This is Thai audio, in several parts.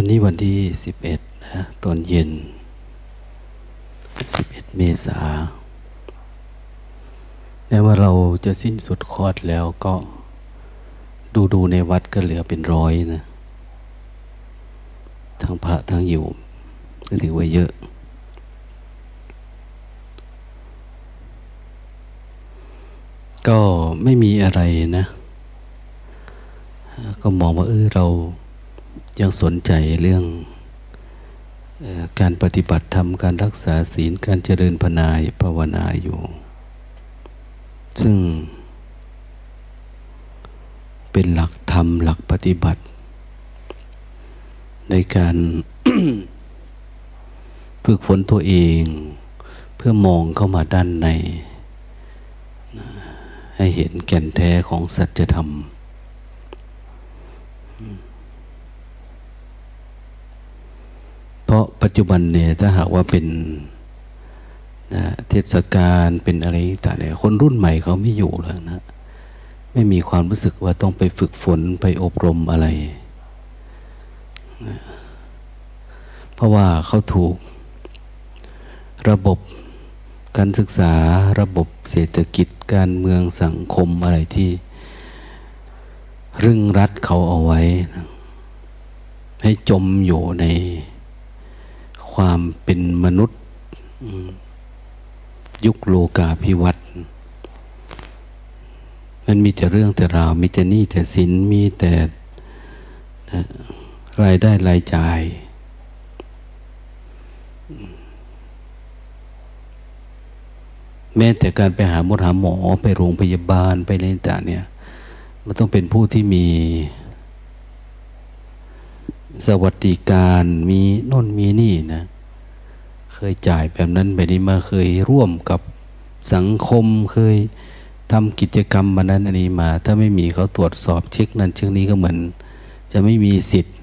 วันนี้วันที่สิบเอ็ดนะตอนเย็นสิบเอ็ดเมษาแม้ว่าเราจะสิ้นสุดคอร์สแล้วก็ดูดูในวัดก็เหลือเป็นร้อยนะ ทั้งพระทั้งอยู่ก็ถือว่าเยอะ ก็ไม่มีอะไรนะ ก็มองว่าเออเรา ยังสนใจเรื่องอการปฏิบัติธรรม การรักษาศีล การเจริญพนายภาวนาอยู่ ซึ่ง เป็นหลักธรรมหลักปฏิบัติ ในการฝึกฝนตัวเองเพื่อมองเข้ามาด้านใน ให้เห็นแก่นแท้ของสัจธรรม เพราะปัจจุบันเนี่ยถ้าหากว่าเป็นนะเทศกาลเป็นอะไรต่างเนี่ยคนรุ่นใหม่เขาไม่อยู่แล้วนะ ไม่มีความรู้สึกว่าต้องไปฝึกฝนไปอบรมอะไรนะเพราะว่าเขาถูกระบบการศึกษาระบบเศรษฐกิจการเมืองสังคมอะไรที่รึงรัดเขาเอาไว้ ให้จมอยู่ใน ความเป็นมนุษย์ ยุคโลกาภิวัตน์มันมีแต่เรื่องแต่ราว มีแต่นี่แต่สินมีแต่รายได้รายจ่าย แม้แต่การไปหาหมอหาหมอไปโรงพยาบาลไปอะไรต่างเนี่ย มันต้องเป็นผู้ที่มี สวัสดิการมีน่นมีนี่นะ เคยจ่ายแบบนั้นแบบนี้มาเคยร่วมกับสังคมเคยทำกิจกรรมมานั้นอันนี้มา ถ้าไม่มีเขาตรวจสอบเช็คนั้นเช็คนี้ก็เหมือน จะไม่มีสิทธิ์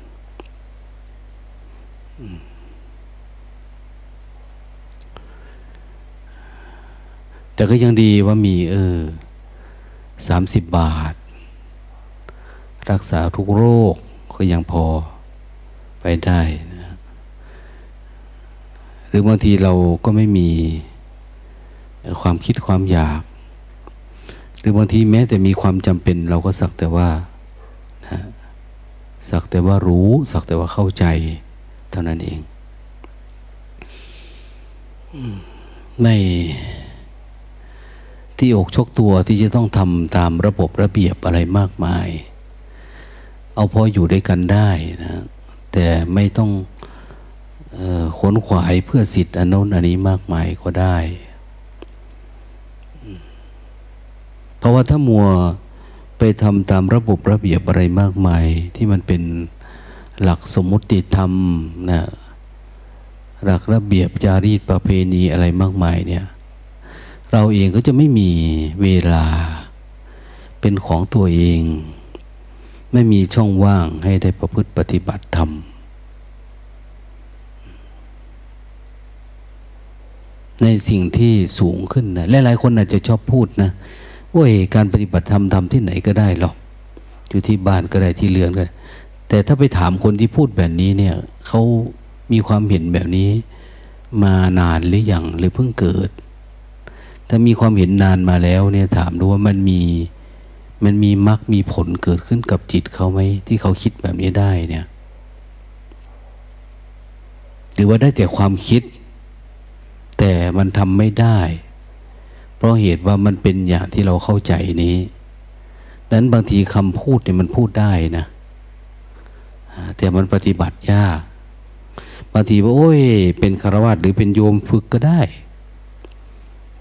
แต่ก็ยังดีว่ามี เออสามสิบบาท รักษาทุกโรคก็ยังพอ ไปได้นะหรือบางทีเราก็ไม่มีความคิดความอยาก หรือบางทีแม้แต่มีความจำเป็น เราก็สักแต่ว่านะสักแต่ว่ารู้ สักแต่ว่าเข้าใจเท่านั้นเองในที่อกชกตัวที่จะต้องทำตามระบบระเบียบอะไรมากมาย เอาพออยู่ด้วยกันได้นะ แต่ไม่ต้องออขนขวายเพื่อสิทธิ์อันโน้นอันนี้มากมายก็ได้ เพราะว่าถ้ามัวไปทำตามระบบระเบียบอะไรมากมาย ที่มันเป็นหลักสมมติธรรมนะหลักระเบียบจารีตประเพณีอะไรมากมายเนี่ย เราเองก็จะไม่มีเวลาเป็นของตัวเอง ไม่มีช่องว่างให้ได้ประพฤติปฏิบัติธรรม ในสิ่งที่สูงขึ้นนะหลายๆคนอาจจะชอบพูดนะว่าการปฏิบัติธรรมทำที่ไหนก็ได้หรอกอยู่ที่บ้านก็ได้ที่เรือนก็ได้แต่ถ้าไปถามคนที่พูดแบบนี้เนี่ยเขามีความเห็นแบบนี้มานานหรืออยังหรือเพิ่งเกิด ถ้ามีความเห็นนานมาแล้วเนี่ยถามดูว่ามันมี มันมีมรรคมีผลเกิดขึ้นกับจิตเขาไหมที่เขาคิดแบบนี้ได้เนี่ยหรือว่าได้แต่ความคิด แต่มันทำไม่ได้ เพราะเหตุว่ามันเป็นอย่างที่เราเข้าใจนี้นั้นบางทีคำพูดเนี่ยมันพูดได้นะแต่มันปฏิบัติยากบางทีว่าโอ้ย เป็นคารวะหรือเป็นโยมฝึกก็ได้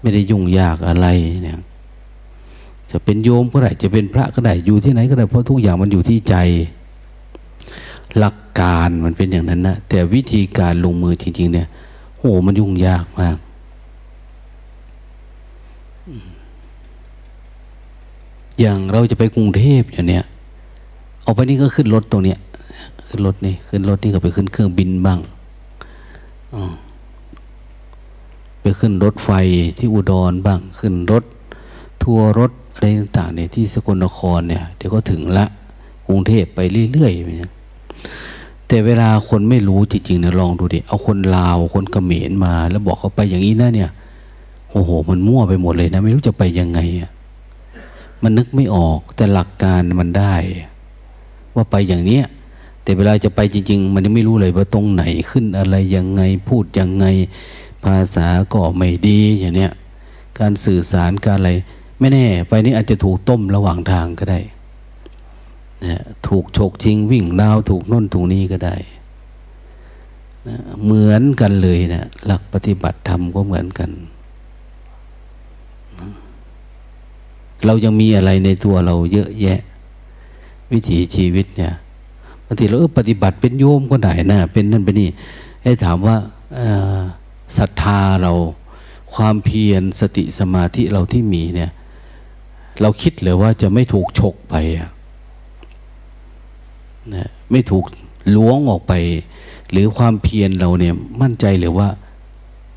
ไม่ได้ยุ่งยากอะไรเนี่ย จะเป็นโยมก็ได้จะเป็นพระก็ได้อยู่ที่ไหนก็ได้เพราะทุกอย่างมันอยู่ที่ใจ หลักการมันเป็นอย่างนั้นนะแต่วิธีการลงมือจริง ๆ เนี่ยโหมันยุ่งยากมากอย่างเราจะไปกรุงเทพอย่างเนี้ยเอาไปนี่ก็ขึ้นรถตรงเนี้ยขึ้นรถนี่ขึ้นรถนี่ก็ไปขึ้นเครื่องบินบ้างไปขึ้นรถไฟที่อุดรบ้าง ขึ้นรถ ทัวร์รถ อะไรต่างๆเนี่ยที่สกลนครเนี่ยเดี๋ยวก็ถึงละกรุงเทพไปเรื่อยๆเนี่ยแต่เวลาคนไม่รู้จริงๆเนี่ยลองดูดิเอาคนลาวคนเขมรมา แล้วบอกเขาไปอย่างนี้นะเนี่ยโอ้โห มันมั่วไปหมดเลยนะ ไม่รู้จะไปยังไงมันนึกไม่ออกแต่หลักการมันได้ ว่าไปอย่างเนี้ยแต่เวลาจะไปจริง ๆ มันยังไม่รู้เลยว่าตรงไหนขึ้นอะไรยังไงพูดยังไง ภาษาก็ไม่ดีอย่างเนี้ยการสื่อสารการอะไร ไม่แน่ ไปนี้อาจจะถูกต้มระหว่างทางก็ได้นะถูกฉกชิงวิ่งดาวถูกน้นถูกนี้ก็ได้นะเหมือนกันเลยนะหลักปฏิบัติธรรมก็เหมือนกันเรายังมีอะไรในตัวเราเยอะแยะ วิถีชีวิตเนี่ยบางทีเราเออปฏิบัติเป็นโยมก็ได้นะเป็นนั่นเป็นนี่ให้ถามว่าศรัทธาเราความเพียรสติสมาธิเราที่มีเนี่ย เราคิดเลยว่าจะไม่ถูกฉกไปนะไม่ถูกล้วงออกไป หรือความเพียรเราเนี่ยมั่นใจหรือว่า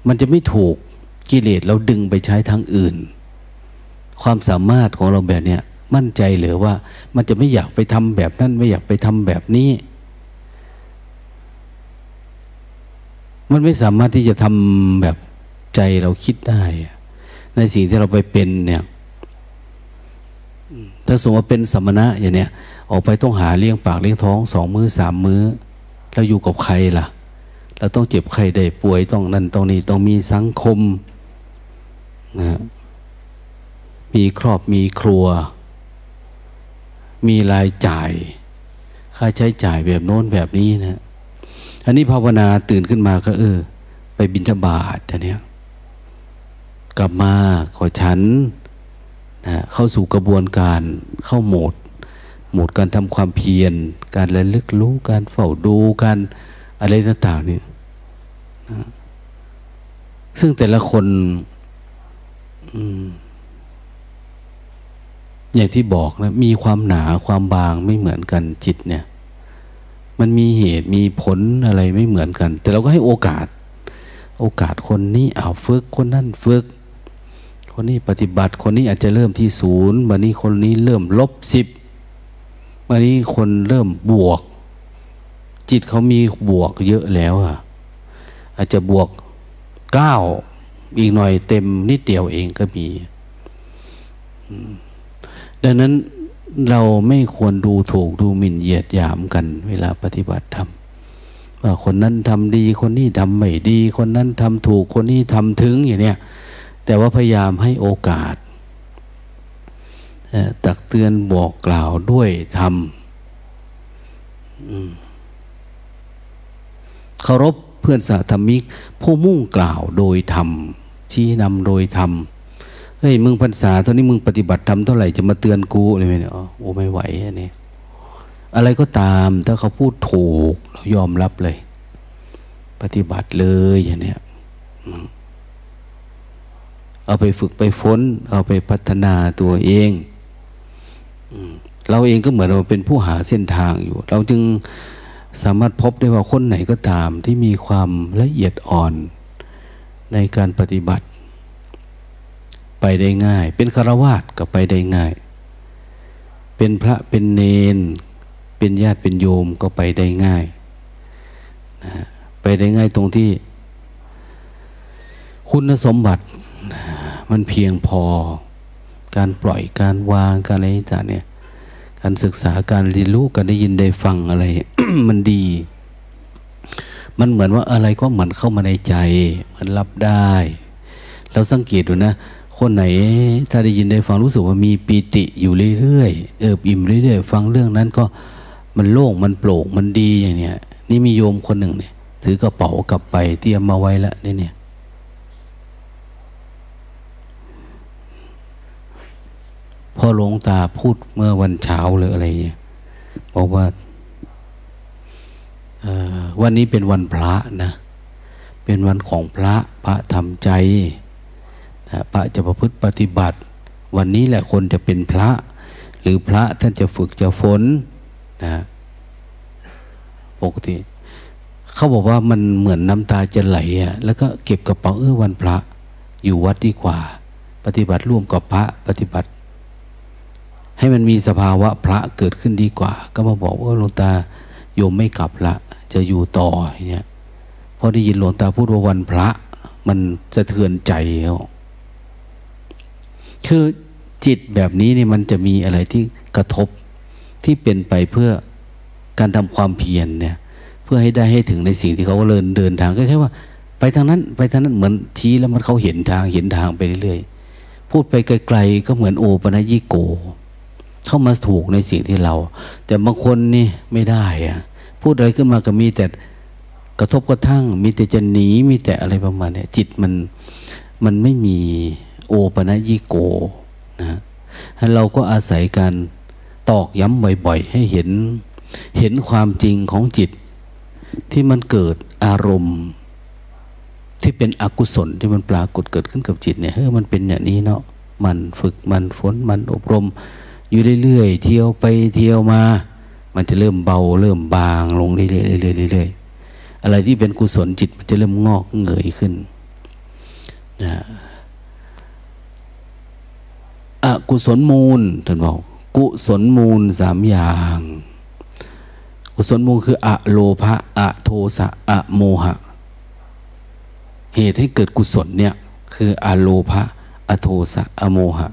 มันจะไม่ถูกกิเลสเราดึงไปใช้ทางอื่น ความสามารถของเราแบบเนี้ยมั่นใจหรือว่ามันจะไม่อยากไปทำแบบนั้นไม่อยากไปทำแบบนี้ มันไม่สามารถที่จะทำแบบใจเราคิดได้ ในสิ่งที่เราไปเป็นเนี่ย ถ้าสมมติเป็นสมณะอย่างเนี้ยออกไปต้องหาเลี้ยงปากเลี้ยงท้องสองมือสามมือเราอยู่กับใครล่ะเราต้องเจ็บใครได้ป่วยต้องนั่นต้องนี้ต้องมีสังคมนะมีครอบมีครัว มีรายจ่าย ค่าใช้จ่ายแบบโน้นแบบนี้นะอันนี้ภาวนาตื่นขึ้นมาก็เออ ไปบินทบาทอันเนี้ยกลับมาขอฉัน นะเข้าสู่กระบวนการเข้าโหมดหมดการทำความเพียร การระลึกรู้การเฝ้าดูการอะไรต่างๆนี่นะซึ่งแต่ละคนอย่างที่บอกนะมีความหนาความบางไม่เหมือนกันจิตเนี่ย มันมีเหตุมีผลอะไรไม่เหมือนกัน แต่เราก็ให้โอกาส โอกาสคนนี้เอาฝึกคนนั้นฝึก คนนี้ปฏิบัติ คนนี้อาจจะเริ่มที่ศูนย์วันนี้คนนี้เริ่มลบสิบวันนี้คนเริ่มบวก จิตเขามีบวกเยอะแล้วอะ อาจจะบวกเก้าอีกหน่อยเต็มนิดเดียวเองก็มี ดังนั้นเราไม่ควรดูถูกดูหมิ่นเหยียดหยามกัน เวลาปฏิบัติธรรมว่าคนนั้นทำดีคนนี้ทำไม่ดี คนนั้นทำถูกคนนี้ทำถึงอย่างเนี้ย แต่ว่าพยายามให้โอกาส ตักเตือนบอกกล่าวด้วยธรรมเคารพเพื่อนสาธมิก ผู้มุ่งกล่าวโดยธรรม ชี้นำโดยธรรมเฮ้ยมึงพรรษาเท่านี้มึงปฏิบัติธรรมเท่าไหร่จะมาเตือนกูอะไรเนี่ยโอ้ไม่ไหวอันนี้อะไรก็ตามถ้าเขาพูดถูก เรายอมรับเลย ปฏิบัติเลยอย่างเนี้ย เอาไปฝึกไปฝนเอาไปพัฒนาตัวเองเราเองก็เหมือนเราเป็นผู้หาเส้นทางอยู่ เราจึงสามารถพบได้ว่าคนไหนก็ตามที่มีความละเอียดอ่อนในการปฏิบัติ ไปได้ง่าย เป็นคารวาสก็ไปได้ง่าย เป็นพระเป็นเนน เป็นญาติเป็นโยมก็ไปได้ง่ายนะไปได้ง่ายตรงที่ คุณสมบัติ มันเพียงพอ การปล่อยการวางการอะไรต่างเนี่ย การศึกษาการเรียนรู้การได้ยินได้ฟังอะไร มันดี มันเหมือนว่าอะไรก็เหมือนเข้ามาในใจ มันรับได้ เราสังเกตดูนะ คนไหน ถ้าได้ยินได้ฟังรู้สึกว่ามีปีติอยู่เรื่อยๆเอิบอิ่มเรื่อยๆฟังเรื่องนั้นก็มันโล่งมันโปร่งมันดีอย่างเนี้ยนี่มีโยมคนหนึ่งเนี่ย ถือกระเป๋ากลับไปเตรียมมาไว้แล้วเนี่ย พ่อหลวงตาพูดเมื่อวันเช้าหรืออะไรเงี้ยบอกว่าวันนี้เป็นวันพระนะ เป็นวันของพระพระทำใจนะพระจะประพฤติปฏิบัติ วันนี้แหละคนจะเป็นพระ หรือพระท่านจะฝึกจะฝนนะปกติ เขาบอกว่ามันเหมือนน้ำตาจะไหลอะแล้วก็เก็บกระเป๋าเออวันพระ อยู่วัดดีกว่า ปฏิบัติร่วมกับพระปฏิบัติ ให้มันมีสภาวะพระเกิดขึ้นดีกว่า ก็มาบอกว่าหลวงตาโยมไม่กลับละ จะอยู่ต่อเนี่ยพอได้ยินหลวงตาพูดว่าวันพระ มันสะเทือนใจคือจิตแบบนี้เนี่ยมันจะมีอะไรที่กระทบที่เป็นไปเพื่อการทำความเพียรเนี่ย เพื่อให้ได้ให้ถึงในสิ่งที่เขาเดินเดินทางก็แค่ว่า ไปทางนั้น ไปทางนั้นเหมือนชี้แล้วมันเขาเห็นทางเห็นทางไปเรื่อยๆพูดไปไกลๆก็เหมือนโอปนัญิโก เข้ามาถูกในสิ่งที่เรา แต่บางคนนี่ไม่ได้อะพูดอะไรขึ้นมาก็มีแต่กระทบกระทั่ง มีแต่จะหนีมีแต่อะไรประมาณนี้จิตมันมันไม่มีโอปนัญิโกนะเราก็อาศัยการตอกย้ำบ่อยๆ ให้เห็นเห็นความจริงของจิต ที่มันเกิดอารมณ์ ที่เป็นอกุศลที่มันปรากฏเกิดขึ้นกับจิตเนี่ยเฮ้ยมันเป็นอย่างนี้เนาะมันฝึกมันฝนมันอบรม อยู่เรื่อยๆเที่ยวไปเที่ยวมา มันจะเริ่มเบา เริ่มบางลงเรื่อยๆเรื่อยๆอะไรที่เป็นกุศลจิตมันจะเริ่มงอกเงยขึ้นนะอกุศลมูลท่านบอก กุศลมูลสามอย่าง กุศลมูลคืออะโลภะอะโทสะอะโมหะ เหตุให้เกิดกุศลเนี่ย คืออะโลภะอะโทสะอะโมหะ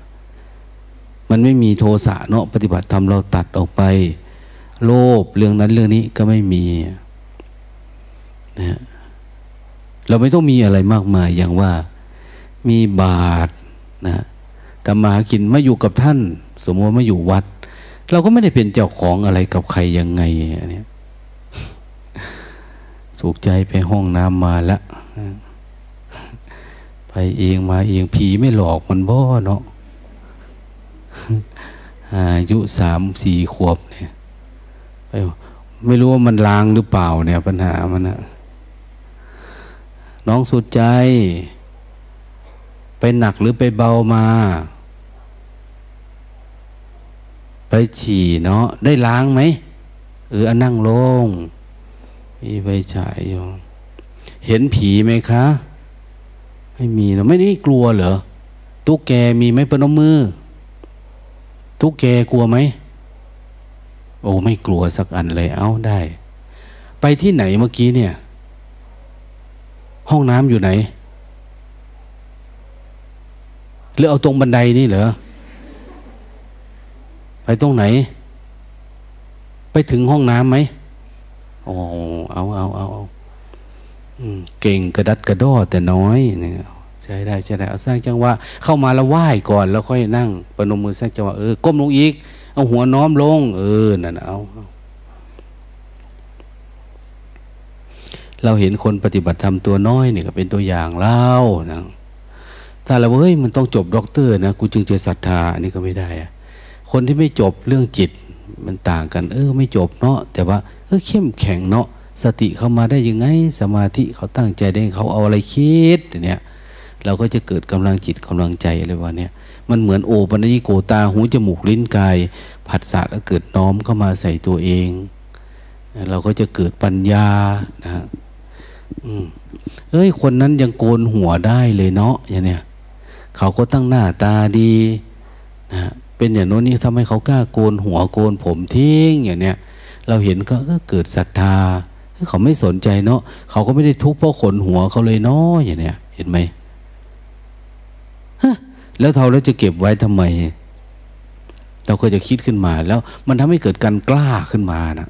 มันไม่มีโทสะเนาะปฏิบัติธรรมเราตัดออกไป โลภเรื่องนั้นเรื่องนี้ก็ไม่มีนะเราไม่ต้องมีอะไรมากมายอย่างว่ามีบาทนะทำมากินมาอยู่กับท่าน สมมติมาอยู่วัด เราก็ไม่ได้เป็นเจ้าของอะไรกับใครยังไงอันนี้สุขใจไปห้องน้ำมาละไปเองมาเองผีไม่หลอกมันบ่เนาะ อายุสามสี่ขวบเนี่ยไม่รู้ว่ามันลางหรือเปล่าเนี่ย ปัญหามันนะน้องสุดใจ ไปหนักหรือไปเบามา ไปฉี่เนาะได้ล้างไหมเออนั่งลงมีไฟฉายอยู่เห็นผีไหมคะไม่มีเนาะไม่ได้กลัวเหรอตุ๊กแกมีไหมปนมือ ตุ๊กแกกลัวไหมโอ้ไม่กลัวสักอันเลยเอาได้ ไปที่ไหนเมื่อกี้เนี่ย ห้องน้ำอยู่ไหนหรือเอาตรงบันไดนี่เหรอไปตรงไหน ไปถึงห้องน้ำไหมโอ้เอาเอาเอาเอาเก่งกระดัดกระดอแต่น้อยเนี่ย ใช่ได้ใช่ได้เอาสร้างจังหวะเข้ามาแล้วไหว้ก่อนแล้วค่อยนั่งประนมมือสร้างจังหวะเออก้มลงอีก เอาหัวน้อมลง เออนั่นเอาเราเห็นคนปฏิบัติธรรมตัวน้อยเนี่ยก็เป็นตัวอย่างเล่านะถ้าเราเฮ้ยมันต้องจบด็อกเตอร์นะกูจึงจะศรัทธาอันนี้ก็ไม่ได้อะคนที่ไม่จบเรื่องจิตมันต่างกัน เออ ไม่จบเนาะแต่ว่าเออเข้มแข็งเนาะสติเข้ามาได้ยังไง สมาธิเขาตั้งใจได้เขาเอาอะไรคิดเนี่ย เราก็จะเกิดกำลังจิตกำลังใจอะไรวะเนี่ยมันเหมือนโอปัญญิโกตาหูจมูกลิ้นกาย ผัสสะแล้วเกิดน้อมเข้ามาใส่ตัวเอง เราก็จะเกิดปัญญานะเอ้ยคนนั้นยังโกนหัวได้เลยเนาะอย่างเนี้ยเขาก็ตั้งหน้าตาดีนะเป็นอย่างโน้นนี่ทำให้เขากล้าโกนหัวโกนผมทิ้งอย่างเนี้ยเราเห็นก็เกิดศรัทธาเขาไม่สนใจเนาะเขาก็ไม่ได้ทุกข์เพราะขนหัวเขาเลยเนาะอย่างเนี้ยเห็นไหม แล้วเท่าแล้วจะเก็บไว้ทำไม เราก็จะคิดขึ้นมา แล้วมันทำให้เกิดการกล้าขึ้นมานะ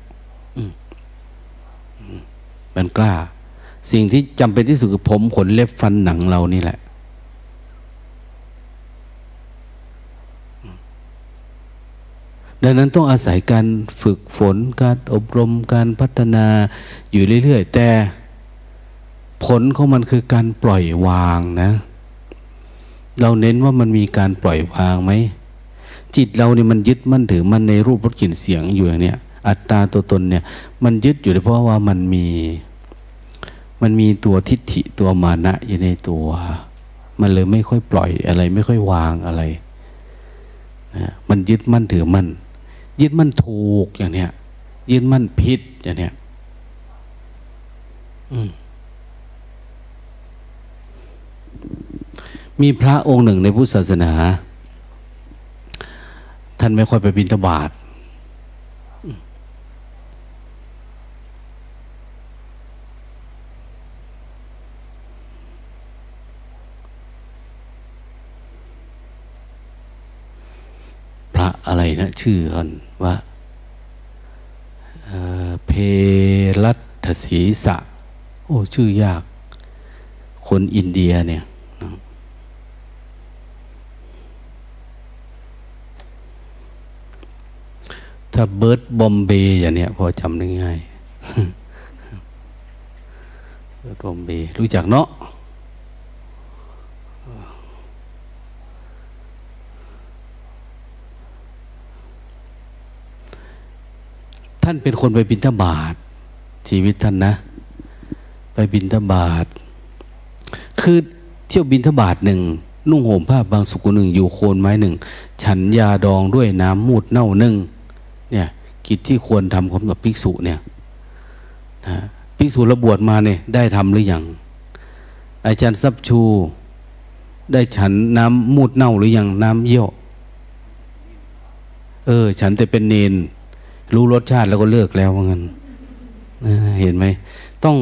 มันกล้า สิ่งที่จำเป็นที่สุดคือผมขนเล็บฟันหนังเรานี่แหละ ดังนั้นต้องอาศัยการฝึกฝน การอบรมการพัฒนาอยู่เรื่อยๆ แต่ผลของมันคือการปล่อยวางนะ เราเน้นว่ามันมีการปล่อยวางไหมจิตเราเนี่ยมันยึดมั่นถือมันในรูปรสกลิ่นเสียงอยู่อย่างเนี้ยอัตตาตัวตนเนี่ย มันยึดอยู่เพราะว่ามันมี มันมีตัวทิฏฐิตัวมานะอยู่ในตัว มันเลยไม่ค่อยปล่อยอะไร ไม่ค่อยวางอะไรนะมันยึดมั่นถือมั่นยึดมั่นถูกอย่างเนี้ยยึดมั่นผิดอย่างเนี้ยมี มีพระองค์หนึ่งในพุทธศาสนา ท่านไม่ค่อยไปบินทบาทพระอะไรนะ ชื่อก่อนว่าเพรัตศีสะ โอ้ ชื่อยาก คนอินเดียเนี่ย ถ้าเบิร์ดบอมเบย์อย่างเนี้ยพอจำได้ง่ายเบิร์ดบอมเบย์รู้จักเนาะท่านเป็นคนไปบินทบาทชีวิตท่านนะ ไปบินทบาท คือเที่ยวบินทบาทหนึ่งนุ่งห่มผ้าบางสุกุหนึ่งอยู่โคนไม้หนึ่ง ฉันยาดองด้วยน้ำมูดเน่าหนึ่ง เนี่ยกิจที่ควรทำของแบบภิกษุเนี่ยนะภิกษุระบวชมาเนี่ยได้ทำหรือยังอาจารย์ซับชู ได้ฉันน้ำมูดเน่าหรือยังน้ำเยี่ยวเออ ฉันแต่เป็นเนน รู้รสชาติแล้วก็เลิกแล้วว่างั้นเห็นไหมต้อง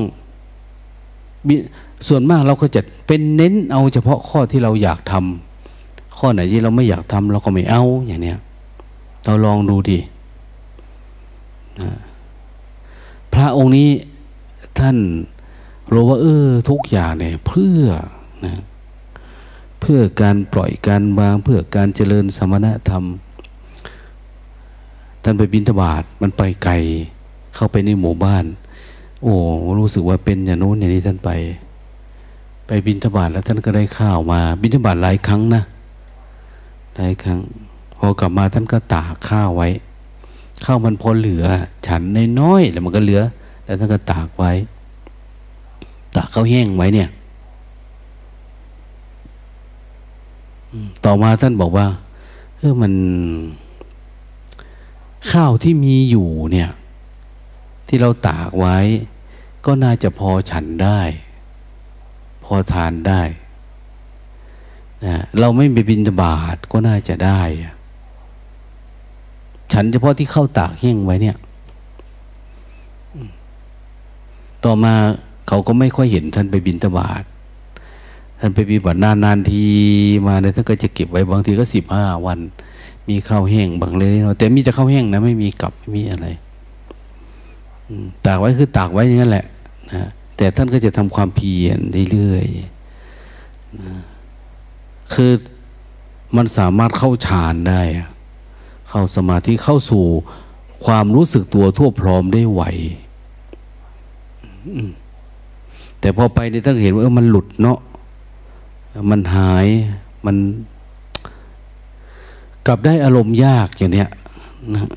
ส่วนมากเราก็จะเป็นเน้นเอาเฉพาะข้อที่เราอยากทำข้อไหนที่เราไม่อยากทำเราก็ไม่เอาอย่างเนี้ยเราลองดูดิ พระองค์นี้ท่านรู้ว่าเออทุกอย่างเนี่ยเพื่อนะเพื่อการปล่อยการวางเพื่อการเจริญสมณธรรม ท่านไปบินทบาทมันไปไกลเข้าไปในหมู่บ้าน โอ้รู้สึกว่าเป็นอย่างโน้นอย่างนี้ท่านไป ไปบินทบาทแล้วท่านก็ได้ข้าวมา บินทบาทหลายครั้งนะหลายครั้งพอกลับมาท่านก็ตากข้าวไว้ ข้าวมันพอเหลือ ฉันน้อยๆแล้วมันก็เหลือ แล้วท่านก็ตากไว้ ตากข้าวแห้งไว้เนี่ยต่อมาท่านบอกว่าเออมัน ข้าวที่มีอยู่เนี่ย ที่เราตากไว้ ก็น่าจะพอฉันได้ พอทานได้นะเราไม่ไปบินบาทก็น่าจะได้ ฉันเฉพาะที่เข้าตากแห้งไว้เนี่ย ต่อมาเขาก็ไม่ค่อยเห็นท่านไปบินตบาทท่านไปบินบาทนานๆทีมาเนี่ยท่านก็จะเก็บไว้บางทีก็สิบห้าวัน มีข้าวแห้งบางเลยแต่มีแต่ข้าวแห้งนะไม่มีกับไม่มีอะไรตากไว้คือตากไว้อย่างนั้นแหละนะแต่ท่านก็จะทำความเพียรเรื่อยๆนะคือมันสามารถเข้าฌานได้ เข้าสมาธิเข้าสู่ความรู้สึกตัวทั่วพร้อมได้ไหวแต่พอไปเนี่ยต้องเห็นว่าเออมันหลุดเนาะมันหายมันกลับได้อารมณ์ยากอย่างเนี้ยนะ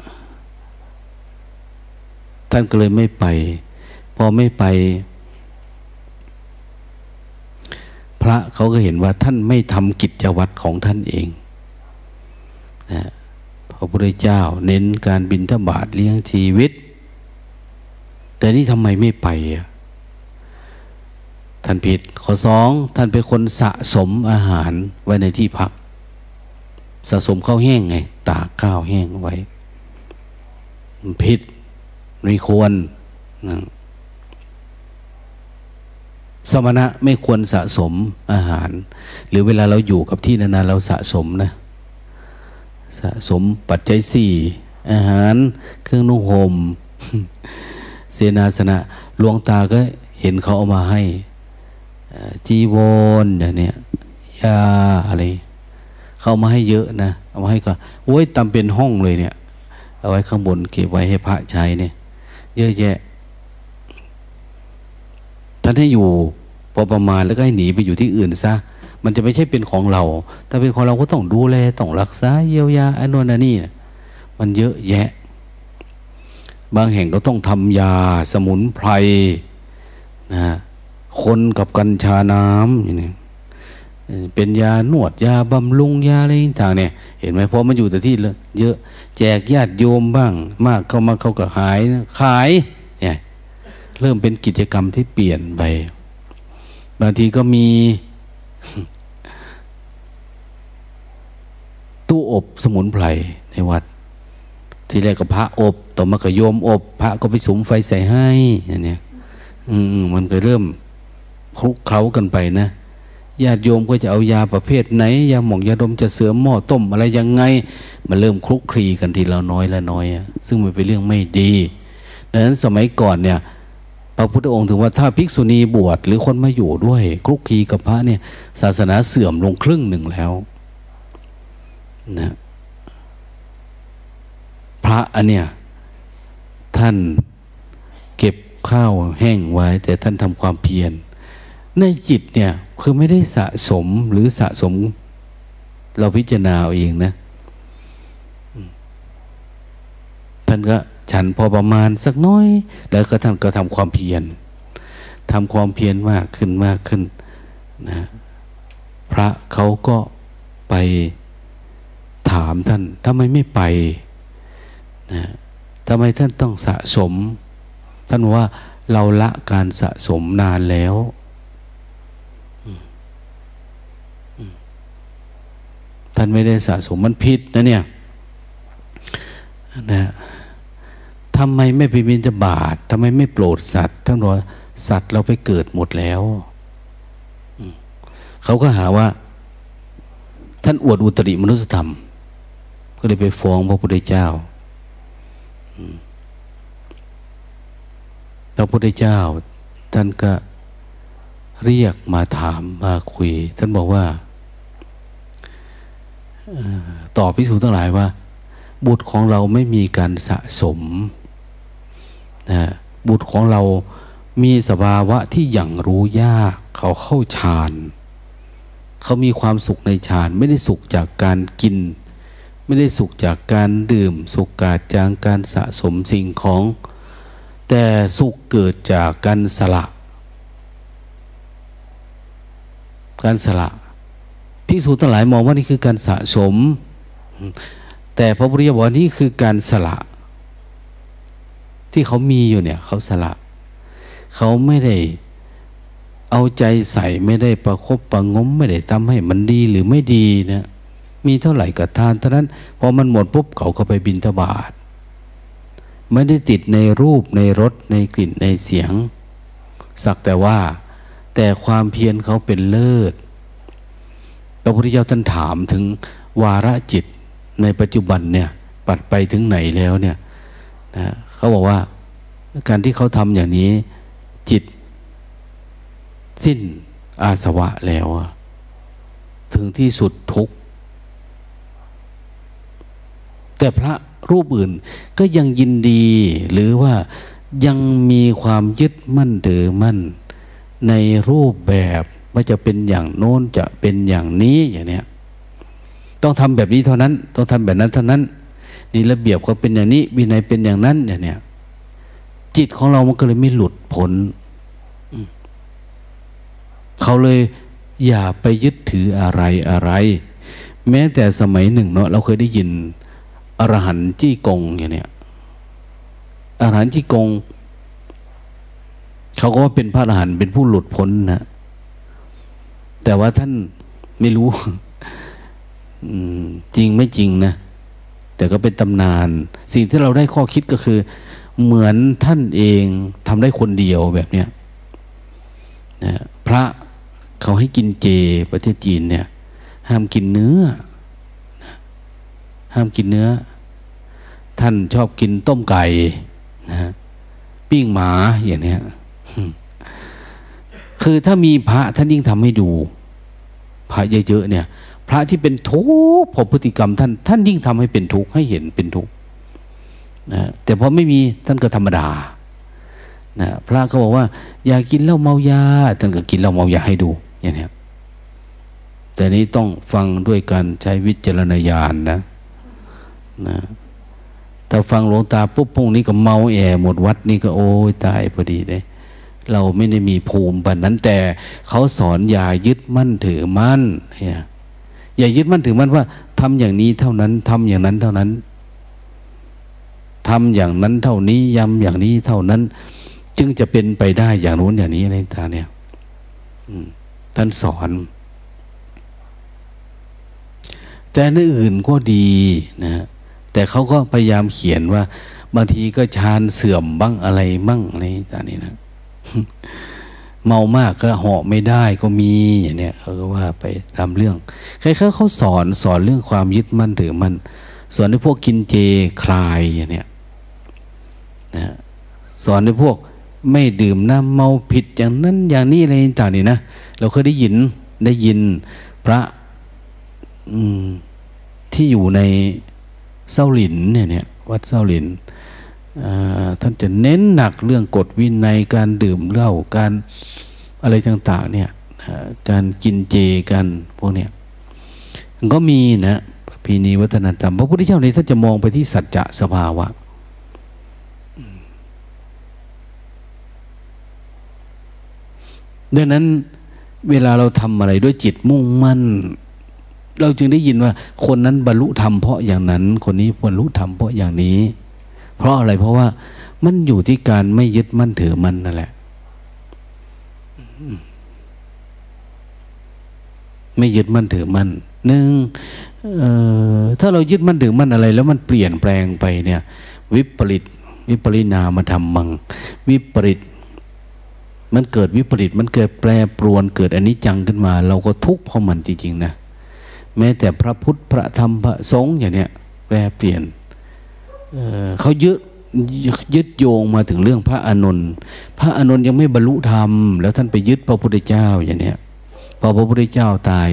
ท่านก็เลยไม่ไป พอไม่ไป พระเขาก็เห็นว่าท่านไม่ทำกิจวัตรของท่านเองนะ พระพุทธเจ้า เน้นการบินทบาทเลี้ยงชีวิต แต่นี่ทำไมไม่ไปท่านผิดข้อสองท่านเป็นคนสะสมอาหารไว้ในที่พัก สะสมข้าวแห้งไง ตากข้าวแห้งไว้พิษไม่ควรสมณะไม่ควรสะสมอาหาร หรือเวลาเราอยู่กับที่นานๆเราสะสมนะ สะสมปัจจัยสี่อาหารเครื่องนุ่งห่มเสนาสนะหลวงตาก็เห็นเขาเอามาให้จีวรอย่างเนี้ยยาอะไร เขามาให้เยอะนะเอามาให้ก็โอ้ยตำเป็นห้องเลยเนี่ย เอาไว้ข้างบนเก็บไว้ให้พระใช้เนี่ย เยอะแยะท่านให้อยู่พอประมาณแล้วก็ให้หนีไปอยู่ที่อื่นซะ มันจะไม่ใช่เป็นของเรา ถ้าเป็นของเราก็ต้องดูแลต้องรักษาเยียวยาอันนู้นอันนี้มันเยอะแยะ บางแห่งก็ต้องทำยาสมุนไพรนะคนกับกัญชาน้ำอย่างนี้เป็นยานวดยาบำรุงยาอะไรต่างเนี่ย เห็นไหมเพราะมันอยู่แต่ที่เยอะ แจกญาติโยมบ้าง มากเข้ามาเขาก็หายขายเนี่ยเริ่มเป็นกิจกรรมที่เปลี่ยนไป บางทีก็มี ตู้อบสมุนไพรในวัด ที่แรกก็พระอบ ต่อมาก็โยมอบ พระก็ไปสุมไฟใส่ให้อย่างนี้อืมมันก็เริ่มคลุกเคล้ากันไปนะญาติโยมก็จะเอายาประเภทไหนยาหมองยาดมจะเสือหม้อต้มอะไรยังไง มันเริ่มคลุกคลีกันทีละน้อยละน้อยซึ่งมันเป็นเรื่องไม่ดีดังนั้นสมัยก่อนเนี่ย พระพุทธองค์ถึงว่าถ้าภิกษุณีบวชหรือคนมาอยู่ด้วยคลุกคลีกับพระเนี่ยศาสนาเสื่อมลงครึ่งหนึ่งแล้ว นะพระอันเนี้ยท่านเก็บข้าวแห้งไว้ แต่ท่านทำความเพียร ในจิตเนี่ยคือไม่ได้สะสมหรือสะสม เราพิจารณาเอาเองนะ ท่านก็ฉันพอประมาณสักน้อย แล้วก็ท่านก็ทำความเพียรทำความเพียรมากขึ้นมากขึ้นนะพระเขาก็ไปามท่านทำไมไม่ไปนะทำไมท่านต้องสะสม ท่านว่าเราละการสะสมนานแล้วท่านไม่ได้สะสมมันผิดนะเนี่ยนะทำไมไม่ไปบินจะบาททำไมไม่โปรดสัตว์ท่านบอกสัตว์เราไปเกิดหมดแล้ว เขาก็หาว่า ท่านอวดอุตริมนุสธรรม เลยไปฟ้องพระพุทธเจ้าพระพุทธเจ้า ท่านก็เรียกมาถามมาคุย ท่านบอกว่าตอบพิสูจน์ทั้งหลายว่า บุตรของเราไม่มีการสะสมนะบุตรของเรามีสภาวะที่อย่างรู้ยาก เขาเข้าฌานเขามีความสุขในฌานไม่ได้สุขจากการกิน ไม่ได้สุขจากการดื่ม สุขกาจากการสะสมสิ่งของ แต่สุขเกิดจากการสละ การสละภิกษุทั้งหลายมองว่านี่คือการสะสม แต่พระพุทธเจ้าบอกนี่คือการสละ ที่เขามีอยู่เนี่ย เขาสละ เขาไม่ได้เอาใจใส่ไม่ได้ประครบประงม ไม่ได้ทำให้มันดีหรือไม่ดีนะ มีเท่าไหร่ก็ทานเท่านั้นพอมันหมดปุ๊บเขาก็ไปบินทบาทไม่ได้ติดในรูปในรสในกลิ่นในเสียง สักแต่ว่า แต่ความเพียรเขาเป็นเลิศพระพุทธเจ้าท่านถามถึงวาระจิตในปัจจุบันเนี่ย ปัดไปถึงไหนแล้วเนี่ยนะเขาบอกว่าการที่เขาทำอย่างนี้ จิต สิ้นอาสวะแล้ว ถึงที่สุดทุก แต่พระรูปอื่นก็ยังยินดีหรือว่ายังมีความยึดมั่นถือมั่น ในรูปแบบว่าจะเป็นอย่างโน้นจะเป็นอย่างนี้อย่างเนี้ยต้องทำแบบนี้เท่านั้น ต้องทำแบบนั้นเท่านั้น นี่ระเบียบเขาเป็นอย่างนี้วินัยเป็นอย่างนั้นอย่างเนี้ยจิตของเรามันก็เลยไม่หลุดพ้นเขาเลยอย่าไปยึดถืออะไรอะไร แม้แต่สมัยหนึ่งเนาะเราเคยได้ยิน อรหันต์จี้กงอย่างเนี้ยอรหันต์จี้กง เขาก็ว่าเป็นพระอรหันต์เป็นผู้หลุดพ้นนะแต่ว่าท่านไม่รู้จริงไม่จริงนะ แต่ก็เป็นตำนาน สิ่งที่เราได้ข้อคิดก็คือ เหมือนท่านเองทำได้คนเดียวแบบเนี้ยนะพระเขาให้กินเจประเทศจีนเนี่ย ห้ามกินเนื้อ ห้ามกินเนื้อ ท่านชอบกินต้มไก่นะปิ้งหมาอย่างเนี้ยคือถ้ามีพระท่านยิ่งทำให้ดู พระเยอะๆเนี่ย พระที่เป็นทุกข์พอพฤติกรรม ท่านท่านยิ่งทำให้เป็นทุกข์ให้เห็นเป็นทุกข์นะแต่พอไม่มีท่านก็ธรรมดานะพระก็บอกว่า อย่ากินเหล้าเมายาท่านก็กินเหล้าเมายาให้ดูอย่างนี้แต่นี้ต้องฟังด้วยการใช้วิจารณญาณนะ นะถ้าฟังหลวงตาปุ๊บพรุ่งนี้ก็เมาแอหมดวัดนี่ก็โอ้ยตายพอดีเลยเราไม่ได้มีภูมิแบบนั้นแต่เขาสอนอย่ายึดมั่นถือมั่นเนี่ยอย่ายึดมั่นถือมั่นว่าทำอย่างนี้เท่านั้นทำอย่างนั้นเท่านั้นทำอย่างนั้นเท่านี้ย้ำอย่างนี้เท่านั้น จึงจะเป็นไปได้อย่างนู้นอย่างนี้ในตาเนี่ยท่านสอน แต่ในอื่นก็ดีนะฮะ แต่เขาก็พยายามเขียนว่า บางทีก็ชานเสื่อมบ้างอะไรบ้างในตานี้นะ เมามากก็เหาะไม่ได้ก็มีอย่างเนี้ยเขาก็ว่าไปตามเรื่องใครๆเขาสอนสอนเรื่องความยึดมั่นถือมั่นสอนให้พวกกินเจคลายอย่างเนี้ยนะสอนให้พวกไม่ดื่มน้ำเมาผิดอย่างนั้นอย่างนี้อะไรต่างนี่นะเราเคยได้ยินได้ยินพระที่อยู่ใน เศร้าหลินเนี่ยเนี่ยวัดเศร้าหลินท่านจะเน้นหนักเรื่องกฎวินัยการดื่มเหล้าการอะไรต่างๆเนี่ยการกินเจกันพวกเนี้ยก็มีนะพีนีวัฒนธรรมพระพุทธเจ้าในท่านจะมองไปที่สัจจะสภาวะดังนั้นเวลาเราทำอะไรด้วยจิตมุ่งมั่น เราจึงได้ยินว่า คนนั้นบรรลุธรรมเพราะอย่างนั้น คนนี้บรรลุธรรมเพราะอย่างนี้ เพราะอะไรเพราะว่ามันอยู่ที่การไม่ยึดมั่นถือมันนั่นแหละ ไม่ยึดมั่นถือมั่นหนึ่งถ้าเรายึดมั่นถือมั่นอะไร แล้วมันเปลี่ยนแปลงไปเนี่ย วิปริตวิปริณามาทำมัง วิปริตมันเกิดวิปริตมันเกิดแปรปรวนเกิดอันนี้จังขึ้นมา เราก็ทุกข์เพราะมันจริงๆนะ แม้แต่พระพุทธพระธรรมพระสงฆ์อย่างเนี้ยแปรเปลี่ยนเเขายึดยึดโยงมาถึงเรื่องพระอานนท์พระอานนท์ยังไม่บรรลุธรรม แล้วท่านไปยึดพระพุทธเจ้าอย่างเนี้ยพอพระพุทธเจ้าตาย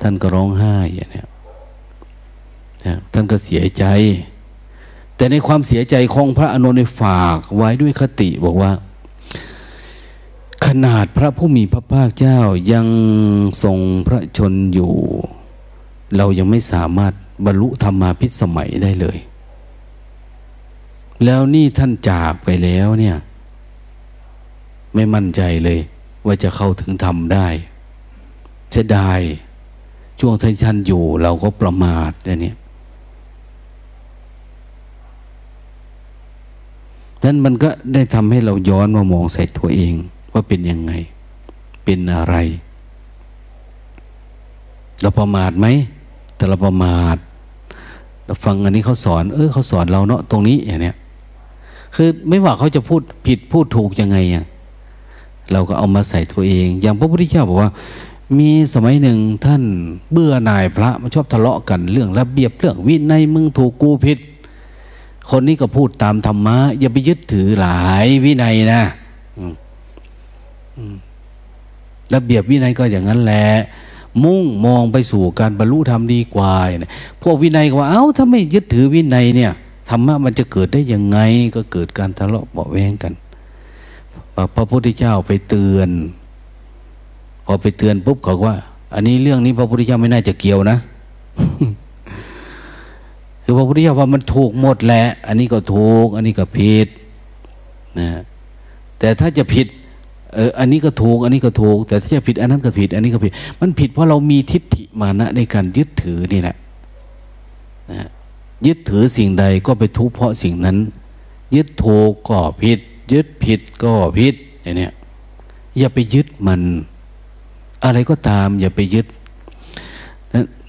ท่านก็ร้องไห้อย่างเนี้ยท่านก็เสียใจ แต่ในความเสียใจของพระอานนท์ฝากไว้ด้วยคติบอกว่า ขนาดพระผู้มีพระภาคเจ้ายังทรงพระชนอยู่ เรายังไม่สามารถบรรลุธรรมาพิสมัยได้เลย แล้วนี่ท่านจากไปแล้วเนี่ย ไม่มั่นใจเลย ว่าจะเข้าถึงธรรมได้จะได้ช่วงที่ท่านอยู่เราก็ประมาทเนี่ยนั้นมันก็ได้ทำให้เราย้อนมามองใส่ตัวเอง ว่าเป็นยังไง เป็นอะไร เราประมาทไหม แต่เราประมาทเราฟังอันนี้เขาสอน เออเขาสอนเราเนาะตรงนี้อย่างเนี้ยคือไม่ว่าเขาจะพูดผิดพูดถูกยังไงอะเราก็เอามาใส่ตัวเอง อย่างพระพุทธเจ้าบอกว่า มีสมัยหนึ่งท่านเบื่อนายพระมันชอบทะเลาะกันเรื่องระเบียบเรื่องวินัยมึงถูกกูผิด คนนี้ก็พูดตามธรรมะอย่าไปยึดถือหลายวินัยนะระเบียบวินัยก็อย่างนั้นแหละ มุ่งมองไปสู่การบรรลุธรรมดีกว่าเนี่ยพวกวินัยก็ว่าเอา้าถ้าไม่ยึดถือวินัยเนี่ยธรรมะมันจะเกิดได้ยังไงก็เกิดการทะเลาะเบาแวงกันพระพุทธเจ้าไปเตือน พอไปเตือนปุ๊บเขาว่า อันนี้เรื่องนี้พระพุทธเจ้าไม่น่าจะเกี่ยวนะคือพระพุทธเจ้าว่ามันถูกหมดแหละ อันนี้ก็ถูก อันนี้ก็ผิดนะแต่ถ้าจะผิด เอออันนี้ก็ถูก อันนี้ก็ถูก แต่ถ้าจะผิดอันนั้นก็ผิด อันนี้ก็ผิด มันผิดเพราะเรามีทิฏฐิมานะในการยึดถือนี่แหละนะยึดถือสิ่งใดก็ไปทุกข์เพราะสิ่งนั้น ยึดถูกก็ผิด ยึดผิดก็ผิดอย่างนี้อย่าไปยึดมัน อะไรก็ตาม อย่าไปยึด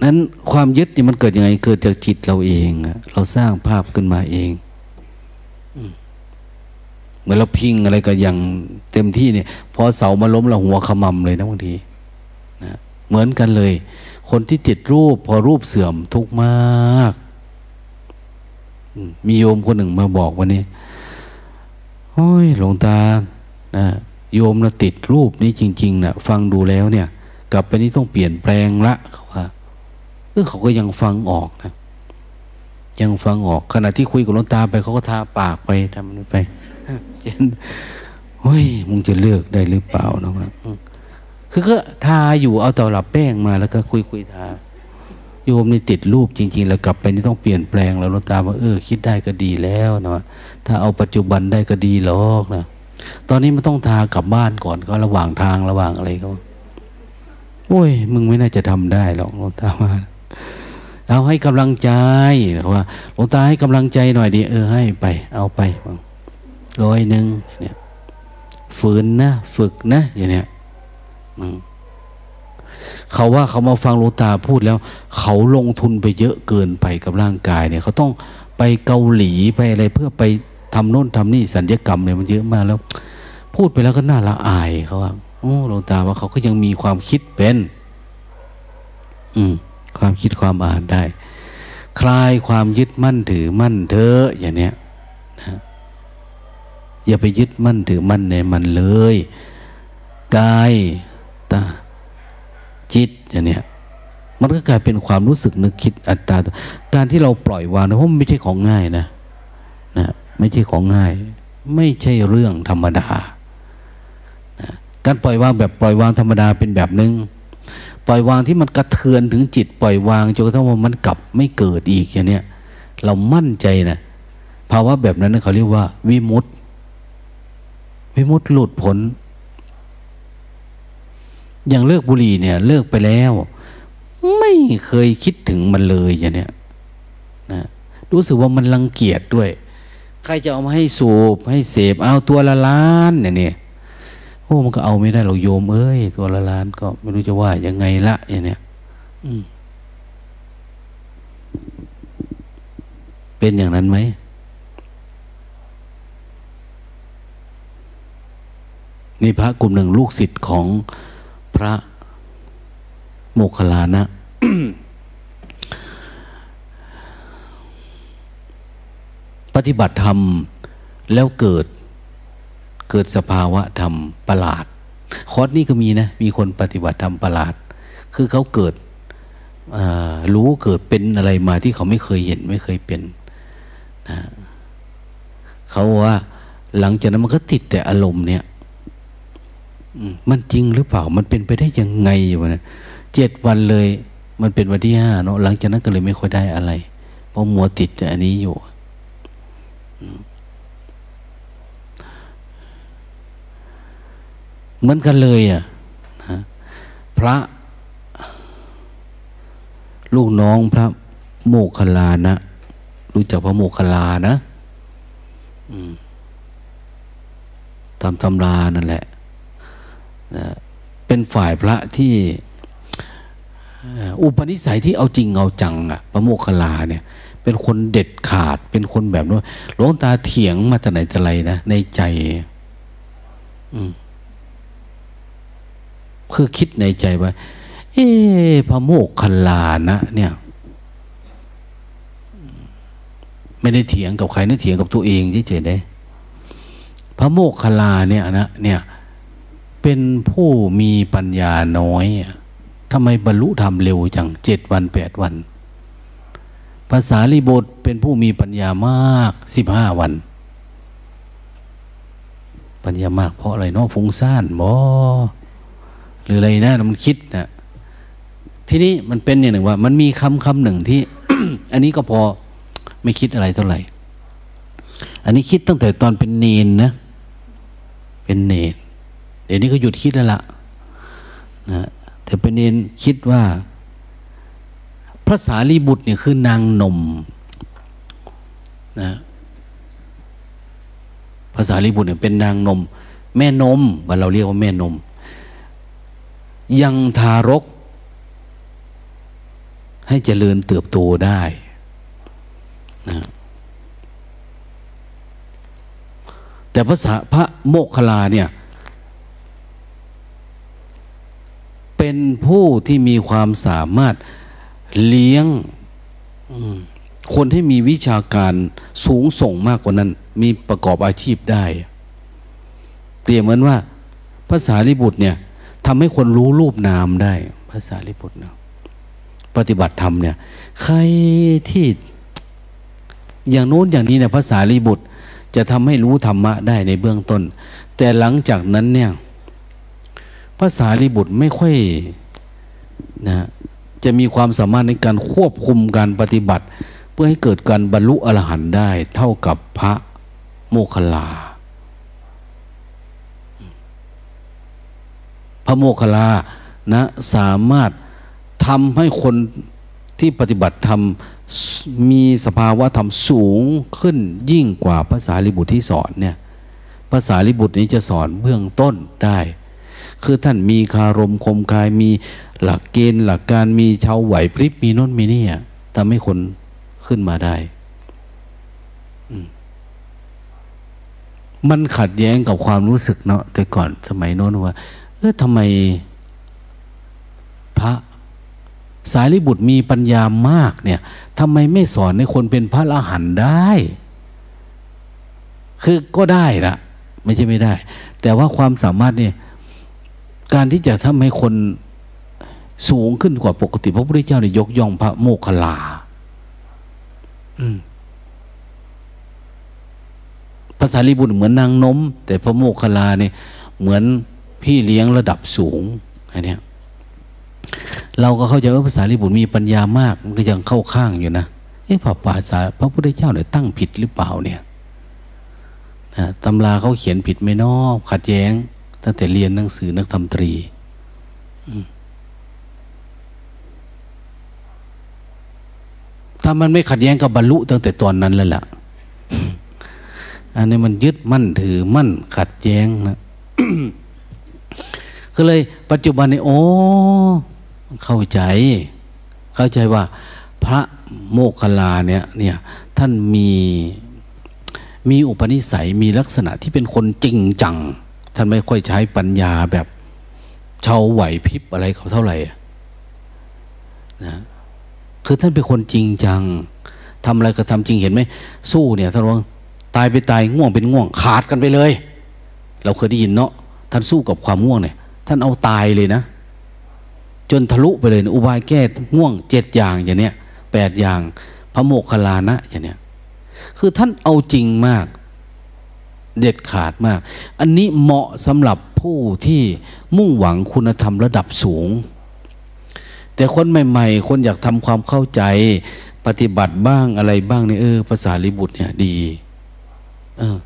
นั้นความยึดนี่มันเกิดยังไง เกิดจากจิตเราเอง เราสร้างภาพขึ้นมาเอง มือนเราพิงอะไรก็อย่างเต็มที่เนี่ยพอเสามาล้มเราหัวขมำเลยนะบางทีนะเหมือนกันเลย คนที่ติดรูป พอรูปเสื่อมทุกมากมีโยมคนหนึ่งมาบอกวันนี้โอ้ยหลวงตานะโยมเราติดรูปนี้จริงๆนะฟังดูแล้วเนี่ย กลับไปนี้ต้องเปลี่ยนแปลงละเขาว่าเออเขาก็ยังฟังออกนะยังฟังออกขณะที่คุยกับหลวงตาไปเขาก็ทาปากไปทำนี้ไป เจนเฮ้ยมึงจะเลือกได้หรือเปล่านะวะคือก็ทาอยู่เอาตอหลับแป้งมาแล้วก็คุยคุยทาโยมนี่ติดรูปจริง ๆ แล้วกลับไปนี่ต้องเปลี่ยนแปลงแล้วลตาว่าเออคิดได้ก็ดีแล้วนะถ้าเอาปัจจุบันได้ก็ดีหรอกนะตอนนี้มันต้องทากลับบ้านก่อนก็ระหว่างทางระหว่างอะไรก็โอ้ย มึงไม่น่าจะทำได้หรอกลตาว่าเอาให้กำลังใจว่าลงตาให้กำลังใจหน่อยดีเออให้ไป เอาไป ร้อยหนึ่งเนี่ยฝืนนะ ฝึกนะ อย่างเนี้ยเขาว่าเขามาฟังหลูตาพูดแล้ว เขาลงทุนไปเยอะเกินไปกับร่างกายเนี่ย เขาต้องไปเกาหลีไปอะไรเพื่อไปทำโน่นทำนี่สัญญกรรมเนี่ยมันเยอะมากแล้ว พูดไปแล้วก็น่าละอายเขาว่าโอ้หลวงตาว่าเขาก็ยังมีความคิดเป็น อืม ความคิดความอ่านได้ คลายความยึดมั่นถือมั่นเถออย่างเนี้ย อย่าไปยึดมั่นถือมั่นในมันเลยกายตาจิตอย่างเนี้ยมันก็กลายเป็นความรู้สึกนึกคิดอัตตา การที่เราปล่อยวางนะเพราะมันไม่ใช่ของง่ายนะนะ ไม่ใช่ของง่าย ไม่ใช่เรื่องธรรมดานะการปล่อยวางแบบปล่อยวางธรรมดาเป็นแบบหนึง่งปล่อยวางที่มันกระเทือนถึงจิต ปล่อยวางจนกระทั่งว่ามันกลับไม่เกิดอีกอย่างเนี้ยเรามั่นใจนะภาวะแบบนั้นเขาเรียกว่าวิมุตติ วิมุตติหลุดพ้นอย่างเลิกบุหรี่เนี่ย เลิกไปแล้ว ไม่เคยคิดถึงมันเลยอย่างเนี้ยนะรู้สึกว่ามันรังเกียจด้วย ใครจะเอามาให้สูบให้เสพเอาตัวละล้านเนี่ยเนี่ยโอ้มันก็เอาไม่ได้เราโยมเอ้ยตัวละล้านก็ไม่รู้จะว่ายังไงละอย่างเนี้ยเป็นอย่างนั้นไหม นี่พระกลุ่มหนึ่งลูกศิษย์ของพระโมคคัลลานะ ปฏิบัติธรรมแล้วเกิดเกิดสภาวะธรรมประหลาด คอร์สนี้ก็มีนะ มีคนปฏิบัติธรรมประหลาด คือเขาเกิดรู้เกิดเป็นอะไรมาที่เขาไม่เคยเห็นไม่เคยเป็นนะเขาว่าหลังจากนั้นมันก็ติดแต่อารมณ์เนี่ย มันจริงหรือเปล่า มันเป็นไปได้ยังไงอยู่นะเจ็ดวันเลย มันเป็นวันที่ห้าเนาะหลังจากนั้นก็เลยไม่ค่อยได้อะไร เพราะมัวติดอันนี้อยู่เหมือนกันเลยอะพระลูกน้องพระโมคคัลลานะ รู้จักพระโมคคัลลานะตามตำรานั่นแหละ นะเป็นฝ่ายพระที่อุปนิสัยที่เอาจริงเอาจังอะพระโมคคัลลาเนี่ย เป็นคนเด็ดขาด เป็นคนแบบนู้นหลวงตาเถียงมาแต่ไหนแต่ไรนะ ในใจคือคิดในใจว่า เอ๊พระโมคคัลานะ เนี่ย ไม่ได้เถียงกับใครนะเถียงกับตัวเองเฉยๆได้ พระโมคคัลลาเนี่ยนะเนี่ย เป็นผู้มีปัญญาน้อยทำไมบรรลุธรรมเร็วจังเจ็ดวันแปดวัน ภาษาลิบทเป็นผู้มีปัญญามากสิบห้าวัน ปัญญามากเพราะอะไรเนาะฟุ้งซ่านบอหรืออะไรนะมันคิดนะทีนี้มันเป็นอย่างหนึ่งว่า มันมีคำคำหนึ่งที่ อันนี้ก็พอไม่คิดอะไรเท่าไหร่ อันนี้คิดตั้งแต่ตอนเป็นเนนนะ เป็นเนน เดี๋ยวนี้ก็หยุดคิดแล้วละ่ะนะแต่เป็นเนนคิดว่า พระสารีบุตรเนี่ยคือนางนมนะภาษาลีบุตรเนี่ยเป็นนางนม แม่นมว่าเราเรียกว่าแม่นม ยังทารก ให้เจริญเติบโตได้นะแต่ภาษาพระโมคคลาเนี่ย เป็นผู้ที่มีความสามารถเลี้ยงคนที่มีวิชาการสูงส่งมากกว่านั้น มีประกอบอาชีพได้ เปรียบเหมือนว่าภาษาลิบุตรเนี่ยทำให้คนรู้รูปนามได้ภาษาลิบุตรเนาะปฏิบัติธรรมเนี่ย ใครที่อย่างโน้นอย่างนี้เนี่ยภาษาลิบุตรจะทำให้รู้ธรรมะได้ในเบื้องต้น แต่หลังจากนั้นเนี่ย ภาษาลิบุตรไม่ค่อยนะจะมีความสามารถในการควบคุมการปฏิบัติ เพื่อให้เกิดการบรรลุอรหันต์ได้ เท่ากับพระโมคคัลลา พระโมคคัลลานะสามารถทำให้คนที่ปฏิบัติธรรมมีสภาวะธรรมสูงขึ้นยิ่งกว่าภาษาลิบุตรที่สอนเนี่ยภาษาลิบุตรนี้จะสอนเบื้องต้นได้ คือท่านมีคารมคมกายมีหลักเกณฑ์หลักการมีชาวไหวพริบมีน้นมีนี่ทำให้คนขึ้นมาได้ มันขัดแย้งกับความรู้สึกเนาะแต่ก่อนสมัยโน้นว่า เออทำไมพระสายรีบุตรมีปัญญามากเนี่ยทำไมไม่สอนให้คนเป็นพระอรหันต์ได้ คือก็ได้ละไม่ใช่ไม่ได้ แต่ว่าความสามารถเนี่ย การที่จะทำให้คนสูงขึ้นกว่าปกติ พระพุทธเจ้าเนี่ยยกย่องพระโมคคัลลาภาษาลิบุตรเหมือนนางนม แต่พระโมคคัลลาเนี่ยเหมือนพี่เลี้ยงระดับสูงอันนี้เราก็เข้าใจว่าภาษาลิบุตรมีปัญญามากมันก็ยังเข้าข้างอยู่นะเอ๊ะพระภาษาพระพุทธเจ้าเนี่ยตั้งผิดหรือเปล่าเนี่ยนะตำราเขาเขียนผิดไม่นอขัดแย้ง ตั้งแต่เรียนหนังสือนักธรรมตรีถ้ามันไม่ขัดแย้งกับบรรลุตั้งแต่ตอนนั้นแล้วล่ะ อันนี้มันยึดมั่นถือมั่นขัดแย้งนะก็เลยปัจจุบันนี้โอ้เข้าใจ เข้าใจว่า พระโมคคัลลาเนี่ย เนี่ย ท่านมีมีอุปนิสัยมีลักษณะที่เป็นคนจริงจัง ท่านไม่ค่อยใช้ปัญญาแบบเชาไหวพริบอะไรเขาเท่าไหร่นะคือท่านเป็นคนจริงจังทำอะไรก็ทำจริงเห็นไหมสู้เนี่ยท่านว่าตายไปตายง่วงเป็นง่วงขาดกันไปเลย เราเคยได้ยินเนาะท่านสู้กับความง่วงเนี่ย ท่านเอาตายเลยนะ จนทะลุไปเลยนะอุบายแก้ง่วงเจ็ดอย่างอย่างเนี้ยแปดอย่างพระโมคคัลลานะอย่างเนี้ยคือท่านเอาจริงมาก เด็ดขาดมาก อันนี้เหมาะสำหรับผู้ที่มุ่งหวังคุณธรรมระดับสูง แต่คนใหม่ ๆ คนอยากทำความเข้าใจปฏิบัติบ้างอะไรบ้างเนี่ยเออภาษาลิบุตรเนี่ยดีเออ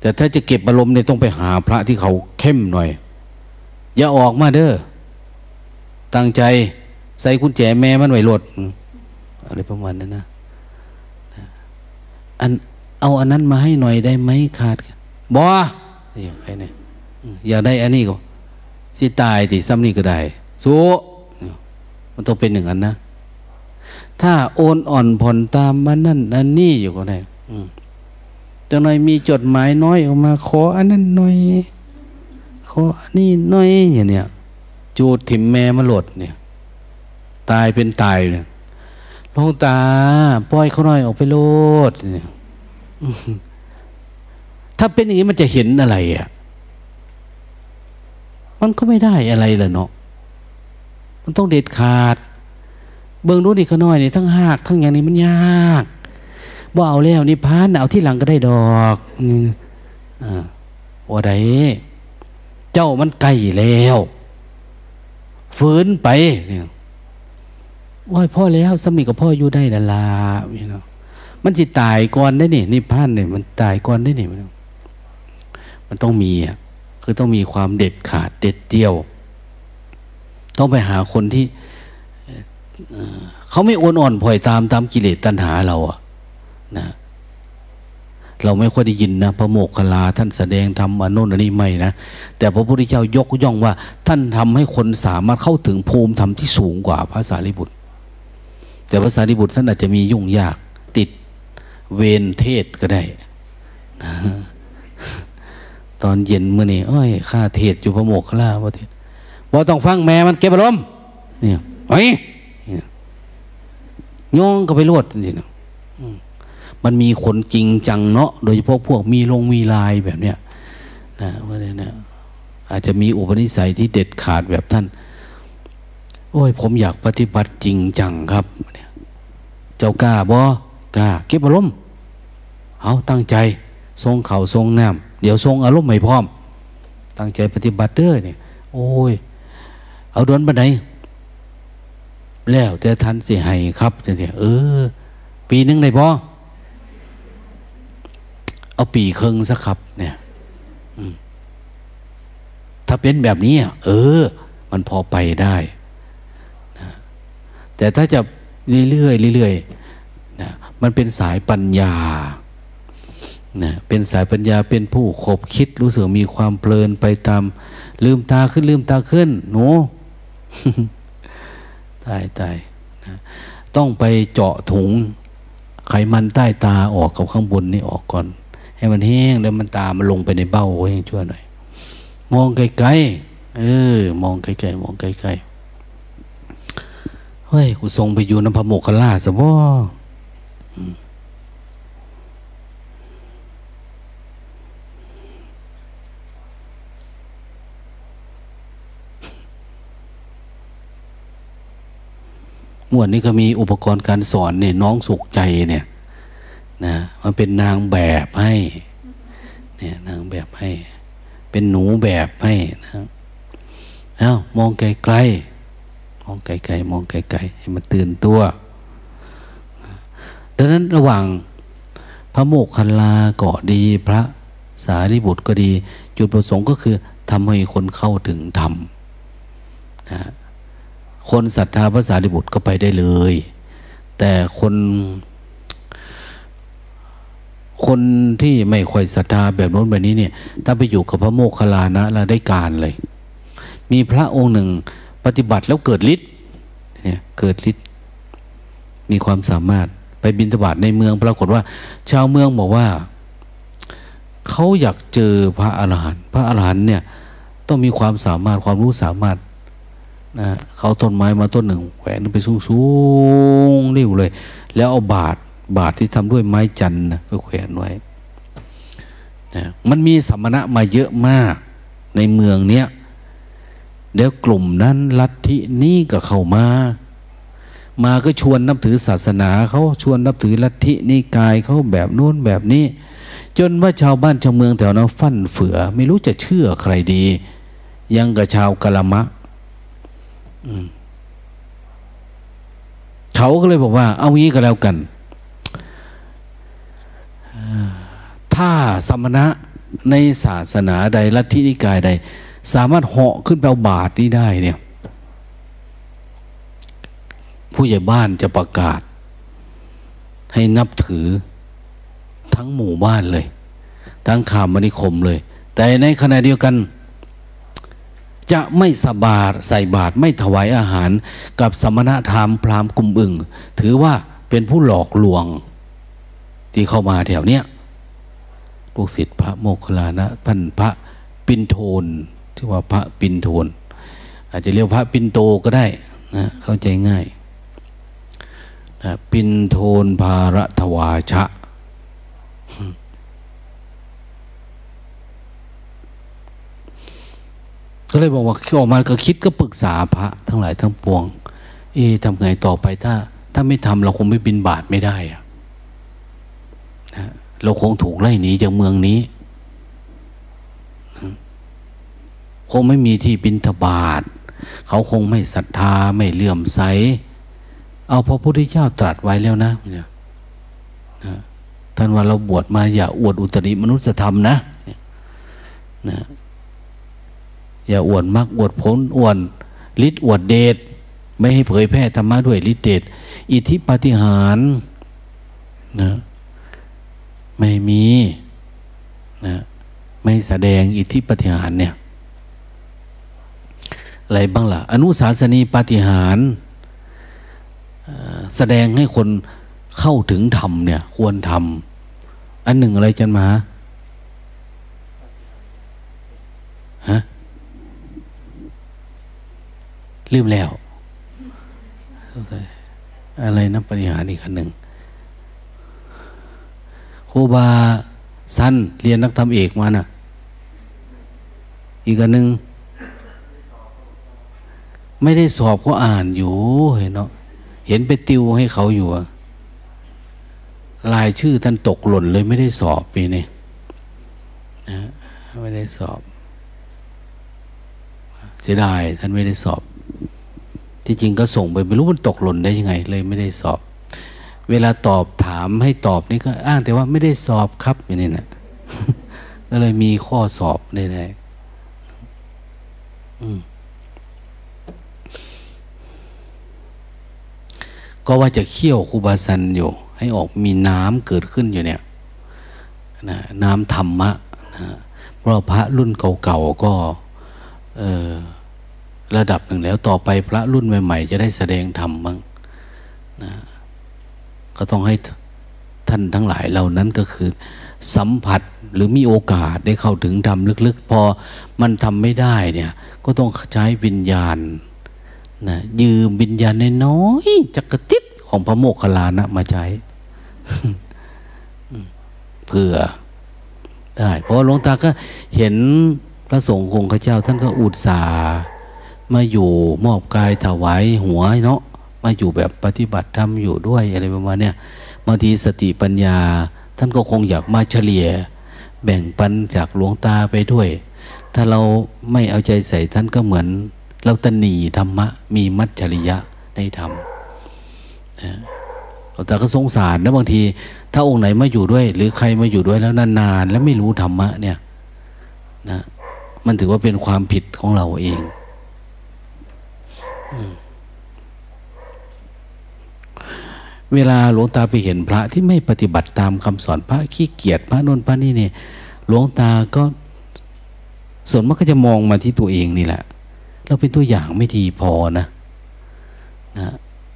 แต่ถ้าจะเก็บอารมณ์เนี่ยต้องไปหาพระที่เขาเข้มหน่อย อย่าออกมาเด้อตั้งใจใส่กุญแจแม่มันไว้รถอะไรประมาณนั้นนะอันเอาอันนั้นมาให้หน่อยได้ไหมขาด บอนี่ใครเนี่ยอยากได้อันนี้ก็สิตายติซ้ำนี่ก็ได้สู้มันต้องเป็นหนึ่งอันนะ ถ้าโอนอ่อนผ่อนตามมันนั่นอันนี้อยู่ก็ได้จังหน่อยมีจดหมายน้อยออกมา ขออันนั้นหน่อย ขออันี่น้อยอย่างเนี้ยจูดถิ่มแม่มาหลดเนี่ย ตายเป็นตายเนี่ยลงตาปล่อยเขาหน่อยออกไปโลดเนี่ย ถ้าเป็นอย่างนี้มันจะเห็นอะไรอะ มันก็ไม่ได้อะไรละเนาะ มันต้องเด็ดขาด เบื้องรู้นี่ขาน้อยนี่ทั้งหากทั้งอย่างนี้มันยากบ่เอาแล้วนี่พานเอาที่หลังก็ได้ดอกอ่าว่าไดเจ้ามันไกลแล้วฝืนไปเนี่ยว่าพ่อแล้วสมิกับพ่ออยู่ได้ละลาเนาะมันจิตายก่อนได้นี่นิพพานเนี่ยมันตายก่อนได้นี่ มันต้องมีอะคือต้องมีความเด็ดขาดเด็ดเดี่ยว ต้องไปหาคนที่เขาไม่โอนอ่อนผ่อยตามตามกิเลสตัณหาเราอะนะเราไม่ค่อยได้ยินนะพระโมกขลาท่านแสดงทำอนุนันนี้ไม่นะแต่พระพุทธเจ้ายกย่องว่า ท่านทำให้คนสามารถเข้าถึงภูมิธรรมที่สูงกว่าพระสารีบุตร แต่พระสารีบุตรท่านอาจจะมียุ่งยากติดเวรเทศก็ได้นะ ตอนเย็นเมื่อนี่อ้อยข้าเทศอยู่พระโมกขลาพระเทศว่าต้องฟังแม่มันเก็บอารมณ์เนี่ยไอ้ย่องก็ไปรวดจริงๆมันมีคนจริงจังเนาะโดยเฉพาะพวกมีลงมีลายแบบเนี้ยนะว่าเนี่ยนะอาจจะมีอุปนิสัยที่เด็ดขาดแบบท่าน โอ้ย ผมอยากปฏิบัติจริงจังครับ เจ้ากล้าบ่กล้า เก็บอารมณ์เอาตั้งใจทรงเข่าทรงน้ำ เดี๋ยวทรงอารมณ์ไม่พร้อม ตั้งใจปฏิบัติเด้อเนี่ย โอ้ย เอาดวนบันไดแล้วแต่ท่านเสียให้ครับจะเสียเออ ปีนึงได้พอเอาปีเคิงสักครับ เนี่ยถ้าเป็นแบบนี้เออ มันพอไปได้นะแต่ถ้าจะเรื่อยๆเรื่อยๆนะมันเป็นสายปัญญา นะเป็นสายปัญญาเป็นผู้ขบคิดรู้สึกมีความเพลินไปตาม ลืมตาขึ้นลืมตาขึ้น หนูตายตายนะต้องไปเจาะถุง ไขมันใต้ตาออกกับข้างบนนี่ออกก่อน ให้มันแห้งแล้วมันตามันลงไปในเบ้าให้ช่วยหน่อย มองไกลๆเออ มองไกลๆมองไกลๆเฮ้ยกูทรงไปอยู่น้ำพระโมกขลาสบ่ วดนี้ก็มีอุปกรณ์การสอนเนี่ยน้องสุขใจเนี่ยนะมันเป็นนางแบบให้เนี่ยนางแบบให้ เป็นหนูแบบให้นะเอ้ามองไกลๆมองไกลๆมองไกลๆให้มันตื่นตัว ดังนั้นระหว่างพระโมกขันลาก็ดีพระสารีบุตรก็ดี จุดประสงค์ก็คือทำให้คนเข้าถึงธรรมนะ คนศรัทธาพระสารีบุตรก็ไปได้เลย แต่คนคนที่ไม่ค่อยศรัทธาแบบโน้นแบบนี้เนี่ย ถ้าไปอยู่กับพระโมคคัลลานะเราได้การเลย มีพระองค์หนึ่งปฏิบัติแล้วเกิดฤทธิ์เนี่ยเกิดฤทธิ์มีความสามารถไปบินทบาทในเมือง ปรากฏว่า ชาวเมืองบอกว่า เขาอยากเจอพระอรหันต์พระอรหันต์เนี่ยต้องมีความสามารถความรู้สามารถ นะเขาต้นไม้มาต้นหนึ่งแขวนไปสูงสูงเรียวเลย แล้วเอาบาทบาทที่ทำด้วยไม้จันทร์นะก็แขวนไว้นะมันมีสมณะมาเยอะมากในเมืองเนี้ยเดี๋ยวกลุ่มนั้นลัทธินี้ก็เข้ามา มาก็ชวนนับถือศาสนาเขาชวนนับถือลัทธินิกายเขาแบบโน้นแบบนี้ จนว่าชาวบ้านชาวเมืองแถวนั้นฟั่นเฟือ ไม่รู้จะเชื่อใครดี ยังกับชาวกะละมะ เขาก็เลยบอกว่า เอางี้ก็แล้วกันถ้าสมณะในศาสนาใดลัทธินิกายใด สามารถเหาะขึ้นไปเอาบาทนี้ได้เนี่ย ผู้ใหญ่บ้านจะประกาศ ให้นับถือทั้งหมู่บ้านเลย ทั้งขามนิคมเลย แต่ในขณะเดียวกัน จะไม่สบาใส่บาตรไม่ถวายอาหาร กับสมณธรรมพราหมณ์กลุ่มอึ่ง ถือว่าเป็นผู้หลอกลวง ที่เข้ามาแถวเนี้ยลูกศิษย์พระโมคคัลลานะท่านพระปินโทนชื่อว่าพระปินโทน อาจจะเรียกพระปินโตก็ได้นะเข้าใจง่ายนะปินโทนภารทวาชะ ก็เลยบอกว่าออกมาก็คิดก็ปรึกษาพระทั้งหลายทั้งปวง เอ๊ทำไงต่อไปถ้า ถ้าไม่ทำเราคงไม่บินบาทไม่ได้อะนะเราคงถูกไล่หนีจากเมืองนี้คงไม่มีที่บินทบาทเขาคงไม่ศรัทธาไม่เลื่อมใส เอาพระพุทธเจ้าตรัสไว้แล้วนะเนี่ยท่านว่าเราบวชมาอย่าอวดอุตริมนุสธรรมนะนะ อย่าอวดมากอวดผลอวดฤทธิ์อวดเดชไม่ให้เผยแพร่ธรรมะด้วยฤทธิ์เดชอิทธิปฏิหารนะไม่มีนะไม่แสดงอิทธิปฏิหารเนี่ยอะไรบ้างล่ะ อนุสาสนีปฏิหารแสดงให้คนเข้าถึงธรรมเนี่ย ควรทำอันหนึ่งอะไรจันมาฮะ ลืมแล้ว อะไรนะปฏิหารอีกอันหนึ่งครูบาสั้นเรียนนักธรรมเอกมานะ่ะ อีกอันหนึ่งไม่ได้สอบก็อ่านอยู่เห็นเนาะเห็นไปติวให้เขาอยู่ลายชื่อท่านตกหล่นเลยไม่ได้สอบปีนี้นะไม่ได้สอบ เสียดายท่านไม่ได้สอบ ที่จริงก็ส่งไปไม่รู้มันตกหล่นได้ยังไง เลยไม่ได้สอบ เวลาตอบถามให้ตอบนี่ก็ อ้างแต่ว่าไม่ได้สอบครับอย่างนี้นะก็เลยมีข้อสอบได้ไก็ว่าจะเคี่ยวคูบาซันอยู่ ให้ออกมีน้ำเกิดขึ้นอยู่เนี่ยนะน้ำธรรมะนะเพราะพระรุ่นเก่าๆก็ ระดับหนึ่งแล้วต่อไปพระรุ่นใหม่ๆ จะได้แสดงธรรมบ้างนะก็ต้องให้ท่านทั้งหลายเหล่านั้นก็คือ สัมผัสหรือมีโอกาสได้เข้าถึงธรรมลึกๆ พอมันทำไม่ได้เนี่ย ก็ต้องใช้วิญญาณนะยืมวิญญาณน้อยจักรติดของพระโมคคัลลานะมาใช้เพื่อได้ เพราะหลวงตาก็เห็นพระสงฆ์คงข้าเจ้า ท่านก็อุตส่าห์ มาอยู่มอบกายถวายหัวเนาะมาอยู่แบบปฏิบัติธรรมอยู่ด้วยอะไรประมาณเนี้ยบางทีสติปัญญา ท่านก็คงอยากมาเฉลี่ย แบ่งปันจากหลวงตาไปด้วย ถ้าเราไม่เอาใจใส่ท่านก็เหมือน เราตนีธรรมะ มีมัจฉริยะในธรรมแต่ก็สงสารนะบางที ถ้าองค์ไหนมาอยู่ด้วย หรือใครมาอยู่ด้วยแล้วนานๆ แล้วไม่รู้ธรรมะเนี่ยนะมันถือว่าเป็นความผิดของเราเอง เวลาหลวงตาไปเห็นพระที่ไม่ปฏิบัติตามคำสอนพระขี้เกียจพระนนพระนี่เนี่ยหลวงตาก็ส่วนมากก็จะมองมาที่ตัวเองนี่แหละ เราเป็นตัวอย่างไม่ดีพอนะนะ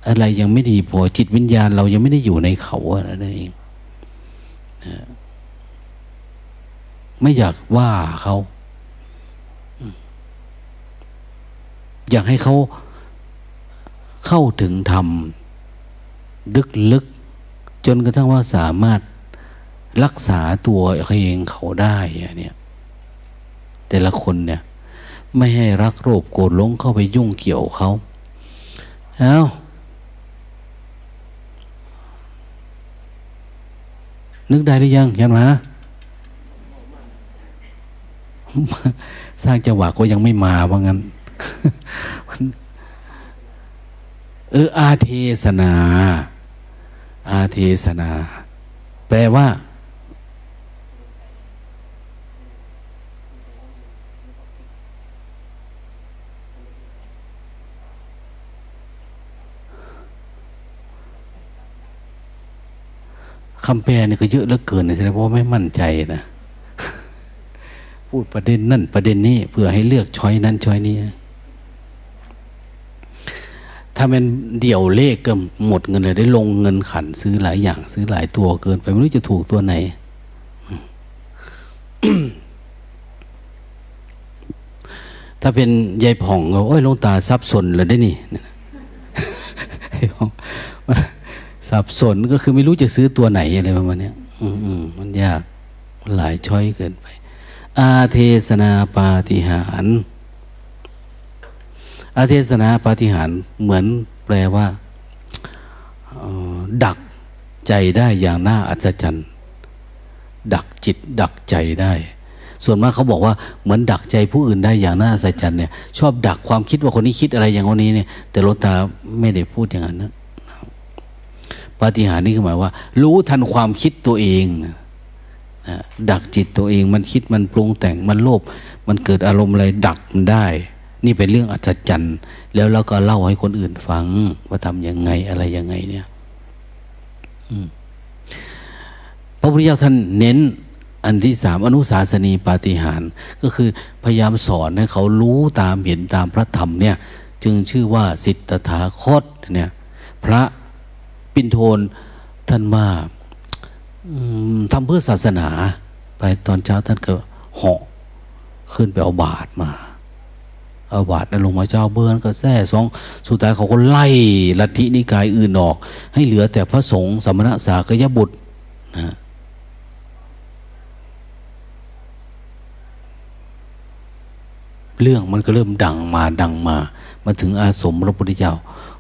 อะไรยังไม่ดีพอจิตวิญญาณ เรายังไม่ได้อยู่ในเขาอะนั่นเองนะไม่อยากว่าเขา อยากให้เขา เข้าถึงธรรมลึกลึก จนกระทั่งว่าสามารถรักษาตัวเองเขาได้เนี่ยแต่ละคนเนี่ยไม่ให้รักโรคโกรธลงเข้าไปยุ่งเกี่ยวเขาเอานึกได้หรือยังยันมาสร้างจังหวะก็ยังไม่มาว่างั้น เอออาเทศนา อาเทศนา แปลว่า คำแปลนี่ก็เยอะเหลือเกินนะแสดงว่าไม่มั่นใจนะ พูดประเด็นนั่นประเด็นนี้เพื่อให้เลือกช้อยนั้นช้อยนี้ ถ้าเป็นเดี่ยวเลขก็หมดเงินเลยได้ลงเงินขันซื้อหลายอย่าง ซื้อหลายตัวเกินไปไม่รู้จะถูกตัวไหน ถ้าเป็นยายผ่องก็โอ้ยลงตาซับสนเลยได้นี่สับสนก็คือไม่รู้จะซื้อตัวไหนอะไรประมาณนี้อืมมันยากหลายช้อยเกินไป อาเทศนาปาฏิหาร อาเทศนาปาฏิหารเหมือนแปลว่าดักใจได้อย่างน่าอัศจรรย์ ดักจิตดักใจได้ ส่วนมากเขาบอกว่าเหมือนดักใจผู้อื่นได้อย่างน่าอัศจรรย์เนี่ยชอบดักความคิดว่าคนนี้คิดอะไรอย่างคนนี้เนี่ย แต่ลตาไม่ได้พูดอย่างนั้นนะปาฏิหารนี่คือหมายว่า รู้ทันความคิดตัวเองดักจิตตัวเองมันคิดมันปรุงแต่งมันโลภมันเกิดอารมณ์อะไรดักมันได้ นี่เป็นเรื่องอัศจรรย์ แล้วเราก็เล่าให้คนอื่นฟัง ว่าทำยังไงอะไรยังไงเนี่ยพระพุทธเจ้าท่านเน้นอันที่สามอนุสาสนีปาฏิหารก็คือพยายามสอนให้เขารู้ตามเห็นตามพระธรรมเนี่ย จึงชื่อว่าสิทธถาคตเนี่ยพระปินโทนท่านว่าทำเพื่อศาสนา ไปตอนเช้าท่านก็เหาะขึ้นไปเอาบาทมา อาบาทนั้นลงมาเจ้าเบิร์นก็แท้สองสุดท้ายเขาก็ไล่ลัทธินิกายอื่นออก ให้เหลือแต่พระสงฆ์สมณะสากยบุตรนะเรื่องมันก็เริ่มดังมาดังมา มาถึงอาสมพระพุทธเจ้า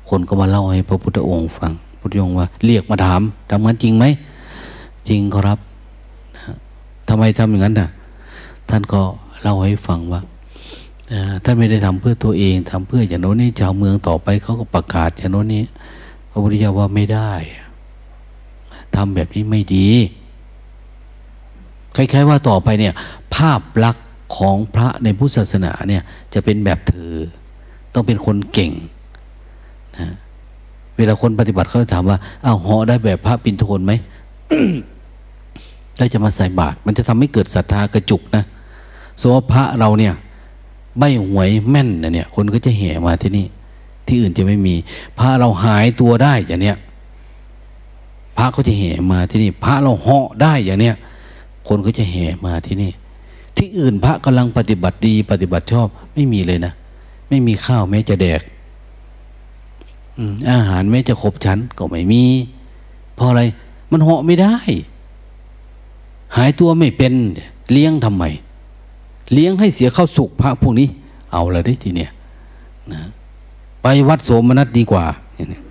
คนก็มาเล่าให้พระพุทธองค์ฟังพุทธองค์ว่า เรียกมาถามทำงั้นจริงไหม จริงครับทำไมทำอย่างนั้นน่ะ ท่านก็เล่าให้ฟังว่า ท่านไม่ได้ทำเพื่อตัวเองทำเพื่ออย่างโน้นนี่ชาวเมืองต่อไปเขาก็ประกาศอย่างโน้นนี้พระพุทธเจ้าว่าไม่ได้ทำแบบนี้ไม่ดีคล้ายๆว่าต่อไปเนี่ย ภาพลักษณ์ของพระในพุทธศาสนาเนี่ยจะเป็นแบบเธอ ต้องเป็นคนเก่งนะเวลาคนปฏิบัติเขาจะถามว่าอ้าวเหาะได้แบบพระปินโทนไหมได้จะมาใส่บาตรมันจะทำให้เกิดศรัทธากระจุกนะสวพระเราเนี่ย ใบหวยแม่นเนี่ย คนก็จะแห่มาที่นี่ ที่อื่นจะไม่มีพาเราหายตัวได้อย่างเนี้ยพระก็จะแห่มาที่นี่ พระเราเหาะได้อย่างเนี้ยคนก็จะแห่มาที่นี่ ที่อื่นพระกำลังปฏิบัติดี ปฏิบัติชอบ ไม่มีเลยนะไม่มีข้าวแม้จะแดกอาหารแม้จะครบชั้นก็ไม่มีเพราะอะไร มันเหาะไม่ได้ หายตัวไม่เป็น เลี้ยงทำไม เลี้ยงให้เสียข้าวสุกพระพวกนี้ เอาละได้ทีเนี้ยนะไปวัดโสมนัสดีกว่าเนี่ย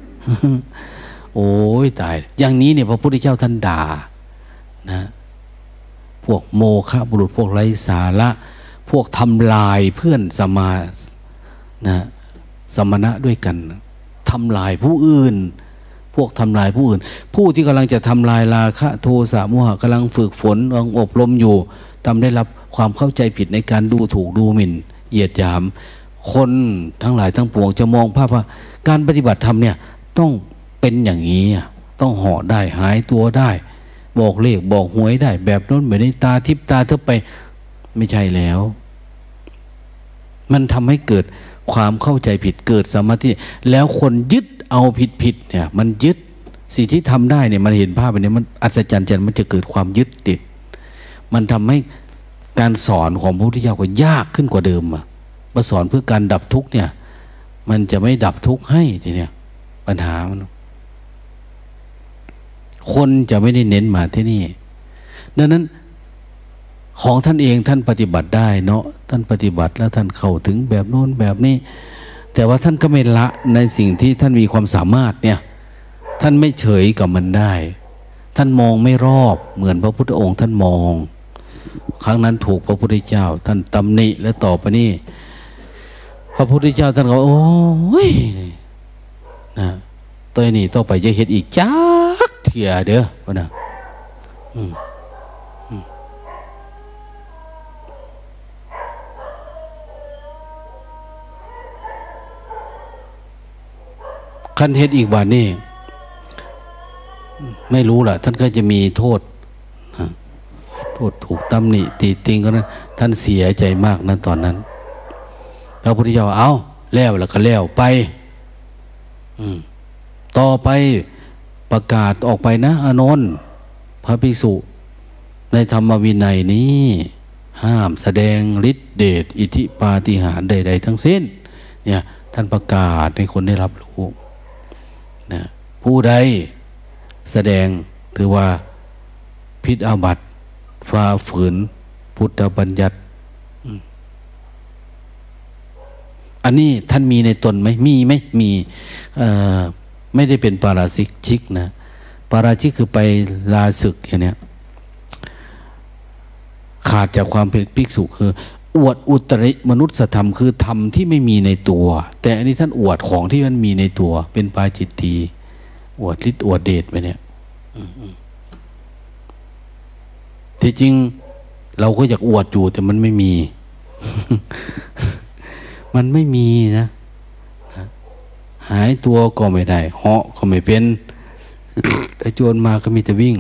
โอ้ยตาย อย่างนี้เนี่ยพระพุทธเจ้าท่านด่านะพวกโมฆะบุรุษพวกไร้สาระ พวกทำลายเพื่อนสมานะสมณะด้วยกันทำลายผู้อื่น พวกทำลายผู้อื่น ผู้ที่กำลังจะทำลายราคะโทสะโมหะกำลังฝึกฝนกำลังอบรมอยู่ทำได้รับ ความเข้าใจผิดในการดูถูกดูหมิ่นเหยียดหยาม คนทั้งหลายทั้งปวงจะมองภาพว่า การปฏิบัติธรรมเนี่ยต้องเป็นอย่างนี้ ต้องห่อได้หายตัวได้ บอกเลขบอกหวยได้ แบบนั้นแบบนี้ตาทิพตาเทบไปไม่ใช่แล้ว มันทำให้เกิดความเข้าใจผิดเกิดสมาธิแล้วคนยึดเอาผิดผิดเนี่ย มันยึดสิ่งที่ทำได้เนี่ยมันเห็นภาพแบบนี้มันอัศจรรย์จมันจะเกิดความยึดติด มันทำให้ การสอนของพระพุทธเจ้าก็ยากขึ้นกว่าเดิมอะมาสอนเพื่อการดับทุกข์เนี่ย มันจะไม่ดับทุกข์ให้ทีเนี้ยปัญหามันคนจะไม่ได้เน้นมาที่นี่ ดังนั้นของท่านเองท่านปฏิบัติได้เนาะท่านปฏิบัติแล้วท่านเข้าถึงแบบโน้นแบบนี้ แต่ว่าท่านก็ไม่ละในสิ่งที่ท่านมีความสามารถเนี่ย ท่านไม่เฉยกับมันได้ ท่านมองไม่รอบเหมือนพระพุทธองค์ท่านมอง ครั้งนั้นถูกพระพุทธเจ้า ท่านตำหนิและต่อไปนี้พระพุทธเจ้าท่านก็โอ้ยนะตัวนี้ต่อไปจะเห็นอีกจักเถียเด้อวะนะอืมคันเฮ็ดอีกบาทนี่ไม่รู้ล่ะ ท่านก็จะมีโทษ โทษถูกตำหนิตีติงก็นั้นท่านเสียใจมากนะตอนนั้นพระพุทธเจ้าเอาแล้วแล้วก็แล้วไปต่อไปประกาศออกไปนะอานนท์พระภิกษุ ในธรรมวินัยนี้ ห้ามแสดงฤทธิเดชอิทธิปาฏิหาริย์ใด ๆ ทั้งสิ้น เนี่ย ท่านประกาศให้คนได้รับรู้นะผู้ใดแสดงถือว่าพิษอาบัติ ฝ่าฝืนพุทธบัญญัติ อันนี้ท่านมีในตนไหมมีไหมมีไม่ได้เป็นปาราชิกชิกนะปาราชิกคือไปลาศึกอย่างนี้ขาดจากความเป็นภิกษุคือ อวดอุตริมนุษยธรรมคือธรรมที่ไม่มีในตัว แต่อันนี้ท่านอวดของที่มันมีในตัว เป็นปาจิตตีอวดฤทธิ์อวดเดชไปเนี่ย ที่จริงเราก็อยากอวดอยู่แต่มันไม่มี มันไม่มีนะ หายตัวก็ไม่ได้ เหาะก็ไม่เป็นไอ้โจรมาก็มีแต่วิ่ง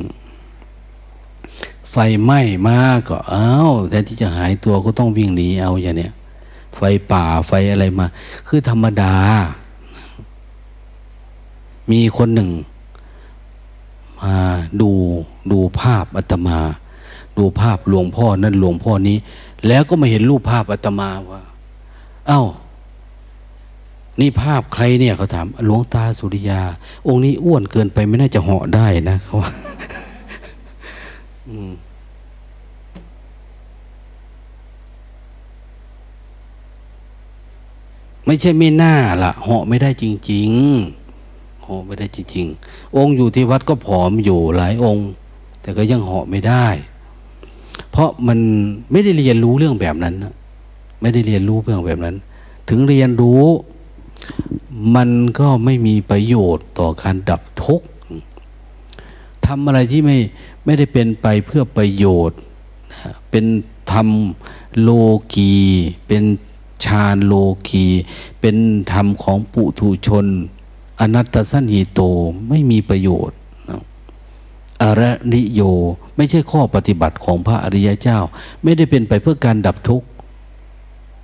ไฟไหม้มาก็อ้าวแทนที่จะหายตัวก็ต้องวิ่งหนีเอาอย่างเนี้ยไฟป่าไฟอะไรมา คือธรรมดา มีคนหนึ่ง มาดูดูภาพอาตมา ดูภาพหลวงพ่อนั่นหลวงพ่อนี้ แล้วก็มาเห็นรูปภาพอาตมาว่า เอา้า นี่ภาพใครเนี่ยเขาถามหลวงตาสุริยา องค์นี้อ้วนเกินไปไม่น่าจะเหาะได้นะเขาว่าไม่ใช่ไม่น่าละเหาะไม่ได้จริง ๆ เหาะไม่ได้จริง ๆ องค์อยู่ที่วัดก็ผอมอยู่หลายองค์ แต่ก็ยังเหาะไม่ได้ เพราะมันไม่ได้เรียนรู้เรื่องแบบนั้นไม่ได้เรียนรู้เรื่องแบบนั้น ถึงเรียนรู้ มันก็ไม่มีประโยชน์ต่อการดับทุกข์ทำอะไรที่ไม่ไม่ได้เป็นไปเพื่อประโยชน์ เป็นทำโลกี เป็นฌานโลกี เป็นธรรมของปุถุชน อนัตตสันหิโตไม่มีประโยชน์ อระนิโย ไม่ใช่ข้อปฏิบัติของพระอริยเจ้า ไม่ได้เป็นไปเพื่อการดับทุกข์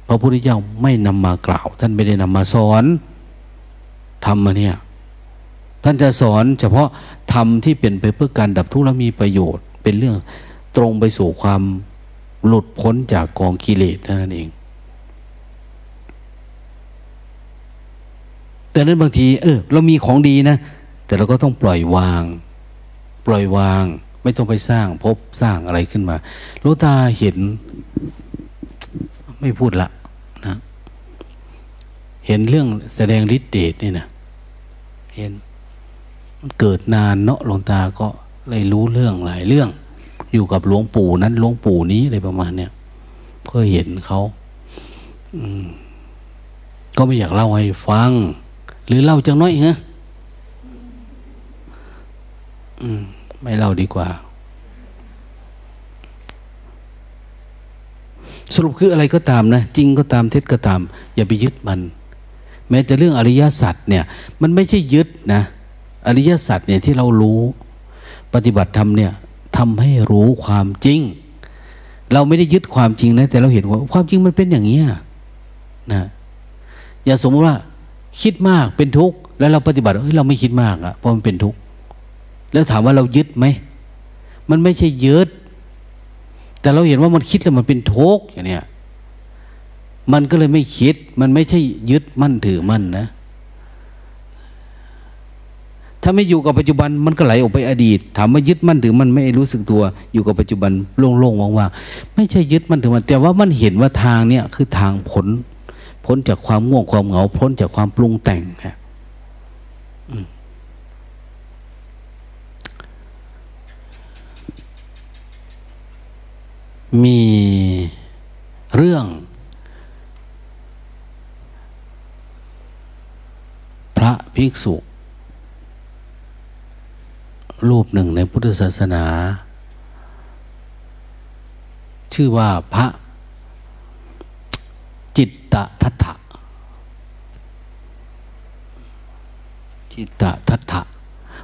พระพุทธเจ้าไม่นำมากล่าว ท่านไม่ได้นำมาสอนทำมาเนี่ย ท่านจะสอนเฉพาะธรรมที่เป็นไปเพื่อการดับทุกข์และมีประโยชน์ เป็นเรื่องตรงไปสู่ความหลุดพ้นจากกองกิเลสนั้นเอง แต่นั้นบางที เออ เรามีของดีนะ แต่เราก็ต้องปล่อยวาง ปล่อยวาง ไม่ต้องไปสร้างพบสร้างอะไรขึ้นมาลูกตาเห็น ไม่พูดละนะ เห็นเรื่องแสดงฤทธิเดชนี่นะเห็นมันเกิดนานเนาะหลวงตาก็เลยรู้เรื่องหลายเรื่อง อยู่กับหลวงปู่นั้นหลวงปู่นี้อะไรประมาณเนี้ยเพื่อเห็นเขาอืมก็ไม่อยากเล่าให้ฟัง หรือเล่าจังน้อยเหรออืม ไม่เล่าดีกว่า สรุปคืออะไรก็ตามนะ จริงก็ตามเท็จก็ตาม อย่าไปยึดมัน แม้แต่เรื่องอริยสัจเนี่ย มันไม่ใช่ยึดนะ อริยสัจเนี่ยที่เรารู้ ปฏิบัติธรรมเนี่ยทำให้รู้ความจริง เราไม่ได้ยึดความจริงนะ แต่เราเห็นว่าความจริงมันเป็นอย่างนี้นะอย่าสมมติว่าคิดมากเป็นทุกข์แล้วเราปฏิบัติเฮ้ยเราไม่คิดมากอะเพราะมันเป็นทุกข์ แล้วถามว่าเรายึดไหม มันไม่ใช่ยึด แต่เราเห็นว่ามันคิดแล้วมันเป็นทุกข์อย่างเนี้ยมันก็เลยไม่คิด มันไม่ใช่ยึดมั่นถือมั่นนะ ถ้าไม่อยู่กับปัจจุบันมันก็ไหลออกไปอดีต ถามว่ายึดมั่นถือมันไม่รู้สึกตัว อยู่กับปัจจุบันโล่งๆว่างๆไม่ใช่ยึดมั่นถือมัน แต่ว่ามันเห็นว่าทางเนี้ยคือทางผล พ้นจากความง่วงความเหงา พ้นจากความปรุงแต่งครับ มีเรื่อง พระภิกษุ รูปหนึ่งในพุทธศาสนา ชื่อว่าพระจิตตทัตถะจิตตทัตถะ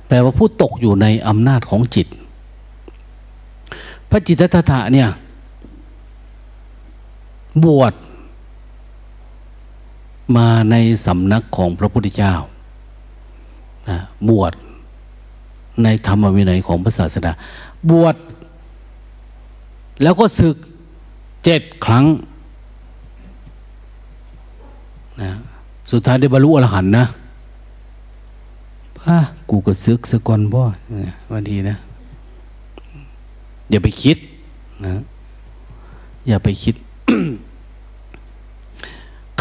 แปลว่าผู้ตกอยู่ในอำนาจของจิต พระจิตตทัตถะเนี่ย บวชมาในสำนักของพระพุทธเจ้านะบวชในธรรมวินัยของพระศาสดาบวชแล้วก็ศึกเจ็ดครั้งนะสุดท้ายได้บรรลุอรหันต์นะป้ากูก็ซึกสะกอนบ่วันดีนะ อย่าไปคิดนะ อย่าไปคิด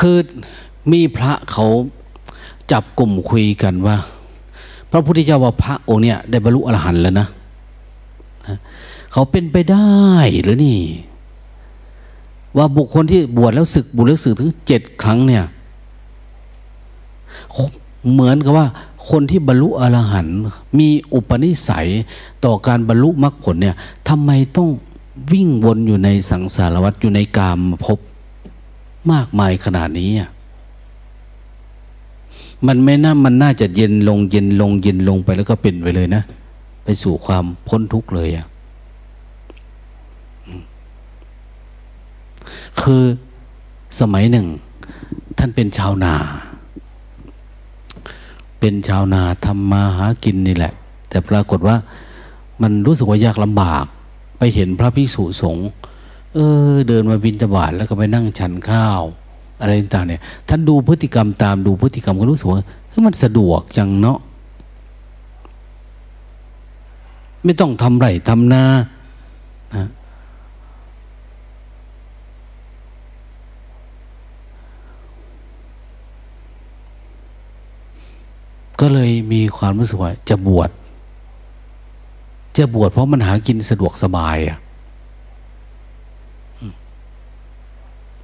คือมีพระเขาจับกลุ่มคุยกันว่า พระพุทธเจ้าว่าพระองค์เนี่ย ได้บรรลุอรหันต์แล้วนะเขาเป็นไปได้หรือนี่ ว่าบุคคลที่บวชแล้วศึกบวชแล้วศึกถึงเจ็ดครั้งเนี่ย เหมือนกับว่า คนที่บรรลุอรหันต์มีอุปนิสัยต่อการบรรลุมรรคผลเนี่ยทำไมต้อง วิ่งวนอยู่ในสังสารวัฏอยู่ในกามภพมากมายขนาดนี้มันไม่น่ามันน่าจะเย็นลงเย็นลงเย็นลงไปแล้วก็เป็นไปเลยนะ ไปสู่ความพ้นทุกข์เลยอะคือสมัยหนึ่ง ท่านเป็นชาวนา เป็นชาวนาทำมาหากินนี่แหละ แต่ปรากฏว่ามันรู้สึกว่ายากลำบาก ไปเห็นพระภิกษุสงฆ์เออ เดินมาบินตบาทแล้วก็ไปนั่งฉันข้าว อะไรต่างเนี่ยท่านดูพฤติกรรมตามดูพฤติกรรมก็รู้สึกว่าเฮ้ยมันสะดวกจังเนาะไม่ต้องทำไรทำนานะก็เลยมีความรู้สึกว่าจะบวช จะบวชเพราะมันหากินสะดวกสบายอะ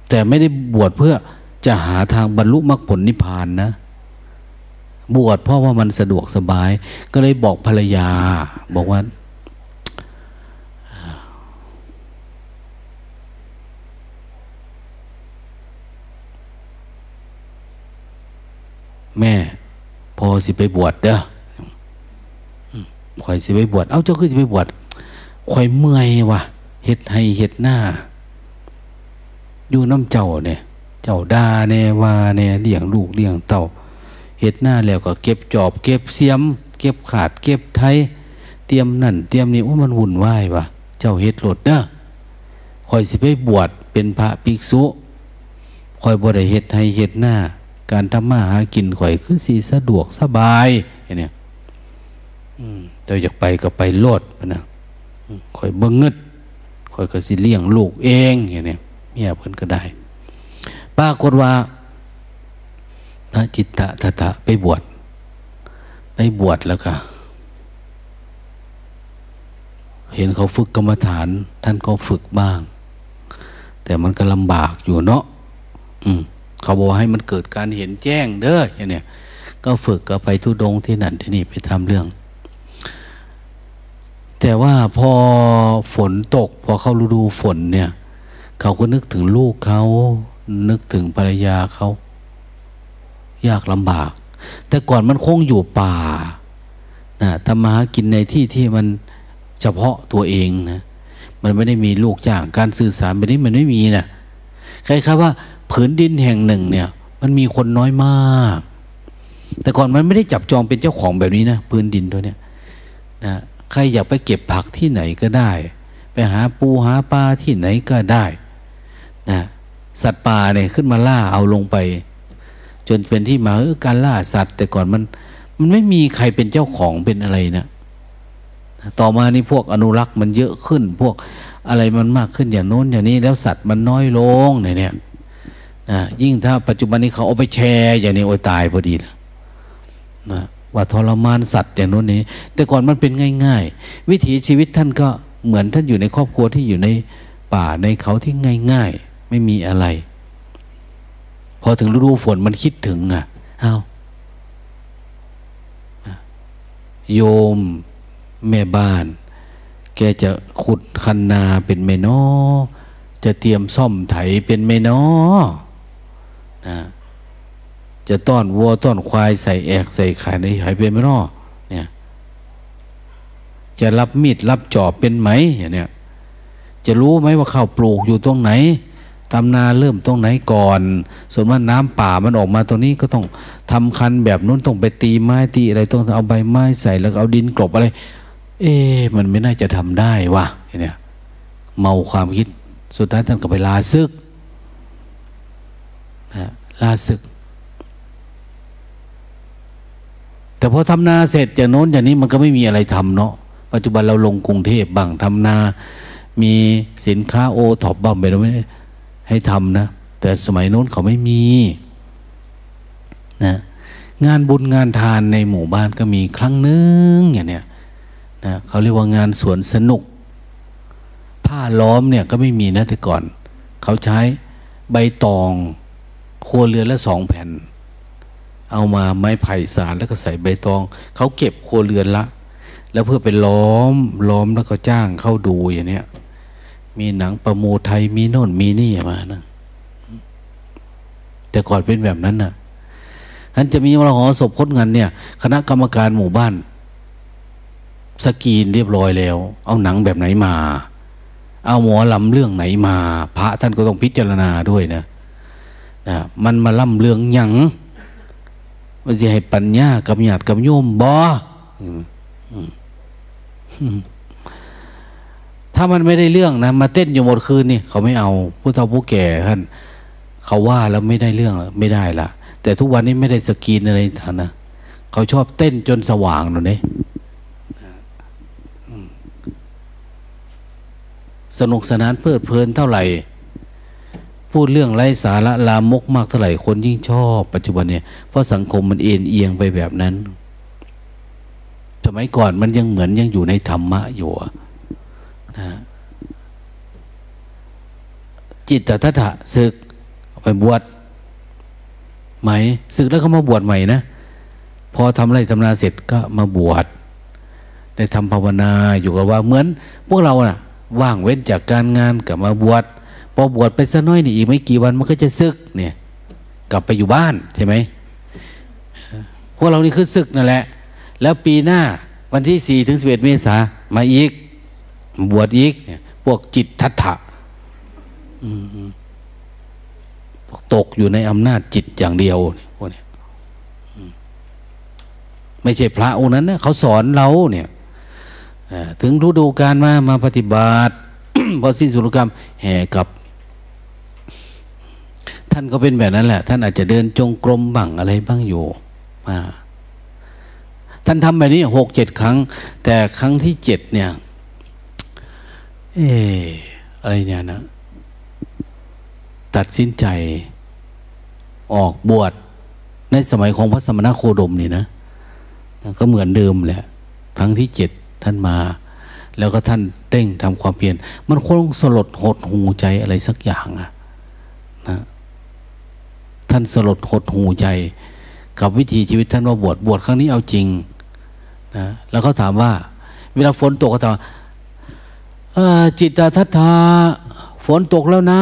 แต่ไม่ได้บวชเพื่อจะหาทางบรรลุมรรคผลนิพพานนะ บวชเพราะว่ามันสะดวกสบาย ก็เลยบอกภรรยา บอกว่า แม่ พอสิไปบวชเด้อ ข่อยสิไปบวช เอ้าเจ้าคือสิไปบวชข่อยเมื่อยว่ะเฮ็ดให้เฮ็ดหน้า อยู่น้ำเจ้าเนี่ย เจ้าดาเนว่าเนี่ยเลี้ยงลูกเลี้ยงเต่าเห็ดหน้าแล้วก็เก็บจอบ เก็บเสียม เก็บขาด เก็บไทย เตรียมนั่น เตรียมนี่ว่ามันวุ่นวายวะเจ้าเฮ็ดรถเด้อคอยสิไปบวชเป็นพระภิกษุคอยบวชเฮ็ดให้เฮ็ดหน้า การทำมาหากินข่อยคือสีสะดวกสบายอย่างนี้ เจ้าอยากไปก็ไปโลดพนะข่อยเบิ่งเงิดข่อยก็สิเลี้ยงลูกเองอย่างนี้เมียเพิ่นก็ได้ปรากฏว่าพระจิตตะทะทะไปบวชไปบวชแล้วก็เห็นเขาฝึกกรรมฐาน ท่านก็ฝึกบ้าง แต่มันก็ลำบากอยู่เนาะอืมเขาบอกให้มันเกิดการเห็นแจ้งเด้ออย่างเนี้ยก็ฝึกก็ไปทุดงที่นั่นที่นี่ไปทำเรื่อง แต่ว่าพอฝนตก พอเขาฤดูฝนเนี่ย เขาก็นึกถึงลูกเขานึกถึงภรรยาเขา ยากลำบาก แต่ก่อนมันคงอยู่ป่านะทำมาหากินในที่ที่มันเฉพาะตัวเองนะมันไม่ได้มีลูกจ้างการสื่อสารแบบนี้มันไม่มีนะใครครับว่าผืนดินแห่งหนึ่งเนี่ย มันมีคนน้อยมาก แต่ก่อนมันไม่ได้จับจองเป็นเจ้าของแบบนี้นะพื้นดินตัวเนี้ยนะ ใครอยากไปเก็บผักที่ไหนก็ได้ ไปหาปูหาปลาที่ไหนก็ได้นะสัตว์ป่าเนี่ยขึ้นมาล่าเอาลงไป จนเป็นที่มาออการล่าสัตว์ แต่ก่อนมัน มันไม่มีใครเป็นเจ้าของเป็นอะไรนะต่อมานี่พวกอนุรักษ์มันเยอะขึ้น พวกอะไรมันมากขึ้นอย่างโน้นอย่างนี้แล้วสัตว์มันน้อยลงเนี่ยนะยิ่งถ้าปัจจุบันนี้เขาเอาไปแชร์อย่างนี้โอ้ยตายพอดีนะนะ ว่าทรมานสัตว์อย่างโน้นนี้ แต่ก่อนมันเป็นง่าย ๆ วิถีชีวิตท่านก็เหมือนท่านอยู่ในครอบครัวที่อยู่ในป่าในเขาที่ง่าย ๆ ไม่มีอะไร พอถึงฤดูฝนมันคิดถึงอะเอาโยมแม่บ้าน แกจะขุดคันนาเป็นเมนอจะเตรียมซ่อมไถเป็นเมนอนะ จะต้อนวัวต้อนควายใส่แอกใส่ไข่ในหายเป็นเมนอเนี่ย จะรับมีดรับจอบเป็นไหมอย่างเนี้ยจะรู้ไหมว่าข้าวปลูกอยู่ตรงไหนตำนาเริ่มตรงไหนก่อน ส่วนว่าน้ำป่ามันออกมาตรงนี้ก็ต้องทำคันแบบนู้นต้องไปตีไม้ตีอะไรต้องเอาใบไม้ใส่แล้วเอาดินกลบอะไร เอ๊มันไม่น่าจะทำได้วะเนี่ยเมาความคิดสุดท้ายท่านก็ไปลาซึกนะลาซึก แต่พอทำนาเสร็จอย่างโน้นอย่างนี้มันก็ไม่มีอะไรทำเนาะปัจจุบันเราลงกรุงเทพบ้างทำนา มีสินค้าโอท็อปบ้างไปแล้วไม่ให้ทำนะ แต่สมัยโน้นเขาไม่มีนะงานบุญงานทานในหมู่บ้านก็มีครั้งนึงอย่างเนี้ยนะเขาเรียกว่างานสวนสนุก ผ้าล้อมเนี่ยก็ไม่มีนะแต่ก่อน เขาใช้ใบตองครัวเรือนละสองแผ่น เอามาไม้ไผ่สารแล้วก็ใส่ใบตอง เขาเก็บครัวเรือนละ แล้วเพื่อไปล้อมล้อมแล้วก็จ้างเข้าดูอย่างเนี้ยมีหนังประมูไทยมีโน่นมีนี่มานะแต่ก่อนเป็นแบบนั้นนะ่ะท่านจะมีมรหอศพคดงานเนี่ย คณะกรรมการหมู่บ้าน สกีนเรียบร้อยแล้ว เอาหนังแบบไหนมา เอาหมอลำเรื่องไหนมา พระท่านก็ต้องพิจารณาด้วยนะนะมันมาล่ำเรื่องหยัง มันจะให้ปัญญากับหยาดกับโยมบอถ้ามันไม่ได้เรื่องนะมาเต้นอยู่หมดคืนนี่เขาไม่เอาผู้เฒ่าผู้แก่ท่านเขาว่าแล้วไม่ได้เรื่องไม่ได้ละแต่ทุกวันนี้ไม่ได้สกีนอะไรท่านนะเขาชอบเต้นจนสว่างหนูเนี่ยสนุกสนานเพลิดเพลินเท่าไหร่ พูดเรื่องไร้สาระลามกมากเท่าไหร่คนยิ่งชอบ ปัจจุบันเนี่ยเพราะสังคมมันเอ็นเอียงไปแบบนั้น สมัยก่อนมันยังเหมือนยังอยู่ในธรรมะอยู่นะจิตตถะศึกไปบวชไหมศึกแล้วก็มาบวชใหม่นะพอทำไรทำนาเสร็จก็มาบวชได้ทำภาวนาอยู่กับว่าเหมือน พวกเรานะ่ะ ว่างเว้นจากการงานกลับมาบวช พอบวชไปสักน้อยนี่อีกไม่กี่วันมันก็จะซึกเนี่ย กลับไปอยู่บ้านใช่ไหมพวกเรานี่คือซึกนั่นแหละ แล้วปีหน้าวันที่สี่ถึงสิบเอ็ดเมษามาอีก บวชอีกพวกจิตทัตถะตกอยู่ในอำนาจจิตอย่างเดียวพวกนี้ไม่ใช่พระองค์นั้นนะเขาสอนเราเนี่ยถึงฤดูการมามาปฏิบัติพอสิ้นสุรกรรม แห่กับ ท่านก็เป็นแบบนั้นแหละ ท่านอาจจะเดินจงกรมบ้างอะไรบ้างอยู่มาท่านทำแบบนี้หกเจ็ดครั้ง แต่ครั้งที่เจ็ดเนี่ย เอออะไรเนี่ยนะ ตัดสินใจออกบวชในสมัยของพระสมณโคดมนี่นะ ก็เหมือนเดิมแหละครั้งที่เจ็ดท่านมา แล้วก็ท่านเต้งทำความเพียรมันคงสลดหดหูใจอะไรสักอย่างอะนะ ท่านสลดหดหูใจ กับวิถีชีวิตท่านว่าบวชบวชครั้งนี้เอาจริงนะแล้วเขาถามว่า เวลาฝนตกก็ถามจิตตทัตถาฝนตกแล้วนะ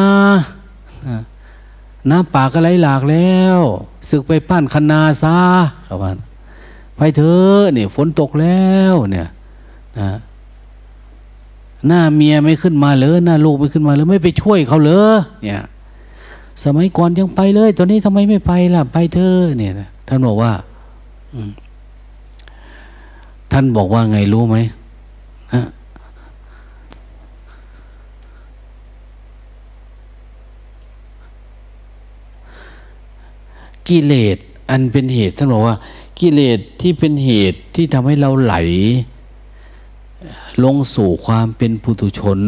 น้ำป่าก็ไหลหลากแล้วสึกไปปั้นคนาซาครับว่าไปเถอะเนี่ยฝนตกแล้วเนี่ยนะหน้าเมียไม่ขึ้นมาเลยหน้าลูกไม่ขึ้นมาเลยไม่ไปช่วยเขาเลยเนี่ย สมัยก่อนยังไปเลย ตอนนี้ทำไมไม่ไปล่ะ ไปเถอะเนี่ยท่านบอกว่าท่านบอกว่าไงรู้ไหมฮะกิเลสอันเป็นเหตุท่านบอกว่า กิเลสที่เป็นเหตุที่ทำให้เราไหล ลงสู่ความเป็นปุถุชน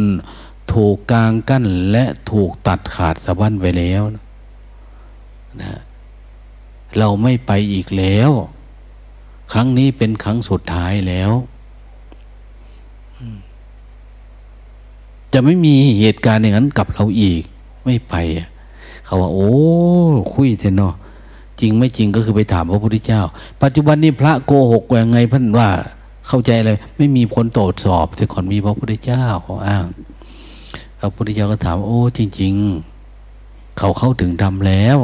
ถูกกางกั้นและถูกตัดขาดสะบั้นไปแล้วนะเราไม่ไปอีกแล้ว ครั้งนี้เป็นครั้งสุดท้ายแล้ว จะไม่มีเหตุการณ์อย่างนั้นกับเราอีก ไม่ไป เขาว่า โอ้ คุยเถอะเนาะจริงไม่จริงก็คือไปถามพระพุทธเจ้า ปัจจุบันนี้พระโกหกยังไงพันว่าเข้าใจเลย ไม่มีผลตรวจสอบแต่ก่อนมีพระพุทธเจ้าเขาอ้าง พระพุทธเจ้าก็ถาม โอ้ จริง ๆ เขาเข้าถึงธรรมแล้ว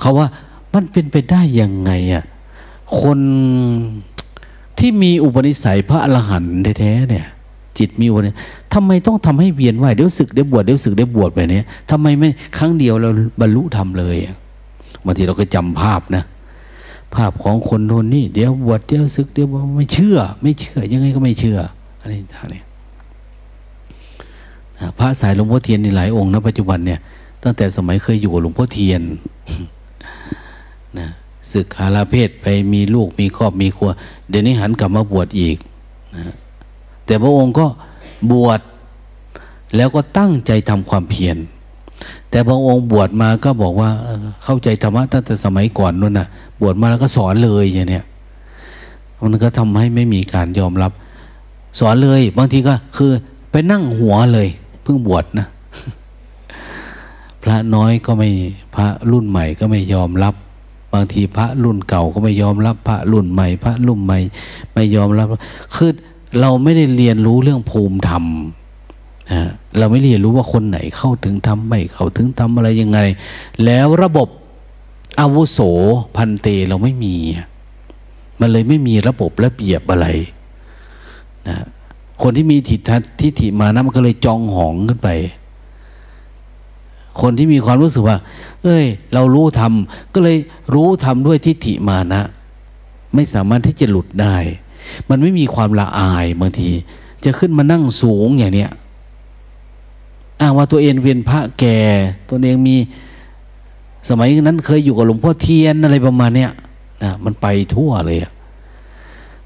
เขาว่ามันเป็นไปได้ยังไงอะ คนที่มีอุปนิสัยพระอรหันต์แท้ๆเนี่ย จิตมีวันนี้ทำไมต้องทำให้เวียนว่ายเดี๋ยวศึกเดี๋ยวบวชเดี๋ยวศึกเดี๋ยวบวชแบบนี้ทำไมไม่ครั้งเดียวเราบรรลุธรรมเลยบางทีเราก็จำภาพนะ ภาพของคนโน่นนี่เดี๋ยวบวชเดี๋ยวศึกเดี๋ยวไม่เชื่อ ไม่เชื่อ ยังไงก็ไม่เชื่ออะไรต่างๆพระสายหลวงพ่อเทียนในหลายองค์นะปัจจุบันเนี่ย ตั้งแต่สมัยเคยอยู่กับหลวงพ่อเทียนนะศึกขาลาเพศไปมีลูกมีครอบมีครัว เดี๋ยวนี้หันกลับมาบวชอีกนะแต่พระองค์ก็บวชแล้วก็ตั้งใจทำความเพียร แต่พระองค์บวชมาก็บอกว่าเข้าใจธรรมะตั้งแต่สมัยก่อนนู่นน่ะ บวชมาแล้วก็สอนเลยอย่างเนี้ยมันก็ทำให้ไม่มีการยอมรับ สอนเลย บางทีก็คือไปนั่งหัวเลยเพิ่งบวชนะพระน้อยก็ไม่พระรุ่นใหม่ก็ไม่ยอมรับ บางทีพระรุ่นเก่าก็ไม่ยอมรับ พระรุ่นใหม่ พระรุ่นใหม่ ไม่ยอมรับคือเราไม่ได้เรียนรู้เรื่องภูมิธรรม นะเราไม่เรียนรู้ว่าคนไหนเข้าถึงธรรมไม่เข้าถึงธรรมอะไรยังไง แล้วระบบอาวุโสพันเตเราไม่มี มันเลยไม่มีระบบระเบียบอะไรนะคนที่มีทิฏฐิทิฏฐิมานะมันก็เลยจองหองขึ้นไป คนที่มีความรู้สึกว่า เอ้ย เรารู้ธรรมก็เลยรู้ธรรมด้วยทิฏฐิมานะ ไม่สามารถที่จะหลุดได้ มันไม่มีความละอายบางที จะขึ้นมานั่งสูงอย่างเนี้ย อ้างว่าตัวเองเป็นพระแก่ ตัวเองมีสมัยนั้นเคยอยู่กับหลวงพ่อเทียนอะไรประมาณเนี้ยนะมันไปทั่วเลย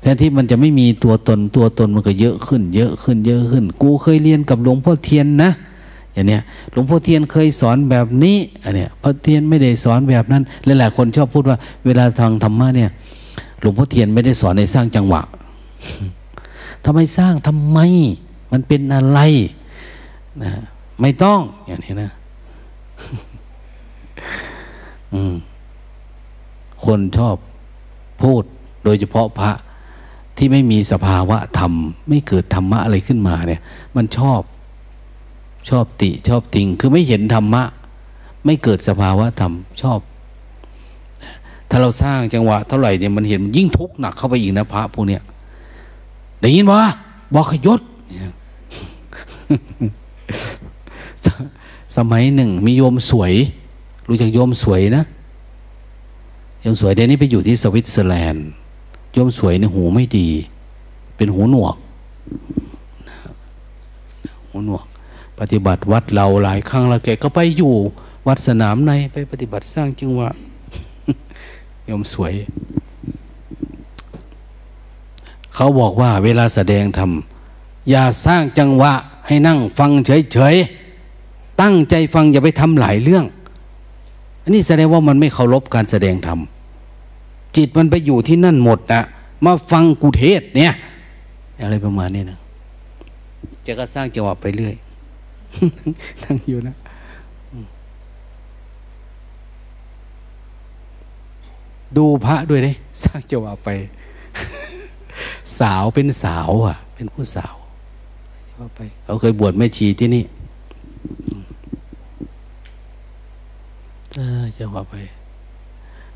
แทนที่มันจะไม่มีตัวตนตัวตนมันก็เยอะขึ้น เยอะขึ้น เยอะขึ้น กูเคยเรียนกับหลวงพ่อเทียนนะอย่างเนี้ยหลวงพ่อเทียนเคยสอนแบบนี้อันเนี้ยพระเทียนไม่ได้สอนแบบนั้นหลายๆคนชอบพูดว่า เวลาทางธรรมะเนี่ยหลวงพ่อเทียนไม่ได้สอนในสร้างจังหวะทำไมสร้างทำไม มันเป็นอะไรนะ ไม่ต้อง อย่างนี้นะคนชอบพูดโดยเฉพาะพระที่ไม่มีสภาวะธรรม ไม่เกิดธรรมะอะไรขึ้นมาเนี่ย มันชอบ ชอบติชอบติง คือไม่เห็นธรรมะ ไม่เกิดสภาวะธรรม ชอบ ถ้าเราสร้างจังหวะเท่าไหร่เนี่ยมันเห็นยิ่งทุกข์หนักเข้าไปอีกนะพระพวกเนี้ยได้ยินว่าบอกขยศ สมัยหนึ่ง มีโยมสวย รู้จักโยมสวยนะโยมสวยเดี๋ยวนี้ไปอยู่ที่สวิตเซอร์แลนด์โยมสวยในหูไม่ดี เป็นหูหนวกหูหนวก ปฏิบัติวัดเราหลายครั้งแล้วแกก็ไปอยู่ วัดสนามในไปปฏิบัติสร้างจึงว่าโยมสวย เขาบอกว่าเวลาแสดงธรรมอย่าสร้างจังหวะให้นั่งฟังเฉยๆ ตั้งใจฟังอย่าไปทำหลายเรื่อง อันนี้แสดงว่ามันไม่เคารพการแสดงธรรมจิตมันไปอยู่ที่นั่นหมดนะมาฟังกูเทศเนี่ย อะไรประมาณนี้นะจะก็สร้างจังหวะไปเรื่อยทั้งอยู่นะดูพระด้วยเลยสร้างจังหวะไป สาวเป็นสาว อะ เป็นผู้สาวไปเขาเคยบวชแม่ชีที่นี่ จะว่าไป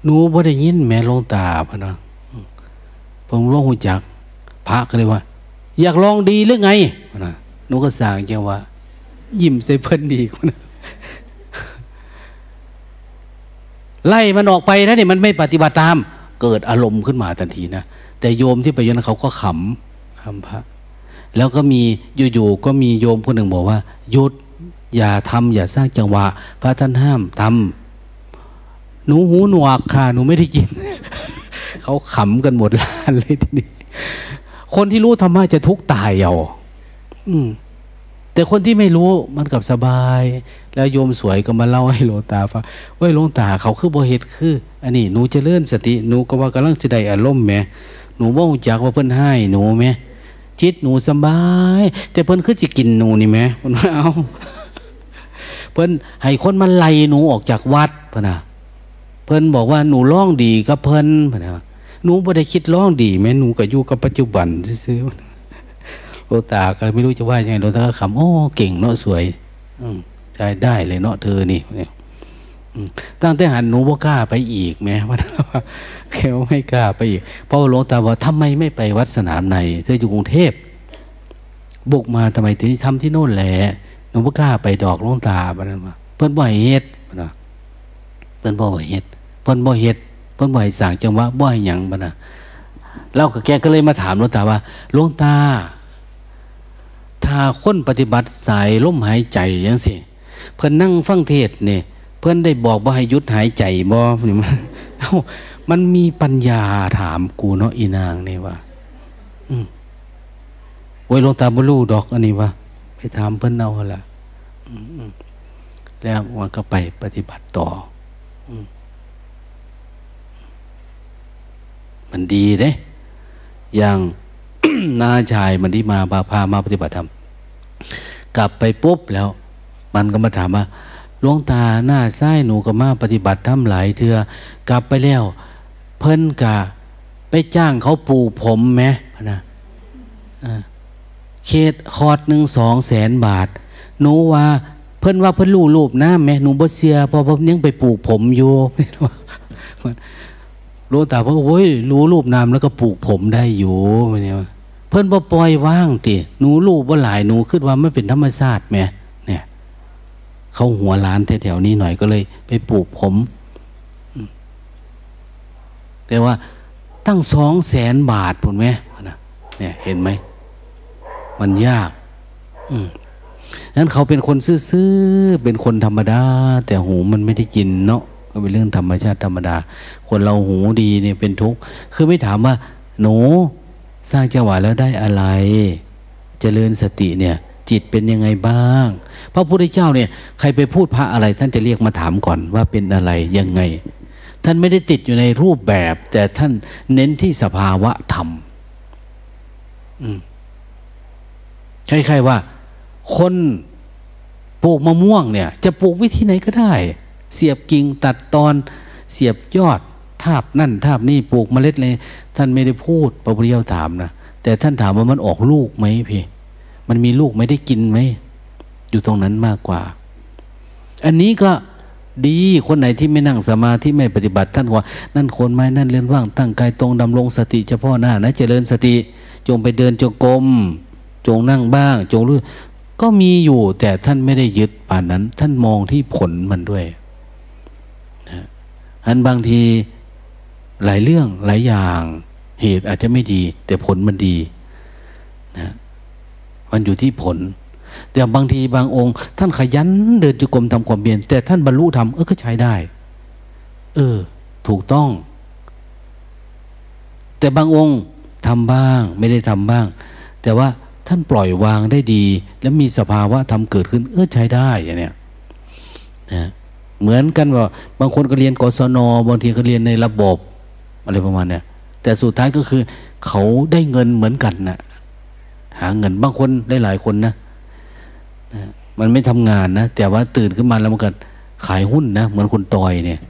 หนูบ่ได้ยินแม่ลงตาพะนะผมร้องหูจัก พระก็เลยว่า อยากลองดีหรือไงนะหนูก็สั่งจังว่า ยิ้มใส่เพิ่นดีกว่านะไล่มันออกไปนะเนี่ยมันไม่ปฏิบัติตาม เกิดอารมณ์ขึ้นมาทันทีนะแต่โยมที่ไปยนเขาก็ขำคำพระ แล้วก็มีอยู่ๆก็มีโยมคนหนึ่งบอกว่าหยุดอย่าทำอย่าสร้างจังหวะ พระท่านห้ามทำ หนูหูหนวกค่ะ หนูไม่ได้ยิน เขาขำกันหมดล้านเลยทีนี้คนที่รู้ธรรมะจะทุกข์ตายเอาอืมแต่คนที่ไม่รู้มันกับสบาย แล้วโยมสวยก็มาเล่าให้หลวงตาฟังว่าหลวงตาเขาคือบ่เหตุคือ อันนี้หนูจะเลื่อนสติหนูก็ว่ากำลังจะได้อารมณ์แม่หนูว่าจากว่าเพิ่นให้หนูแม่จิตหนูสบาย แต่เพิ่นคือจะกินหนูนี่แม่เพิ่นเอาเพิ่นให้คนมาไล่หนูออกจากวัดพนะ เพิ่นบอกว่าหนูร้องดีกับเพิ่นนะหนูไม่ได้คิดร้องดีแม้หนูก็อยู่กับปัจจุบันซื้อโลตาก็ไม่รู้จะว่ายังไงโลตาก็ขำโอ้เก่งเนาะสวยใช้ได้เลยเนาะเธอนี่ตั้งแต่หันหนูบ่กล้าไปอีกแม้ว่าแค่ไม่กล้าไปอีกเพราะหลวงตาว่าทำไมไม่ไปวัดสนามในเธออยู่กรุงเทพบุกมาทำไมถึงทำที่โน่นแหละหนูบ่กล้าไปดอกหลวงตาบ้านมาเพิ่นบ่อยเฮ็ดนะเพิ่นบ่อยเฮ็ด เพิ่นบ่เฮ็ดเพิ่นบ่ให้สั่งจังหวะบ่ให้หยังบ่นะเราก็แกก็เลยมาถามหลวงตาว่าหลวงตา ถ้าคนปฏิบัติสายลมหายใจยังสิเพิ่นนั่งฟังเทศเนี่ยเพิ่นได้บอกว่าให้ยุดหายใจบ่นี่มันเอ้ามันมีปัญญาถามกูเนาะอีนางนี่ว่าอืมไว้หลวงตาบ่รู้ดอกอันนี้ว่าไปถามเพิ่นเอาละแล้วมันก็ไปปฏิบัติต่อ อืม มันดีเด้อย่างนาชายมันที่มาพาพามาปฏิบัติธรรมกลับไปปุ๊บแล้ว มันก็มาถามว่าหลวงตาหน้าไส้หนูก็มาปฏิบัติทำหลายเถื่อกลับไปแล้ว เพิ่นกะไปจ้างเขาปลูกผมไหมนะเขตคอร์ดหนึ่งสองแสนบาท หนูว่าเพิ่นว่าเพิ่นรูรูปนะแม่หนูบ่เสียพอเพิ่นยังไปปลูกผมอยู่ รู้ตาเพราะโอ้ยรู้รูปนามแล้วก็ปลูกผมได้อยู่เนี่ยเพิ่นบ่ปล่อยว่างติหนูรูปว่าหลายหนูขึ้นว่าไม่เป็นธรรมชาติแม่เนี่ย เขาหัวล้านแถวๆนี้หน่อยก็เลย ไปปลูกผม แต่ว่าตั้งสองแสนบาทพุ่นไหมนะเนี่ย เห็นไหม มันยาก อืมนั้นเขาเป็นคนซื่อๆเป็นคนธรรมดา แต่หูมันไม่ได้กินเนาะ ก็เป็นเรื่องธรรมชาติธรรมดา คนเราหูดีเนี่ยเป็นทุกข์คือไม่ถามว่า หนูสร้างจังหวะแล้วได้อะไร เจริญสติเนี่ย จิตเป็นยังไงบ้าง พระพุทธเจ้าเนี่ยใครไปพูดพระอะไร ท่านจะเรียกมาถามก่อนว่าเป็นอะไรยังไง ท่านไม่ได้ติดอยู่ในรูปแบบ แต่ท่านเน้นที่สภาวะธรรมใช่ๆว่า คนปลูกมะม่วงเนี่ย จะปลูกวิธีไหนก็ได้ เสียบกิ่งตัดตอน เสียบยอดทาบนั่นทาบนี่ปลูกเมล็ดเลย ท่านไม่ได้พูดพระพุทธเจ้าถามนะแต่ท่านถามว่ามันออกลูกไหมพี่ มันมีลูกไม่ได้กินไหมอยู่ตรงนั้นมากกว่า อันนี้ก็ดีคนไหนที่ไม่นั่งสมาธิไม่ปฏิบัติท่านว่า นั่นคนไม้นั่นเลื่อนว่างตั้งกายตรงดำรงสติเฉพาะหน้านะเจริญสติ จงไปเดินจงกรมจงนั่งบ้าง จงรู้ก็มีอยู่แต่ท่านไม่ได้ยึดป่านนั้น ท่านมองที่ผลมันด้วย อันบางทีหลายเรื่องหลายอย่างเหตุอาจจะไม่ดี แต่ผลมันดีนะมันอยู่ที่ผล แต่บางทีบางองค์ ท่านขยันเดินจุกรมทำความเพียรแต่ท่านบรรลุธรรมเออก็ใช้ได้ เออ ถูกต้อง แต่บางองค์ทำบ้าง ไม่ได้ทำบ้าง แต่ว่าท่านปล่อยวางได้ดี แล้วมีสภาวะทำเกิดขึ้น เออใช้ได้อย่างเนี้ยนะ เหมือนกันว่า บางคนก็เรียนกศนบางทีก็เรียนในระบบอะไรประมาณเนี้ยแต่สุดท้ายก็คือ เขาได้เงินเหมือนกันนะหาเงินบางคนได้หลายคนนะมันไม่ทำงานนะแต่ว่าตื่นขึ้นมาแล้วมันก็ขายหุ้นนะเหมือนคนตอยเนี่ย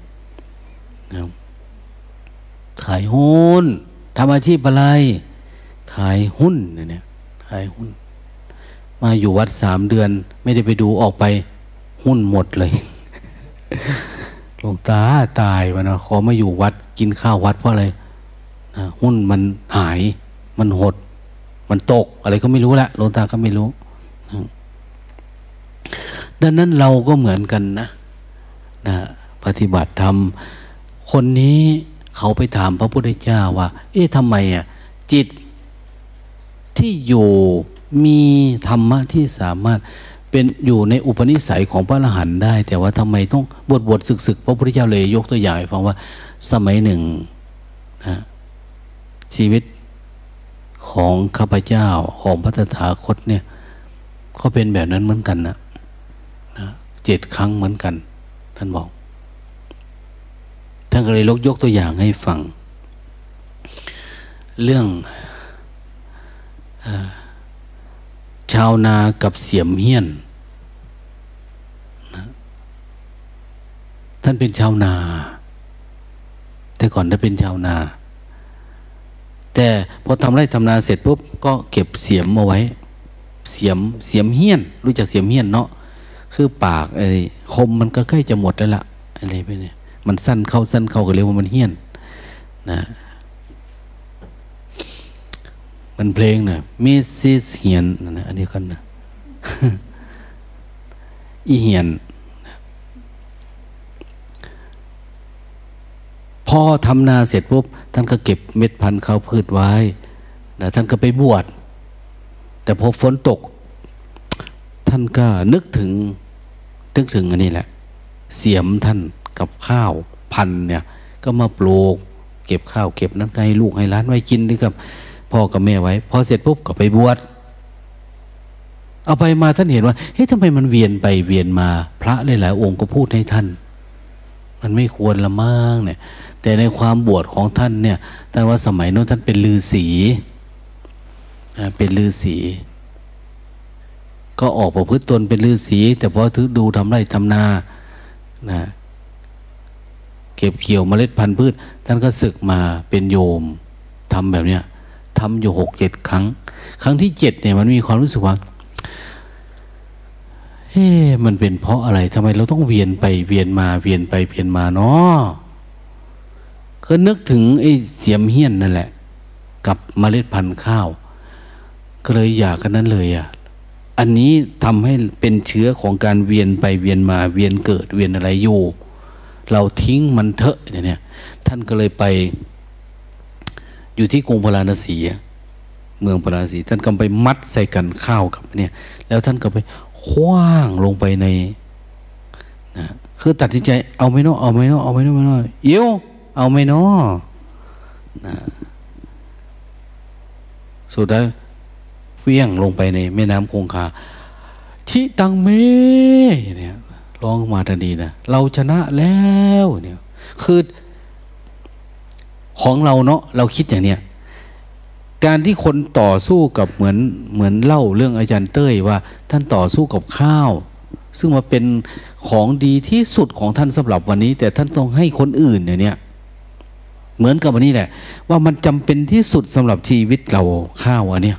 ขายหุ้นทำอาชีพอะไร ขายหุ้นเนี่ยขายหุ้น มาอยู่วัดสามเดือน ไม่ได้ไปดูออกไปหุ้นหมดเลย หลวงตาตายวะนะขอมาอยู่วัดกินข้าววัดเพราะอะไรนะหุ้นมันหาย มันหด มันตก อะไรก็ไม่รู้ละหลวงตาก็ไม่รู้นะดังนั้นเราก็เหมือนกันนะนะปฏิบัติธรรมคนนี้เขาไปถามพระพุทธเจ้าว่า เอ๊ะทำไมอะจิตที่อยู่มีธรรมะที่สามารถ เป็นอยู่ในอุปนิสัยของพระอรหันต์ได้ แต่ว่าทำไมต้องบทบทศึกศึกพระพุทธเจ้าเลยยกตัวอย่างให้ฟังว่าสมัยหนึ่งนะชีวิตของข้าพเจ้าของพระตถาคตเนี่ย ก็เป็นแบบนั้นเหมือนกันนะนะเจ็ดครั้งเหมือนกัน ท่านบอกท่านก็เลยลกยกตัวอย่างให้ฟัง เรื่องอชาวนากับเสียมเฮียนนะ ท่านเป็นชาวนา แต่ก่อนท่านเป็นชาวนา แต่พอทำไร่ทำนาเสร็จปุ๊บก็เก็บเสียมมาไว้ เสียมเสียมเฮี้ยน รู้จักเสียมเฮี้ยนเนาะคือปากไอ้คมมันก็ใกล้จะหมดแล้วละอะไรไปเนี่ยมันสั้นเข้าสั้นเข้าก็เรียกว่ามันเฮี้ยนนะมันเพลงนะมิสซิสเฮียนนะอันนี้กันนะอีเฮียน พอทำนาเสร็จปุ๊บท่านก็เก็บเม็ดพันธุ์ข้าวพืชไว้นะท่านก็ไปบวชแต่พอฝนตก ท่านก็นึกถึงนึกถึงอันนี้แหละ เสียมท่านกับข้าวพันเนี่ย ก็มาปลูก เก็บข้าวเก็บน้ำใจลูกให้ร้านไว้กินด้วยกับพ่อกับแม่ไว้ พอเสร็จปุ๊บก็ไปบวชเอาไปมาท่านเห็นว่าเฮ้ยทำไมมันเวียนไปเวียนมา พระหลายๆองค์ก็พูดให้ท่าน มันไม่ควรละมั่งเนี่ย แต่ในความบวชของท่านเนี่ยท่านว่าสมัยโน้นท่านเป็นลือศีเป็นลือศีก็ออกประพฤติตนเป็นลือศีแต่พอถือดูทำไรทำนานะเก็บเกี่ยวเมล็ดพันธุ์พืช ท่านก็ศึกมาเป็นโยมทำแบบเนี้ยทำอยู่หกเจ็ดครั้ง ครั้งที่เจ็ดเนี่ยมันมีความรู้สึกว่าเฮ้มันเป็นเพราะอะไรทำไมเราต้องเวียนไปเวียนมาเวียนไปเวียนมาเนาะ ก็นึกถึงไอ้เสียมเฮี้ยนนั่นแหละ กับเมล็ดพันธุ์ข้าว ก็เลยอยากกันนั้นเลยอะอันนี้ทำให้เป็นเชื้อของการเวียนไปเวียนมาเวียนเกิดเวียนอะไรอยู่ เราทิ้งมันเถอะเนี่ยท่านก็เลยไป อยู่ที่กรุงพาราณสีเมืองพาราณสีท่านก็ไปมัดใส่กันข้าวกับเนี่ย แล้วท่านก็ไปคว้างลงไปในนะคือตัดสินใจเอาไม่นอเอาไม่นอเอาไม่นอไม่นอเยี่ยว เอาไม่นอนะสุดท้ายเวียงลงไปในแม่น้ำคงคาชิตังเมเนี่ยร้องมาทันทีนะเราชนะแล้วเนี่ยคือของเราเนาะเราคิดอย่างเนี้ยการที่คนต่อสู้กับเหมือนเหมือนเล่าเรื่องอาจารย์เต้ยว่า ท่านต่อสู้กับข้าว ซึ่งมาเป็นของดีที่สุดของท่านสำหรับวันนี้ แต่ท่านต้องให้คนอื่นเนี่ย เหมือนกับวันนี้แหละ ว่ามันจำเป็นที่สุดสำหรับชีวิตเราข้าวอันเนี้ย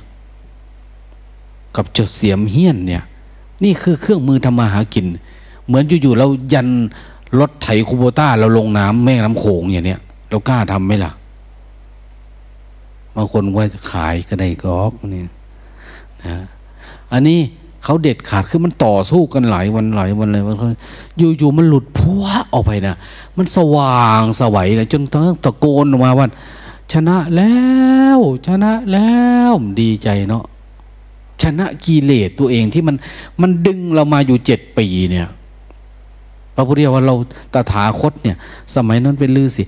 กับจดเสียมเฮี้ยนเนี่ย นี่คือเครื่องมือทำมาหากิน เหมือนอยู่ๆเรายันรถไถคูโบต้าเราลงน้ำแม่น้ำโขงอย่างเนี้ยเรากล้าทำไหมล่ะบางคนว่าจะขายก็ได้กรอกเนี่ยนะอันนี้ เขาเด็ดขาดคือมันต่อสู้กันหลายวันหลายวันเลยวันอยู่ๆมันหลุดพัวออกไปนะมันสว่างสวัยเลยจนต้องตะโกนออกมาว่าชนะแล้ว ชนะแล้วดีใจเนาะชนะกิเลสตัวเองที่มันมันดึงเรามาอยู่เจ็ดปีเนี่ยพระพุทธเจ้าว่าเราตถาคตเนี่ย สมัยนั้นเป็นลือสิ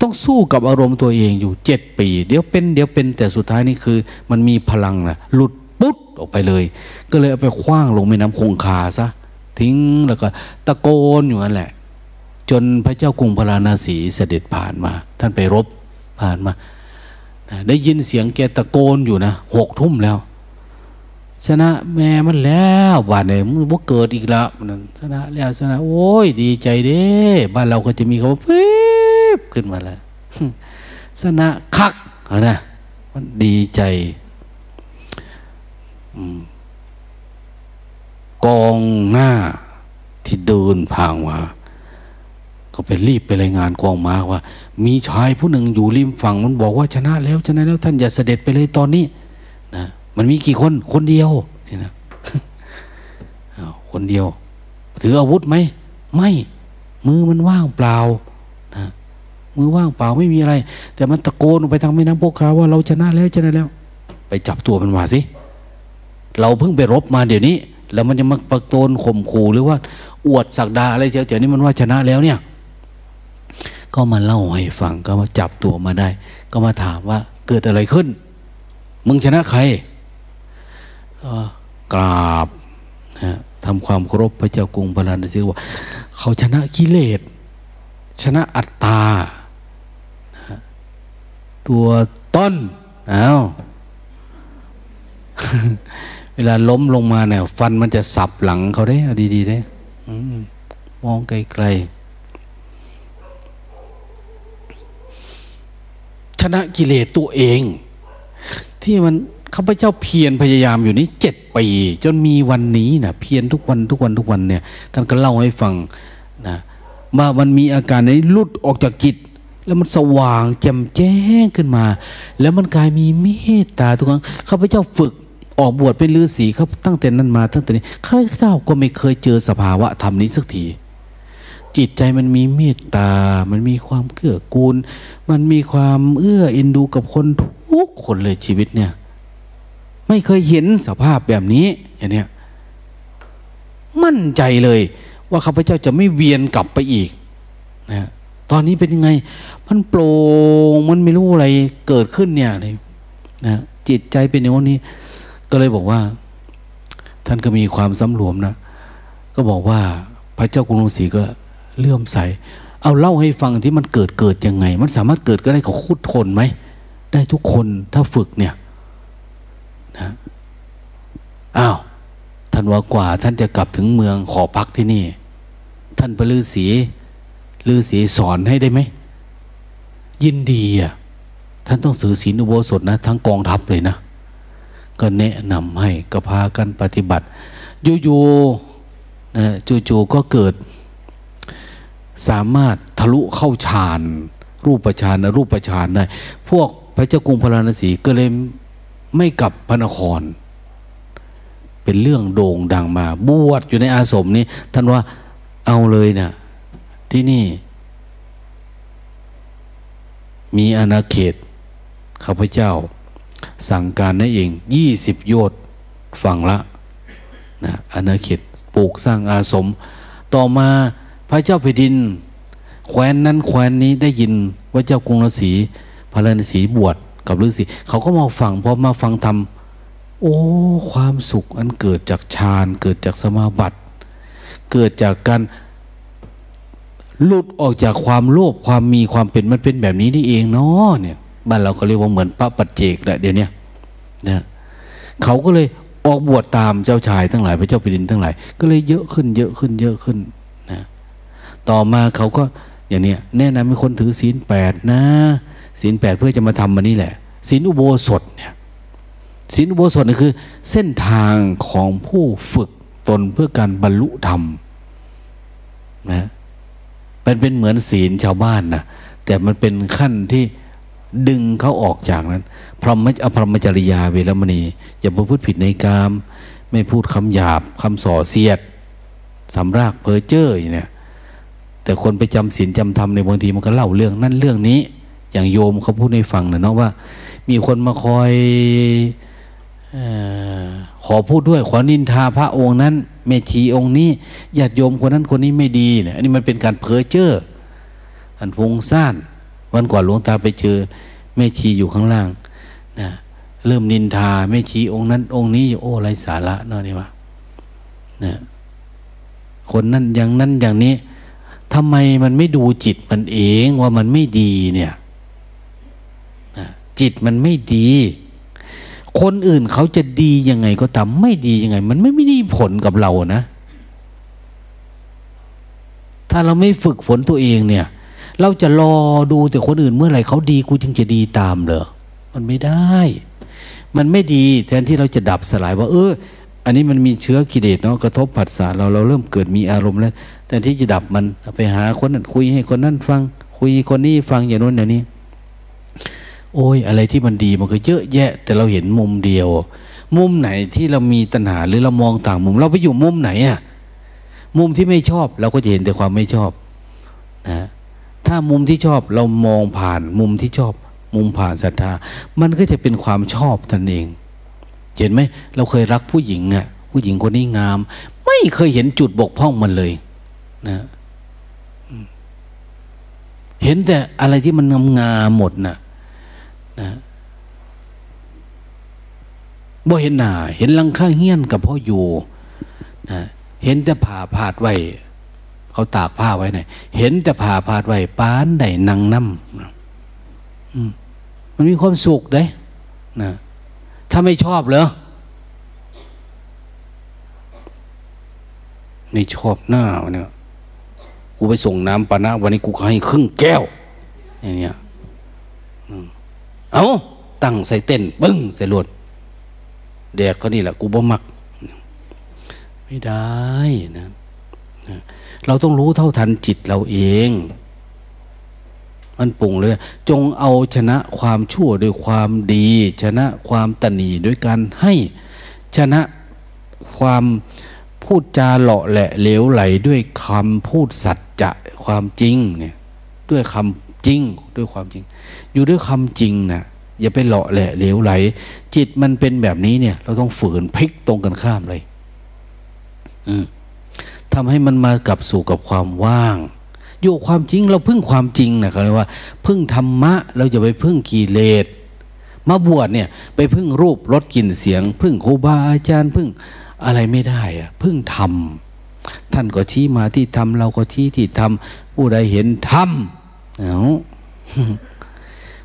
ต้องสู้กับอารมณ์ตัวเองอยู่เจ็ดปี เดี๋ยวเป็นเดี๋ยวเป็นแต่สุดท้ายนี่คือ มันมีพลังนะหลุด ปุ๊บออกไปเลย ก็เลยเอาไปคว้างลงแม่น้ำคงคาซะทิ้งแล้วก็ตะโกนอยู่นั่นแหละ จนพระเจ้ากรุงพาราณสีเสด็จผ่านมา ท่านไปรบผ่านมาได้ยินเสียงแกตะโกนอยู่นะหกทุ่มแล้ว ชนะแม่มันแล้วบ้านเนี่ยมันบ่เกิดอีกแล้วมันชนะแล้วชนะ โอ้ยดีใจเด้บ้านเราก็จะมีคำว่าปิ๊บขึ้นมาแล้วชนะคักนะมันดีใจ กองหน้าที่เดินพางมาก็ไปรีบไปรายงานกองมาว่า มีชายผู้หนึ่งอยู่ริมฝั่ง มันบอกว่าชนะแล้วชนะแล้วท่านอย่าเสด็จไปเลยตอนนี้นะมันมีกี่คนคนเดียวนี่นะคนเดียว ถืออาวุธไหมไม่มือมันว่างเปล่านะมือว่างเปล่าไม่มีอะไร แต่มันตะโกนไปทางแม่น้ำพวกเขาว่าเราชนะแล้วชนะแล้ว ไปจับตัวมันมาสิ เราเพิ่งไปรบมาเดี๋ยวนี้ แล้วมันจะมาประโตนข่มขู่หรือว่า อวดสักดาอะไรเดี๋ยวนี้มันว่าชนะแล้วเนี่ย ก็มาเล่าให้ฟังก็มาจับตัวมาได้ ก็มาถามว่าเกิดอะไรขึ้น มึงชนะใครกราบนะทำความเคารพพระเจ้ากรุงพระนศีว่า เขาชนะกิเลส ชนะอัตตา ตัวต้นอ้า วลาล้มลงมาเนี่ย ฟันมันจะสับหลังเขาได้เอาดีๆได้มองไกลๆชนะกิเลสตัวเอง ที่มันข้าพเจ้าเพียรพยายามอยู่นี้เจ็ดปีจนมีวันนี้นะเพียรทุกวันทุกวันทุกวันเนี่ยท่านก็เล่าให้ฟังนะว่ามันมีอาการนี้ลุดออกจากจิต แล้วมันสว่างแจ่มแจ้งขึ้นมา แล้วมันกลายมีเมตตาทุกครั้งข้าพเจ้าฝึก ออกบวชเป็นฤาษีครับตั้งแต่นั้นมาตั้งแต่นี้ข้าเจ้าก็ไม่เคยเจอสภาวะธรรมนี้สักทีจิตใจมันมีเมตตา มันมีความเกื้อกูล มันมีความเอื้อเอินดูกับคนทุกคนเลยชีวิตเนี่ย ไม่เคยเห็นสภาพแบบนี้อย่างนี้มั่นใจเลย ว่าข้าพเจ้าจะไม่เวียนกลับไปอีกนะตอนนี้เป็นยังไง มันโปร่งมันไม่รู้อะไรเกิดขึ้นเนี่ยเลยนะจิตใจเป็นอย่างนี้ ก็เลยบอกว่า ท่านก็มีความสำรวมนะ ก็บอกว่าพระเจ้ากรุงศรีก็เลื่อมใส เอาเล่าให้ฟังที่มันเกิดเกิดยังไง มันสามารถเกิดก็ได้กับคุดทนไหม ได้ทุกคนถ้าฝึกเนี่ยนะอ้าวท่านว่ากว่า ท่านจะกลับถึงเมืองขอพักที่นี่ ท่านพระฤาษีฤาษีสอนให้ได้ไหม ยินดีอะ ท่านต้องสื่อศีลอุโบสถนะ ทั้งกองทัพเลยนะ ก็แนะนำให้ก็พากันปฏิบัติอยู่ๆนะจู่ๆก็เกิด สามารถทะลุเข้าฌานรูปฌานนะรูปฌานได้พวกพระเจ้ากรุงพระนศีก็เลยไม่กลับพระนคร เป็นเรื่องโด่งดังมา บวชอยู่ในอาสมนี้ ท่านว่าเอาเลยเนะี่ยที่นี่ มีอาณาเขตข้าพเจ้า สั่งการนั่นเองยี่สิบโยชน์ฝั่งละนะอาณาเขตปลูกสร้างอาสม ต่อมาพระเจ้าแผ่นดิน แคว้นนั้นแคว้นนี้ได้ยินว่าเจ้ากรุงฤาษีพระฤาษีบวชกับฤาษีเขาก็มาฟังพอมาฟังทำโอ้ ความสุขอันเกิดจากฌานเกิดจากสมาบัติ เกิดจากการหลุดออกจากความโลภความมีความเป็นมันเป็นแบบนี้นี่เองเนาะเนี่ย บ้านเราเขาเรียกว่าเหมือนพระปัจเจกแหละเดี๋ยวนี้นะเขาก็เลยออกบวชตามเจ้าชายทั้งหลายพระเจ้าแผ่นดินทั้งหลาย ก็เลยเยอะขึ้นเยอะขึ้นเยอะขึ้นนะต่อมาเขาก็อย่างเนี้ยแนะนำให้คนถือศีลแปดนะศีลแปดเพื่อจะมาทำมันนี่แหละศีลอุโบสถเนี่ยศีลอุโบสถนี่คือ เส้นทางของผู้ฝึกตนเพื่อการบรรลุธรรมนะมันเป็นเหมือนศีลชาวบ้านนะแต่มันเป็นขั้นที่ ดึงเขาออกจากนั้น พรหมอพรหมจริยาเวรมณีอย่าประพฤติผิดในกาม ไม่พูดคำหยาบคำส่อเสียดสำรากเพอเจอร์เนี่ยแต่คนไปจำศีลจำธรรมในบางทีมันก็เล่าเรื่องนั่นเรื่องนี้ อย่างโยมเขาพูดในฟังนะเนาะว่า มีคนมาคอยอขอพูดด้วยขอนินทาพระองค์นั้นเมชีองค์นี้ญาติโยมคนนั้นคนนี้ไม่ดีเนี่ยอันนี้มันเป็นการเพ้อเจ้ออันพงซ่าน วันก่อนหลวงตาไปเจอเมชีอยู่ข้างล่างนะเริ่มนินทาเมชีองค์นั้น องค์นี้โอ้ไรสาระเนาะนี่วะนะคนนั้นอย่างนั้นอย่างนี้ทำไมมันไม่ดูจิตมันเองว่ามันไม่ดีเนี่ยจิตมันไม่ดี คนอื่นเขาจะดียังไงก็ตามไม่ดียังไง มันไม่ไม่ได้ผลกับเรานะ ถ้าเราไม่ฝึกฝนตัวเองเนี่ย เราจะรอดูแต่คนอื่นเมื่อไหร่เขาดีกูจึงจะดีตามเหรอมันไม่ได้ มันไม่ดีแทนที่เราจะดับสลายว่า เออ อันนี้มันมีเชื้อกิเลสเนาะกระทบผัสสะเราเราเริ่มเกิดมีอารมณ์แล้วแต่ที่จะดับมันไปหาคนนั้นคุยให้คนนั้นฟัง คุยคนนี้ฟังอย่างโน้นอย่างนี้ โอ้ย อะไรที่มันดีมันก็เยอะแยะ แต่เราเห็นมุมเดียว มุมไหนที่เรามีตัณหาหรือเรามองต่างมุม เราไปอยู่มุมไหนอะมุมที่ไม่ชอบเราก็จะเห็นแต่ความไม่ชอบ นะ ถ้ามุมที่ชอบเรามองผ่านมุมที่ชอบ มุมผ่านศรัทธา มันก็จะเป็นความชอบท่านเอง เห็นไหมเราเคยรักผู้หญิงอะผู้หญิงคนนี้งาม ไม่เคยเห็นจุดบกพร่องมันเลย นะเห็นแต่อะไรที่มันงามงามหมดนะนะบ่เห็นหน้าเห็นลังข้างเฮี้ยนกับพ่ออยู่นะเห็นแต่ผ่าพาดไว้ เขาตากผ้าไว้ไหนเห็นแต่ผ่าพาดไว้ปานได้นังน้ำมันมีความสุขเด้นะถ้าไม่ชอบเหรอไม่ชอบหน้าเนี่ยกูไปส่งน้ำปานะวันนี้กูให้ครึ่งแก้วอย่างเงี้ยเอาตั้งใส่เต้นบึ้งใส่รวดแดกก็นี่แหละกูบ่มัก ไม่ได้นะ เราต้องรู้เท่าทันจิตเราเอง มันปุ่งเลย จงเอาชนะความชั่วด้วยความดี ชนะความตนีด้วยการให้ชนะความพูดจาเลาะแหละเหลวไหลด้วยคำพูดสัจจะความจริงเนี่ยด้วยคำจริงด้วยความจริง อยู่ด้วยคำจริงนะอย่าไปเลาะแหละเหลวไหล จิตมันเป็นแบบนี้เนี่ย เราต้องฝืนพลิกตรงกันข้ามเลย อืม ทำให้มันมากลับสู่กับความว่างอยู่ความจริงเราพึ่งความจริงนะเขาเรียกว่า พึ่งธรรมะเราจะไปพึ่งกิเลสมาบวชเนี่ยไปพึ่งรูปรสกลิ่นเสียง พึ่งครูบาอาจารย์พึ่งอะไรไม่ได้อะพึ่งธรรมท่านก็ชี้มาที่ธรรมเราก็ชี้ที่ธรรมผู้ใดเห็นธรรมเอา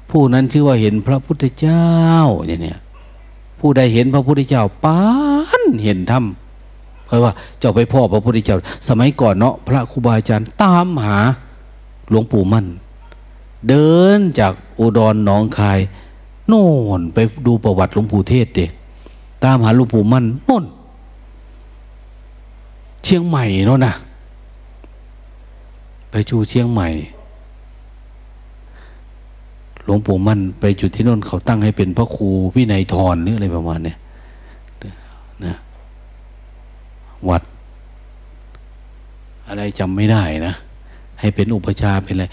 ผู้นั้นชื่อว่าเห็นพระพุทธเจ้าเนี่ยผู้ใดเห็นพระพุทธเจ้าปานเห็นธรรม เพราว่าเจ้าไปพ่อพระพุทธเจ้า สมัยก่อนเนาะพระครูบาอาจารย์ตามหาหลวงปู่มั่น เดินจากอุดรหนองคาย โน่นไปดูประวัติหลวงปู่เทศเด็ตามหาหลวงปู่มั่นโน่น เชียงใหม่โน่นนะไปจูเชียงใหม่ หลวงปู่มั่นไปจุดที่โน่นเขาตั้งให้เป็นพระครูวินัยทรหรืออะไรประมาณเนี้ยนะ วัด อะไรจำไม่ได้นะ ให้เป็นอุปชาเป็นอะไร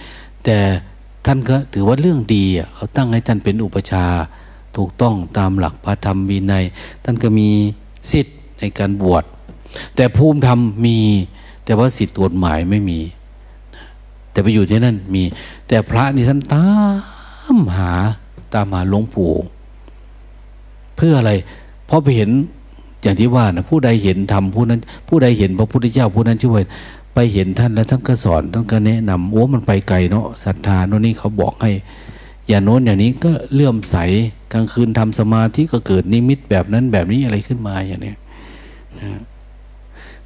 แต่ท่านก็ถือว่าเรื่องดีอะเขาตั้งให้ท่านเป็นอุปชาถูกต้องตามหลักพระธรรมวินัย ท่านก็มีสิทธิ์ในการบวช แต่ภูมิธรรมมี แต่ว่าสิทธิ์กฎหมายไม่มี แต่ไปอยู่ที่นั่นมี แต่พระนี่ท่านตามหาตามหาหลวงปู่ เพื่ออะไร เพราะไปเห็น อย่างที่ว่านะผู้ใดเห็นธรรมผู้นั้น ผู้ใดเห็นพระพุทธเจ้าผู้นั้นช่วย ไปเห็นท่านแล้วท่านก็สอนท่านก็แนะนำโอ้มันไปไกลเนาะศรัทธาโน่นนี่เขาบอกให้ อย่างโน้นอย่างนี้ก็เลื่อมใสกลางคืนทำสมาธิก็เกิดนิมิตแบบนั้นแบบนี้อะไรขึ้นมาอย่างเนี้ย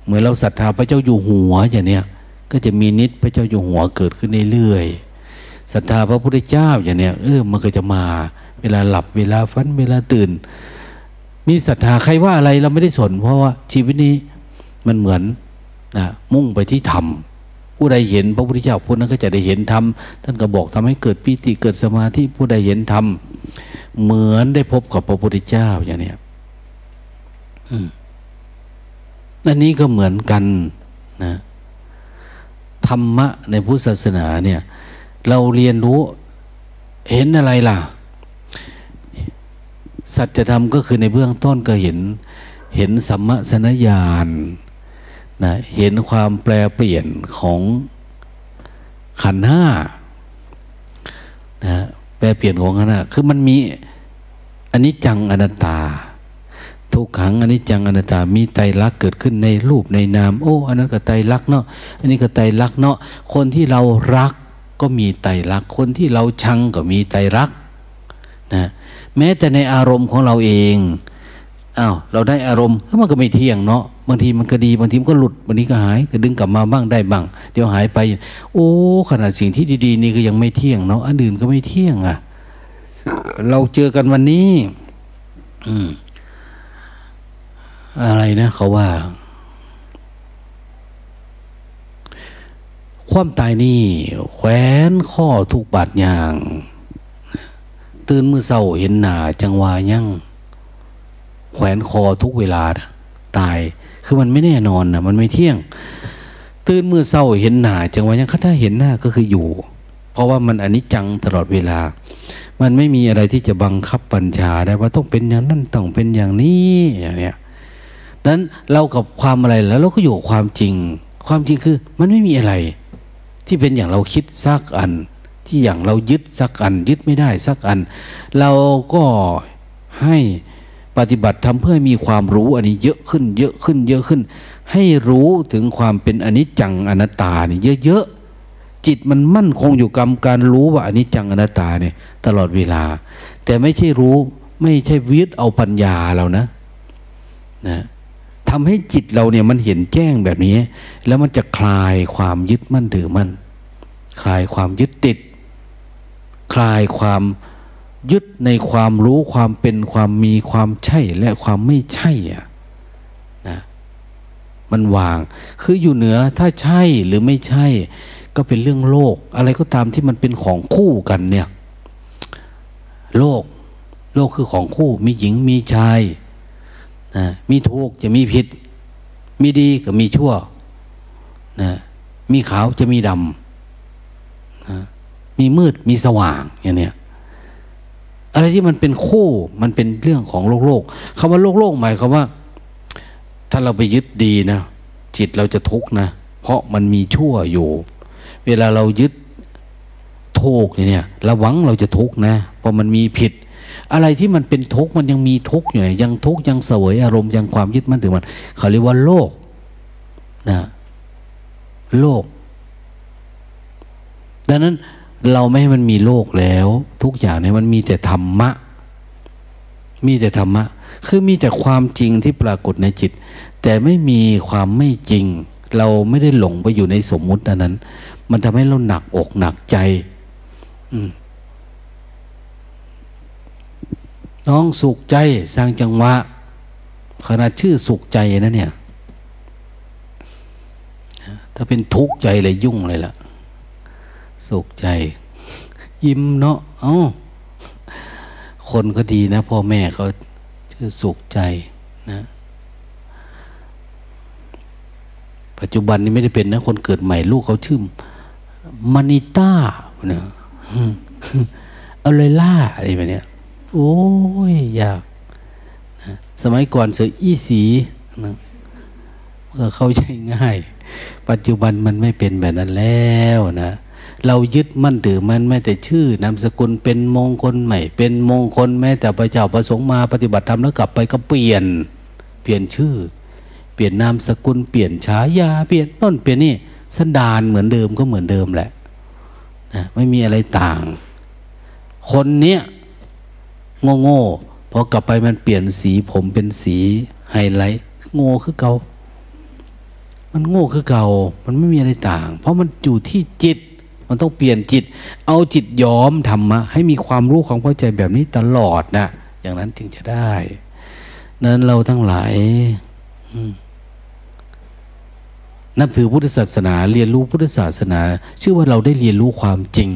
เหมือนเราศรัทธาพระเจ้าอยู่หัวอย่างเนี้ยก็จะมีนิดพระเจ้าอยู่หัวเกิดขึ้นเรื่อยๆศรัทธาพระพุทธเจ้าอย่างเนี้ยเออมันก็จะมา เวลาหลับเวลาฟันเวลาตื่น มีศรัทธาใครว่าอะไรเราไม่ได้สน เพราะว่าชีวิตนี้มันเหมือนนะมุ่งไปที่ธรรมผู้ใดเห็นพระพุทธเจ้าผู้นั้นก็จะได้เห็นธรรมท่านก็บอกทำให้เกิดปีติเกิดสมาธิผู้ใดเห็นธรรมเหมือนได้พบกับพระพุทธเจ้าอย่างเนี้ยอืมอันนี้ก็เหมือนกันนะธรรมะในพุทธศาสนาเนี่ย เราเรียนรู้เห็นอะไรล่ะ สัจธรรมก็คือในเบื้องต้นก็เห็น เห็นสัมมสนญาณนะเห็นความแปลเปลี่ยนของขันห้านะแปลเปลี่ยนของขันห้าคือมันมีอันนี้จังอนัตตา ทุกขังอันนี้จังอนัตตา มีไตรลักษณ์เกิดขึ้นในรูปในนาม โอ้ อันนั้นก็ไตรลักษณ์เนาะอันนี้ก็ไตรลักษณ์เนาะคนที่เรารักก็มีไตรลักษณ์คนที่เราชังก็มีไตรลักษณ์นะ แม้แต่ในอารมณ์ของเราเองอ้าวเราได้อารมณ์แล้วมันก็ไม่เที่ยงเนาะบางทีมันก็ดีบางทีมันก็หลุดบางทีก็หายก็ดึงกลับมาบ้างได้บ้างเดี๋ยวหายไป โอ้ขนาดสิ่งที่ดี ๆ นี่ก็ยังไม่เที่ยงเนาะอันอื่นก็ไม่เที่ยงอะ่ะ เราเจอกันวันนี้ อืม อะไรนะเขาว่า ความตายนี่ แขวนข้อทุกบาดยาง ตื่นมือเศร้าเห็นหนาจังวายั่งแขวนคอทุกเวลาตาย คือมันไม่แน่นอนนะมันไม่เที่ยง ตื่นมือเศร้าเห็นหนาจังวายั่งถ้าเห็นหน้าก็คืออยู่ เพราะว่ามันอนิจจังตลอดเวลา มันไม่มีอะไรที่จะบังคับปัญชาได้ว่าต้องเป็นอย่างนั้นต้องเป็นอย่างนี้อย่างเนี้ยนั้นเรากับความอะไรแล้วเราก็อยู่ความจริง ความจริงคือ มันไม่มีอะไร ที่เป็นอย่างเราคิดสักอัน ที่อย่างเรายึดสักอัน ยึดไม่ได้สักอัน เราก็ให้ปฏิบัติทำเพื่อมีความรู้อันนี้เยอะขึ้น เยอะขึ้น เยอะขึ้น ให้รู้ถึงความเป็นอนิจจังอนัตตานี่เยอะๆจิตมันมั่นคงอยู่กับการรู้ว่าอนิจจังอนัตตาเนี่ยตลอดเวลา แต่ไม่ใช่รู้ไม่ใช่วิทย์เอาปัญญาเรานะนะทำให้จิตเราเนี่ยมันเห็นแจ้งแบบนี้ แล้วมันจะคลายความยึดมั่นถือมั่นคลายความยึดติด ลายความยึดในความรู้ความเป็นความมีความใช่และความไม่ใช่อะนะมันวาง คืออยู่เหนือถ้าใช่หรือไม่ใช่ ก็เป็นเรื่องโลก อะไรก็ตามที่มันเป็นของคู่กันเนี่ย โลก โลกคือของคู่ มีหญิงมีชายนะมีถูกจะมีผิด มีดีกับมีชั่วนะมีขาวจะมีดำนะ มีมืดมีสว่างอย่างเนี้ยอะไรที่มันเป็นคู่มันเป็นเรื่องของโลกโลกคำว่าโลกโลกหมายความว่า ถ้าเราไปยึดดีนะจิตเราจะทุกข์นะ เพราะมันมีชั่วอยู่ เวลาเรายึดถูกเนี่ยระวังเราจะทุกข์นะเพราะมันมีผิด อะไรที่มันเป็นทุกข์มันยังมีทุกข์อยู่เนี่ยยังทุกข์ยังเสวยอารมณ์ยังความยึดมั่นถือมันเขาเรียกว่าโลกนะโลก ดังนั้น เราไม่ให้มันมีโลกแล้ว ทุกอย่างเนี่ยมันมีแต่ธรรมะ มีแต่ธรรมะ คือมีแต่ความจริงที่ปรากฏในจิต แต่ไม่มีความไม่จริง เราไม่ได้หลงไปอยู่ในสมมุตินั้น มันทำให้เราหนักอกหนักใจน้องสุขใจสร้างจังหวะขนาดชื่อสุขใจนะเนี่ย ถ้าเป็นทุกข์ใจเลยยุ่งเลยล่ะ สุขใจ ยิ้มเนาะอ๋อคนก็ดีนะ พ่อแม่เขาชื่อสุขใจนะ ปัจจุบันนี้ไม่ได้เป็นนะ คนเกิดใหม่ลูกเขาชื่อมานิต้าเนี่ยเอาเลยล่าอะไรแบบนี้โอ้ยยากนะสมัยก่อนเสืออีสีนะก็เข้าใจง่าย ปัจจุบันมันไม่เป็นแบบนั้นแล้วนะ เรายึดมั่นถือมันแม้แต่ชื่อนามสกุลเป็นมงคลใหม่ เป็นมงคลแม้แต่พระเจ้าประสงค์มาปฏิบัติธรรมแล้วกลับไปก็เปลี่ยน เปลี่ยนชื่อ เปลี่ยนนามสกุลเปลี่ยนฉายาเปลี่ยนต้นเปลี่ยนนี่สันดานเหมือนเดิมก็เหมือนเดิมแหละนะไม่มีอะไรต่าง คนเนี้ยโง่โง่พอกลับไปมันเปลี่ยนสีผมเป็นสีไฮไลท์โง่คือเกามันโง่คือเก่ามันไม่มีอะไรต่าง เพราะมันอยู่ที่จิต มันต้องเปลี่ยนจิต เอาจิตย้อมธรรมะให้มีความรู้ความเข้าใจแบบนี้ตลอดนะอย่างนั้นจึงจะได้ นั้นเราทั้งหลายนับถือพุทธศาสนา เรียนรู้พุทธศาสนา ชื่อว่าเราได้เรียนรู้ความจริง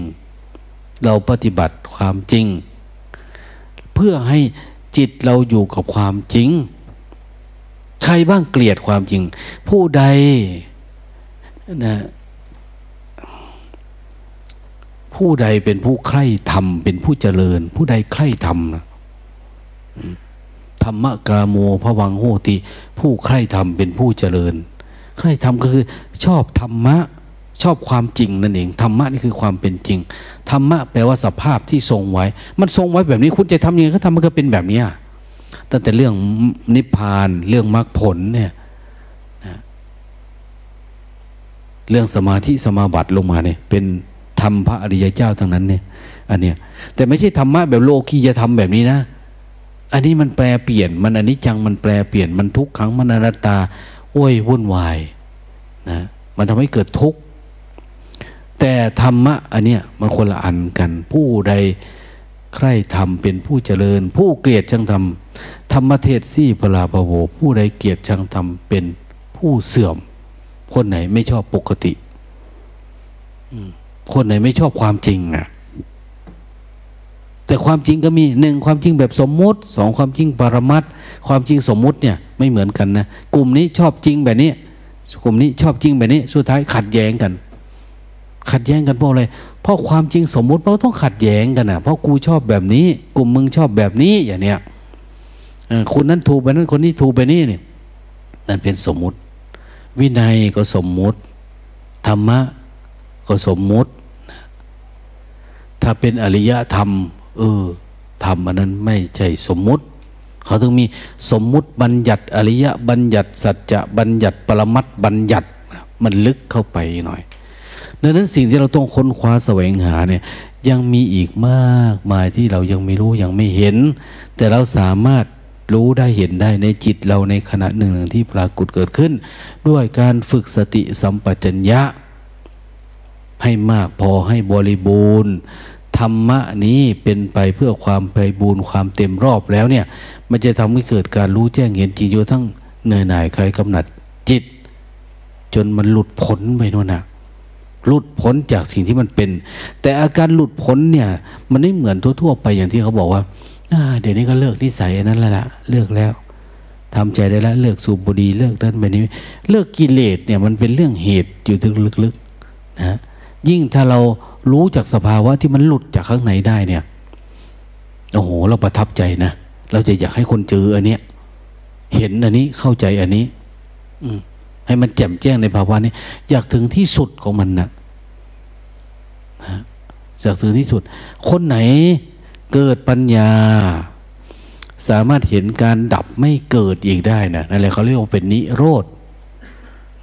เราปฏิบัติความจริง เพื่อให้จิตเราอยู่กับความจริงขรบ้างเกลียดความจริง ผู้ใดนะ ผู้ใดเป็นผู้ใคร่ธรรมเป็นผู้เจริญ ผู้ใดใคร่ธรรมนะธรรมะกาโมพระวังโหติ ผู้ใคร่ธรรมเป็นผู้เจริญ ใคร่ธรรมก็คือ ชอบธรรมะ ชอบความจริงนั่นเองธรรมะนี่คือความเป็นจริงธรรมะแปลว่าสภาพที่ทรงไว้ มันทรงไว้แบบนี้คุณจะทำยังไงก็ทำมันก็เป็นแบบนี้ตั้งแต่เรื่องนิพพานเรื่องมรรคผลเนี่ยเรื่องสมาธิสมาบัติลงมาเนี่ยเป็น ธรรมพระอริยเจ้าทั้งนั้นเนี่ย อันเนี้ยแต่ไม่ใช่ธรรมะแบบโลกีจะทำแบบนี้นะ อันนี้มันแปลเปลี่ยน มันอันนี้จังมันแปลเปลี่ยนมันทุกขังมันอนัตตาโอ้ยวุ่นวายนะมันทำให้เกิดทุกข์แต่ธรรมะอันเนี้ยมันคนละอันกัน ผู้ใดใครทำเป็นผู้เจริญ ผู้เกลียดชังทำธรรมเทศซี่พลาภโว ผู้ใดเกลียดชังทำเป็นผู้เสื่อม คนไหนไม่ชอบปกติ คนไหนไม่ชอบความจริงอะแต่ความจริงก็มีหนึ่งความจริงแบบสมมุติสองความจริงปรมัตความจริงสมมุติเนี่ยไม่เหมือนกันนะกลุ่มนี้ชอบจริงแบบนี้กลุ่มนี้ชอบจริงแบบนี้สุดท้ายขัดแย้งกัน ขัดแย้งกันเพราะอะไรเพราะความจริงสมมุติมันต้องขัดแย้งกันนะเพราะกูชอบแบบนี้ กลุ่มมึงชอบแบบนี้อย่างเนี้ยคนนั้นถูกไปนั้นคนนี้ถูกไปนี่เนี่ยนั่นเป็นสมมุติ วินัยก็สมมุติธรรมะ ก็สมมุติ ถ้าเป็นอริยธรรม เออธรรมอันนั้นไม่ใช่สมมุติ เขาต้องมีสมมุติบัญญัติ อริยบัญญัติ สัจจะบัญญัติปรมัตบัญญัติ มันลึกเข้าไปหน่อยดังนั้นสิ่งที่เราต้องค้นคว้าแสวงหาเนี่ยยังมีอีกมากมายที่เรายังไม่รู้ยังไม่เห็น แต่เราสามารถรู้ได้เห็นได้ในจิตเราในขณะหนึ่งหนึ่งที่ปรากฏเกิดขึ้น ด้วยการฝึกสติสัมปชัญญะ ให้มากพอให้บริบูรณ์ธรรมะนี้เป็นไปเพื่อความไปบูรณ์ความเต็มรอบแล้วเนี่ย มันจะทำให้เกิดการรู้แจ้งเห็นจริงอยู่ทั้งเหนื่อยหน่ายใครกำหนัดจิต จนมันหลุดพ้นไปนู่นนะหลุดพ้นจากสิ่งที่มันเป็น แต่อาการหลุดพ้นเนี่ย มันไม่เหมือนทั่วๆไปอย่างที่เขาบอกว่าเดี๋ยวนี้ก็เลิกนิสัยนั้นแล้วละเลิกแล้วทำใจได้แล้วเลิกสูบบุหรี่เลิกนั่นแบบนี้ เลิกกิเลสเนี่ยมันเป็นเรื่องเหตุอยู่ถึงลึกๆนะ ยิ่งถ้าเรารู้จากสภาวะที่มันหลุดจากข้างในได้เนี่ยโอ้โห เราประทับใจนะเราจะอยากให้คนเจออันเนี้ยเห็นอันนี้เข้าใจอันนี้ อืให้มันแจ่มแจ้งในภาวะนี้ อยากถึงที่สุดของมันนะอยากถึงที่สุด คนไหนเกิดปัญญา สามารถเห็นการดับไม่เกิดอีกได้นะนั่นแหละเขาเรียกว่าเป็นนิโรธ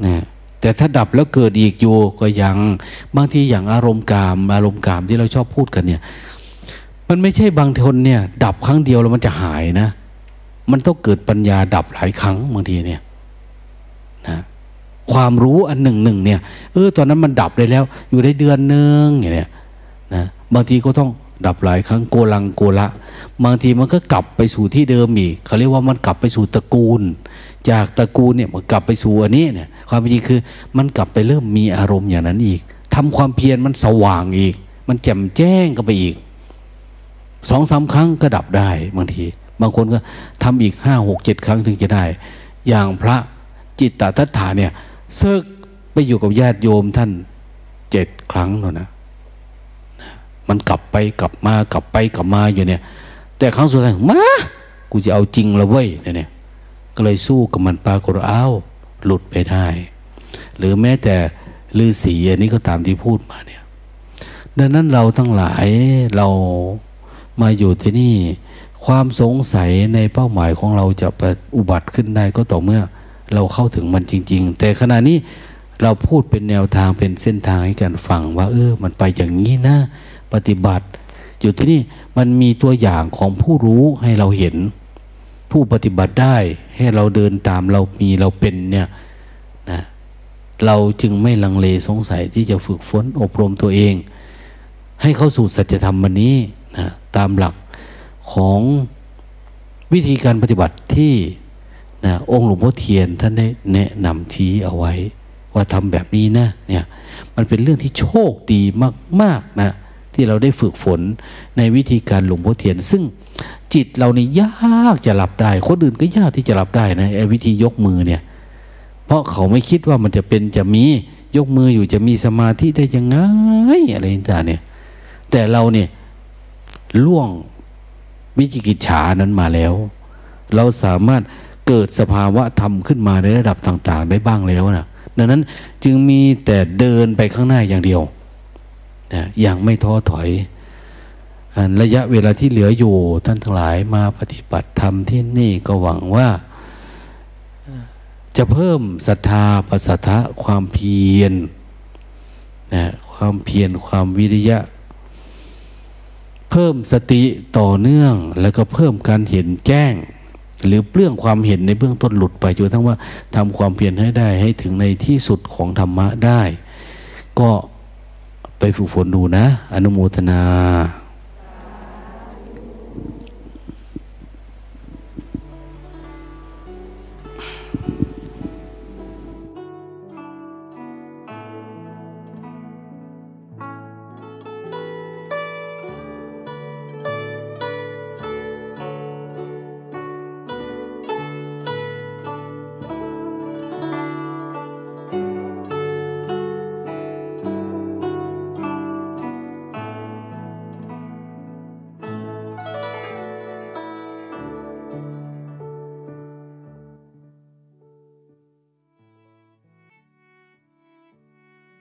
นะ แต่ถ้าดับแล้วเกิดอีกอยู่ก็ยังบางทีอย่างอารมณ์กาม อารมณ์กามที่เราชอบพูดกันเนี่ย มันไม่ใช่บางคนเนี่ย ดับครั้งเดียวแล้วมันจะหายนะ มันต้องเกิดปัญญาดับหลายครั้งบางทีเนี่ยนะความรู้อันหนึ่งหนึ่งเนี่ยเออตอนนั้นมันดับได้แล้ว อยู่ได้เดือนหนึ่งอย่างเนี้ยนะบางทีก็ต้อง ดับหลายครั้งโกลังโกละบางทีมันก็กลับไปสู่ที่เดิมอีกเขาเรียกว่ามันกลับไปสู่ตระกูล จากตระกูลเนี่ยมันกลับไปสู่อันนี้เนี่ยความจริงคือมันกลับไปเริ่มมีอารมณ์อย่างนั้นอีกทำความเพียรมันสว่างอีก มันแจ่มแจ้งกันไปอีกสองสาครั้งก็ดับได้บางที บางคนก็ทำอีกห้าหกเจ็ดครั้งถึงจะได้ อย่างพระจิตตทัตถาเนี่ยเซิกไปอยู่กับญาติโยมท่านเจ็ดครั้งแล้วนะ มันกลับไปกลับมากลับไปกลับมาอยู่เนี่ย แต่ครั้งสุดท้ายมากูจะเอาจริงล้วเว้ยเนี่ยก็เลยสู้กับมันปรากฏอ้าวหลุดไปได้ หรือแม้แต่ฤาษีอันนี้ก็ตามที่พูดมาเนี่ย ดังนั้นเราทั้งหลายเรามาอยู่ที่นี่ ความสงสัยในเป้าหมายของเราจะอุบัติขึ้นได้ก็ต่อเมื่อเราเข้าถึงมันจริง ๆ แต่ขณะนี้เราพูดเป็นแนวทางเป็นเส้นทางให้กันฟังว่า เออ มันไปอย่างนี้นะ ปฏิบัติ อยู่ที่นี่มันมีตัวอย่างของผู้รู้ให้เราเห็น ผู้ปฏิบัติได้ให้เราเดินตามเรามีเราเป็นเนี่ยนะเราจึงไม่ลังเลสงสัยที่จะฝึกฝนอบรมตัวเอง ให้เข้าสู่สัจธรรมวันนี้นะตามหลักของวิธีการปฏิบัติที่นะองค์หลวงพ่อเทียนท่านได้แนะนำชี้เอาไว้ ว่าทำแบบนี้นะเนี่ยมันเป็นเรื่องที่โชคดีมาก ๆ นะ ที่เราได้ฝึกฝนในวิธีการหลวงพ่อเทียน ซึ่งจิตเรานี่ยากจะหลับได้ คนอื่นก็ยากที่จะหลับได้นะไอ้วิธียกมือเนี่ย เพราะเขาไม่คิดว่ามันจะเป็นจะมียกมืออยู่จะมีสมาธิได้ยังไงอะไรต่างเนี่ย แต่เราเนี่ยล่วงวิจิกิจฉานั้นมาแล้ว เราสามารถเกิดสภาวะธรรมขึ้นมาในระดับต่าง ๆ ได้บ้างแล้วนะดังนั้นจึงมีแต่เดินไปข้างหน้าอย่างเดียว นะอย่างไม่ท้อถอยระยะเวลาที่เหลืออยู่ท่านทั้งหลายมาปฏิบัติธรรมที่นี่ก็หวังว่า จะเพิ่มศรัทธาปัสสัทธะความเพียรนะความเพียรความวิริยะ เพิ่มสติต่อเนื่อง แล้วก็เพิ่มการเห็นแจ้ง หรือเปลื้องความเห็นในเบื้องต้นหลุดไปจนทั้งว่าทำความเพียรให้ได้ให้ถึงในที่สุดของธรรมะได้ ก็ ไปฝึกฝนดูนะ อนุโมทนา